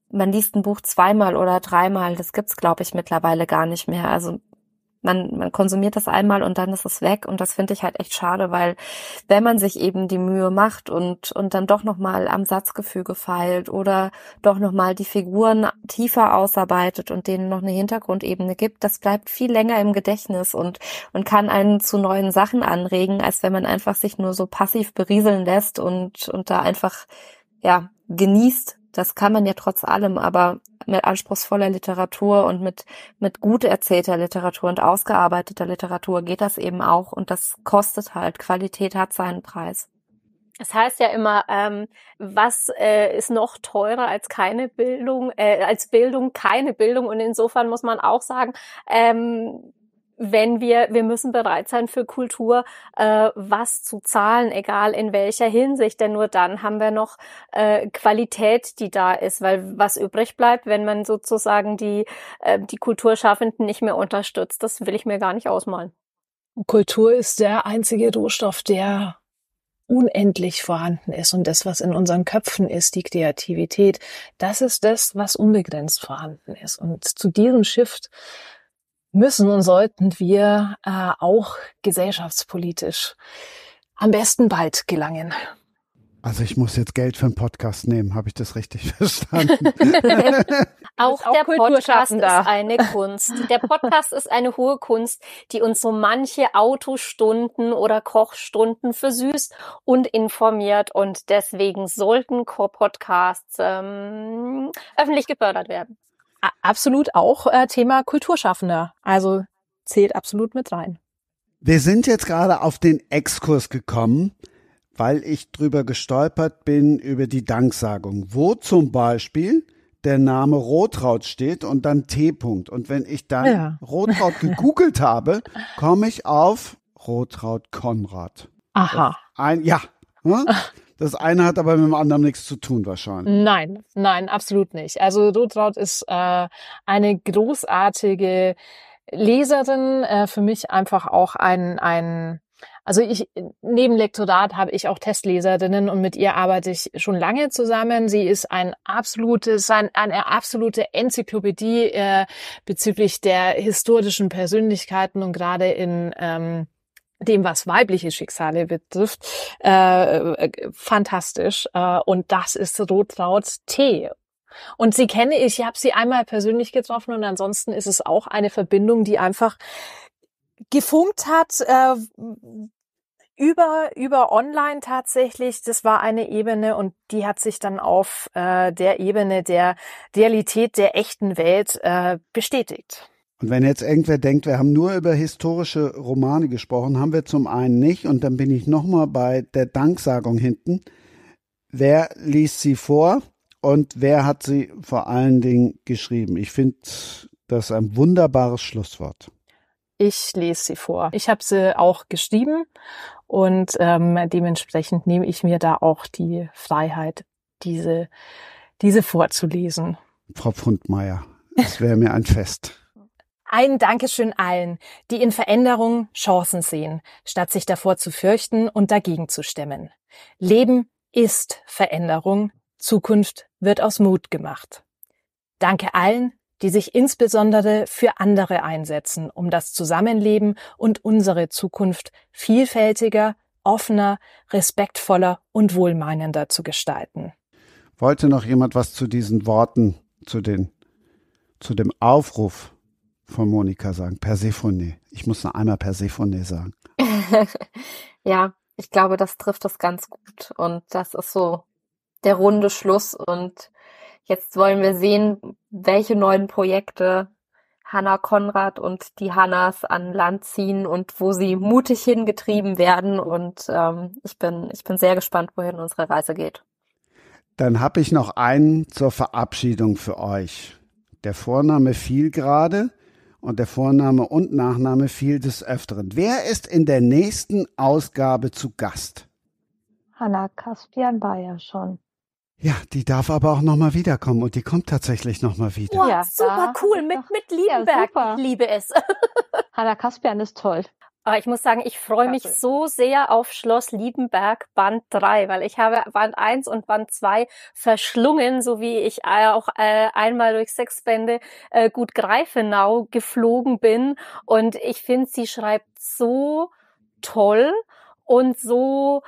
man liest ein Buch zweimal oder dreimal, das gibt's glaube ich mittlerweile gar nicht mehr. Also man, man konsumiert das einmal und dann ist es weg. Und das finde ich halt echt schade, weil wenn man sich eben die Mühe macht und und dann doch noch mal am Satzgefüge feilt oder doch noch mal die Figuren tiefer ausarbeitet und denen noch eine Hintergrundebene gibt, das bleibt viel länger im Gedächtnis und und kann einen zu neuen Sachen anregen, als wenn man einfach sich nur so passiv berieseln lässt und und da einfach ja genießt. Das kann man ja trotz allem, aber mit anspruchsvoller Literatur und mit, mit gut erzählter Literatur und ausgearbeiteter Literatur geht das eben auch und das kostet halt. Qualität hat seinen Preis. Es heißt ja immer, ähm, was äh, ist noch teurer als keine Bildung, äh, als Bildung, keine Bildung. Und insofern muss man auch sagen, ähm, wenn wir, wir müssen bereit sein für Kultur, äh, was zu zahlen, egal in welcher Hinsicht, denn nur dann haben wir noch äh, Qualität, die da ist, weil was übrig bleibt, wenn man sozusagen die, äh, die Kulturschaffenden nicht mehr unterstützt, das will ich mir gar nicht ausmalen. Kultur ist der einzige Rohstoff, der unendlich vorhanden ist und das, was in unseren Köpfen ist, die Kreativität, das ist das, was unbegrenzt vorhanden ist. Und zu diesem Shift müssen und sollten wir äh, auch gesellschaftspolitisch am besten bald gelangen. Also ich muss jetzt Geld für einen Podcast nehmen, habe ich das richtig verstanden? auch, auch der Podcast ist eine Kunst. Der Podcast ist eine hohe Kunst, die uns so manche Autostunden oder Kochstunden versüßt und informiert und deswegen sollten Core-Podcasts ähm, öffentlich gefördert werden. Absolut auch äh, Thema Kulturschaffender. Also zählt absolut mit rein. Wir sind jetzt gerade auf den Exkurs gekommen, weil ich drüber gestolpert bin über die Danksagung, wo zum Beispiel der Name Rotraut steht und dann T. -Punkt. Und wenn ich dann ja. Rotraut gegoogelt habe, komme ich auf Rotraut Konrad. Aha. Ein, ja. Hm? Das eine hat aber mit dem anderen nichts zu tun wahrscheinlich. Nein, nein, absolut nicht. Also Rotraut ist äh, eine großartige Leserin, äh, für mich einfach auch ein, ein also ich, neben Lektorat habe ich auch Testleserinnen und mit ihr arbeite ich schon lange zusammen. Sie ist ein absolutes, ein, eine absolute Enzyklopädie äh, bezüglich der historischen Persönlichkeiten und gerade in ähm, dem, was weibliche Schicksale betrifft, äh, fantastisch. Äh, und das ist Rotraut T. Und sie kenne ich, ich habe sie einmal persönlich getroffen und ansonsten ist es auch eine Verbindung, die einfach gefunkt hat äh, über über online tatsächlich. Das war eine Ebene und die hat sich dann auf äh, der Ebene der Realität der echten Welt äh, bestätigt. Und wenn jetzt irgendwer denkt, wir haben nur über historische Romane gesprochen, haben wir zum einen nicht. Und dann bin ich nochmal bei der Danksagung hinten. Wer liest sie vor und wer hat sie vor allen Dingen geschrieben? Ich finde das ein wunderbares Schlusswort. Ich lese sie vor. Ich habe sie auch geschrieben und ähm, dementsprechend nehme ich mir da auch die Freiheit, diese, diese vorzulesen. Frau Pfundmeier, es wäre mir ein Fest. Ein Dankeschön allen, die in Veränderung Chancen sehen, statt sich davor zu fürchten und dagegen zu stemmen. Leben ist Veränderung, Zukunft wird aus Mut gemacht. Danke allen, die sich insbesondere für andere einsetzen, um das Zusammenleben und unsere Zukunft vielfältiger, offener, respektvoller und wohlmeinender zu gestalten. Wollte noch jemand was zu diesen Worten, zu den, zu dem Aufruf von Monika sagen? Persephone. Ich muss noch einmal Persephone sagen. ja, ich glaube, das trifft es ganz gut und das ist so der runde Schluss und Jetzt wollen wir sehen, welche neuen Projekte Hanna Konrad und die Hannas an Land ziehen und wo sie mutig hingetrieben werden. Und ähm, ich bin ich bin sehr gespannt, wohin unsere Reise geht. Dann habe ich noch einen zur Verabschiedung für euch. Der Vorname fiel gerade und der Vorname und Nachname fiel des Öfteren. Wer ist in der nächsten Ausgabe zu Gast? Hanna Kaspian war ja schon. Ja, die darf aber auch nochmal wiederkommen und die kommt tatsächlich nochmal wieder. Oh, ja, super cool, mit, mit Liebenberg. Ja, ich liebe es. Hanna Kaspian ist toll. Aber ich muss sagen, ich freue mich so sehr auf Schloss Liebenberg Band 3, weil ich habe Band 1 und Band 2 verschlungen, so wie ich auch äh, einmal durch sechs Bände äh, gut Greifenau geflogen bin. Und ich finde, sie schreibt so toll und so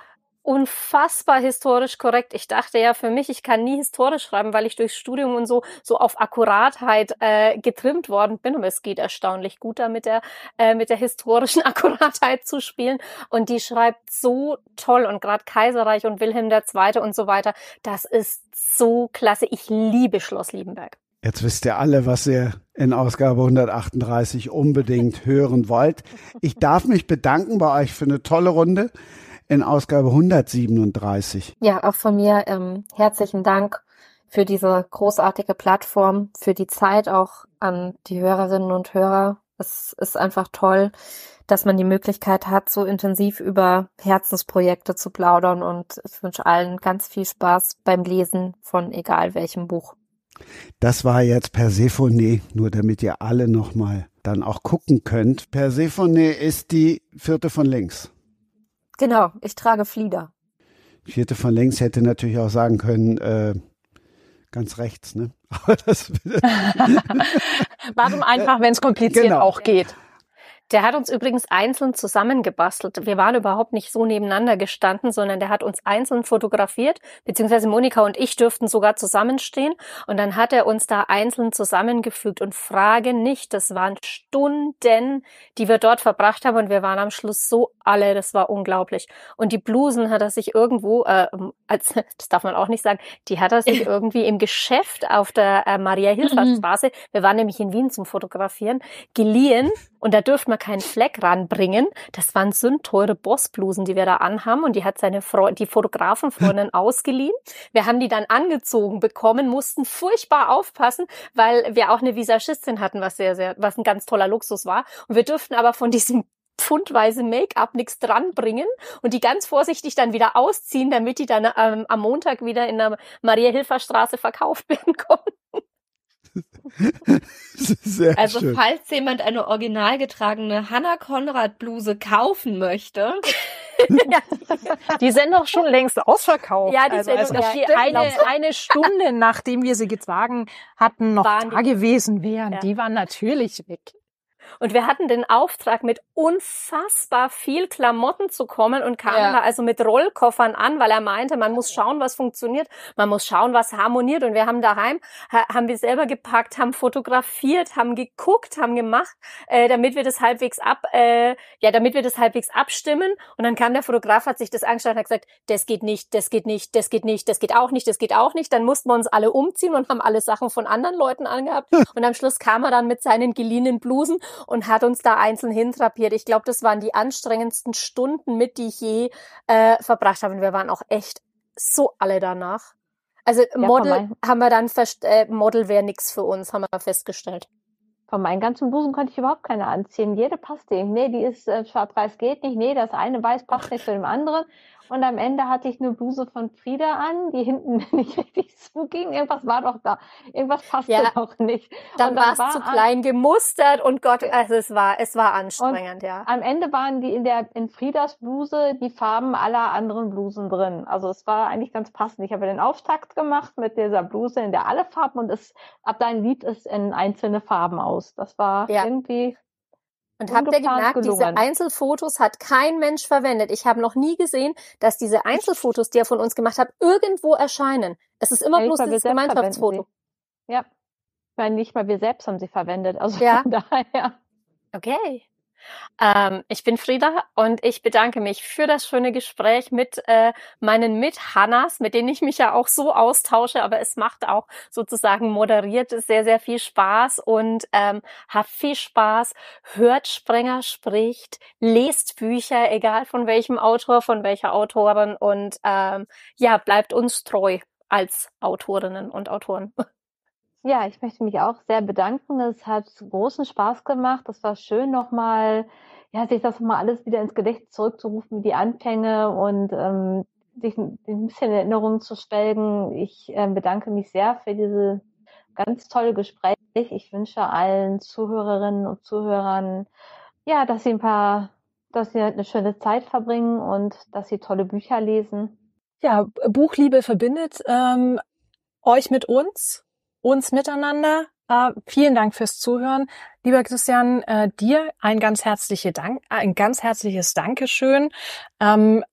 unfassbar historisch korrekt. Ich dachte ja für mich, ich kann nie historisch schreiben, weil ich durchs Studium und so so auf Akkuratheit äh, getrimmt worden bin. Aber es geht erstaunlich gut da mit der äh, mit der historischen Akkuratheit zu spielen. Und die schreibt so toll und gerade Kaiserreich und Wilhelm II. und so weiter. Das ist so klasse. Ich liebe Schloss Liebenberg. Jetzt wisst ihr alle, was ihr in Ausgabe 138 unbedingt hören wollt. Ich darf mich bedanken bei euch für eine tolle Runde in Ausgabe 137. Ja, auch von mir ähm, herzlichen Dank für diese großartige Plattform, für die Zeit auch an die Hörerinnen und Hörer. Es ist einfach toll, dass man die Möglichkeit hat, so intensiv über Herzensprojekte zu plaudern und ich wünsche allen ganz viel Spaß beim Lesen von egal welchem Buch. Das war jetzt Persephone, nur damit ihr alle nochmal dann auch gucken könnt. Persephone ist die vierte von links. Genau, ich trage Flieder. Vierte von links hätte natürlich auch sagen können, äh, ganz rechts, ne? Aber das Warum einfach, wenn es kompliziert genau. auch geht? Der hat uns übrigens einzeln zusammengebastelt. Wir waren überhaupt nicht so nebeneinander gestanden, sondern der hat uns einzeln fotografiert, beziehungsweise Monika und ich dürften sogar zusammenstehen. Und dann hat er uns da einzeln zusammengefügt und frage nicht, das waren Stunden, die wir dort verbracht haben und wir waren am Schluss so alle, das war unglaublich. Und die Blusen hat er sich irgendwo, äh, als, das darf man auch nicht sagen, die hat er sich irgendwie im Geschäft auf der äh, Maria-Hilfer-Straße, wir waren nämlich in Wien zum Fotografieren, geliehen und da dürfte man keinen Fleck ranbringen. Das waren sündteure Bossblusen, die wir da anhaben und die hat seine Frau, die Fotografenfreundin ausgeliehen. Wir haben die dann angezogen bekommen, mussten furchtbar aufpassen, weil wir auch eine Visagistin hatten, was sehr, sehr, was ein ganz toller Luxus war. Und wir dürften aber von diesem pfundweise Make-up nichts dranbringen und die ganz vorsichtig dann wieder ausziehen, damit die dann ähm, am Montag wieder in der Maria-Hilfer-Straße verkauft werden konnten. Sehr also schön. falls jemand eine original getragene Hannah Konrad Bluse kaufen möchte. die sind doch schon längst ausverkauft. Ja, die also, sind also die eine, eine Stunde, nachdem wir sie getragen hatten, noch waren da gewesen wären. Ja. Die waren natürlich weg. Und wir hatten den Auftrag, mit unfassbar viel Klamotten zu kommen und kamen ja. da also mit Rollkoffern an, weil er meinte, man muss schauen, was funktioniert, man muss schauen, was harmoniert. Und wir haben daheim, haben wir selber gepackt, haben fotografiert, haben geguckt, haben gemacht, äh, damit wir das halbwegs ab, äh, ja, damit wir das halbwegs abstimmen. Und dann kam der Fotograf, hat sich das angeschaut und hat gesagt, das geht nicht, das geht nicht, das geht nicht, das geht auch nicht, das geht auch nicht. Dann mussten wir uns alle umziehen und haben alle Sachen von anderen Leuten angehabt. Und am Schluss kam er dann mit seinen geliehenen Blusen und hat uns da einzeln hintrapiert. Ich glaube, das waren die anstrengendsten Stunden mit, die ich je äh, verbracht habe. Und wir waren auch echt so alle danach. Also ja, Model haben wir dann äh, Model wäre nix für uns, haben wir festgestellt. Von meinen ganzen Busen konnte ich überhaupt keine anziehen. Jede passte. Nee, die ist äh, schwarz-weiß geht nicht. Nee, das eine weiß passt nicht zu dem anderen. Und am Ende hatte ich eine Bluse von Frieda an, die hinten nicht richtig zuging. Irgendwas war doch da. Irgendwas passte ja, doch nicht. Dann, dann war es zu klein gemustert und Gott, also es war, es war anstrengend, ja. Am Ende waren die in der, in Friedas Bluse die Farben aller anderen Blusen drin. Also es war eigentlich ganz passend. Ich habe den Auftakt gemacht mit dieser Bluse, in der alle Farben und es, ab dein Lied es in einzelne Farben aus. Das war ja. irgendwie und habt ihr gemerkt, gelungen. diese Einzelfotos hat kein Mensch verwendet. Ich habe noch nie gesehen, dass diese Einzelfotos, die er von uns gemacht hat, irgendwo erscheinen. Es ist immer ja, bloß das Gemeinschaftsfoto. Ja, weil nicht mal wir selbst haben sie verwendet. Also ja. von daher. Okay. Ähm, ich bin Frieda und ich bedanke mich für das schöne Gespräch mit äh, meinen Mit-Hannas, mit denen ich mich ja auch so austausche, aber es macht auch sozusagen moderiert sehr, sehr viel Spaß und ähm, habt viel Spaß, hört Sprenger spricht, lest Bücher, egal von welchem Autor, von welcher Autorin und ähm, ja, bleibt uns treu als Autorinnen und Autoren. Ja, ich möchte mich auch sehr bedanken. Es hat großen Spaß gemacht. Es war schön nochmal, ja, sich das nochmal alles wieder ins Gedächtnis zurückzurufen, die Anfänge und ähm, sich ein bisschen in Erinnerung zu schwelgen. Ich äh, bedanke mich sehr für diese ganz tolle Gespräch. Ich wünsche allen Zuhörerinnen und Zuhörern, ja, dass sie ein paar, dass sie eine schöne Zeit verbringen und dass sie tolle Bücher lesen. Ja, Buchliebe verbindet ähm, euch mit uns uns miteinander. Äh, vielen Dank fürs Zuhören. Lieber Christian, äh, dir ein ganz herzliche Dank, ein ganz herzliches Dankeschön ähm,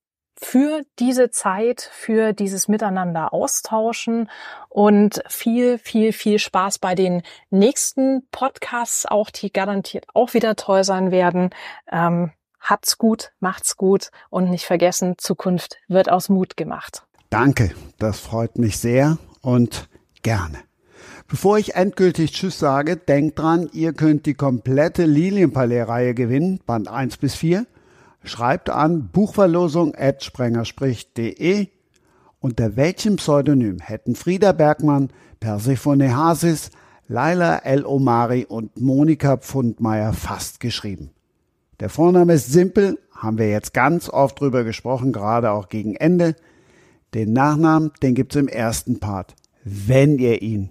für diese Zeit, für dieses Miteinander austauschen und viel, viel, viel Spaß bei den nächsten Podcasts, auch die garantiert auch wieder toll sein werden. Ähm, habt's gut, macht's gut und nicht vergessen, Zukunft wird aus Mut gemacht. Danke, das freut mich sehr und gerne. Bevor ich endgültig Tschüss sage, denkt dran, ihr könnt die komplette Lilienpalais-Reihe gewinnen, Band 1 bis 4. Schreibt an buchverlosung at sprengerspricht.de. Unter welchem Pseudonym hätten Frieda Bergmann, Persephone Hasis, Laila El Omari und Monika Pfundmeier fast geschrieben? Der Vorname ist simpel, haben wir jetzt ganz oft drüber gesprochen, gerade auch gegen Ende. Den Nachnamen, den gibt's im ersten Part. Wenn ihr ihn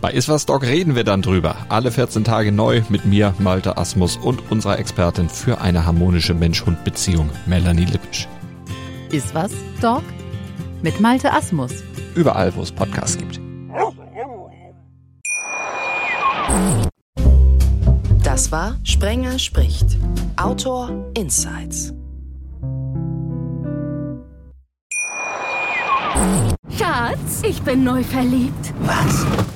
Bei Iswas Dog reden wir dann drüber. Alle 14 Tage neu mit mir, Malte Asmus und unserer Expertin für eine harmonische Mensch-Hund-Beziehung, Melanie Lippisch. Iswas Dog mit Malte Asmus. Überall, wo es Podcasts gibt. Das war Sprenger spricht. Autor Insights. Schatz, ich bin neu verliebt. Was?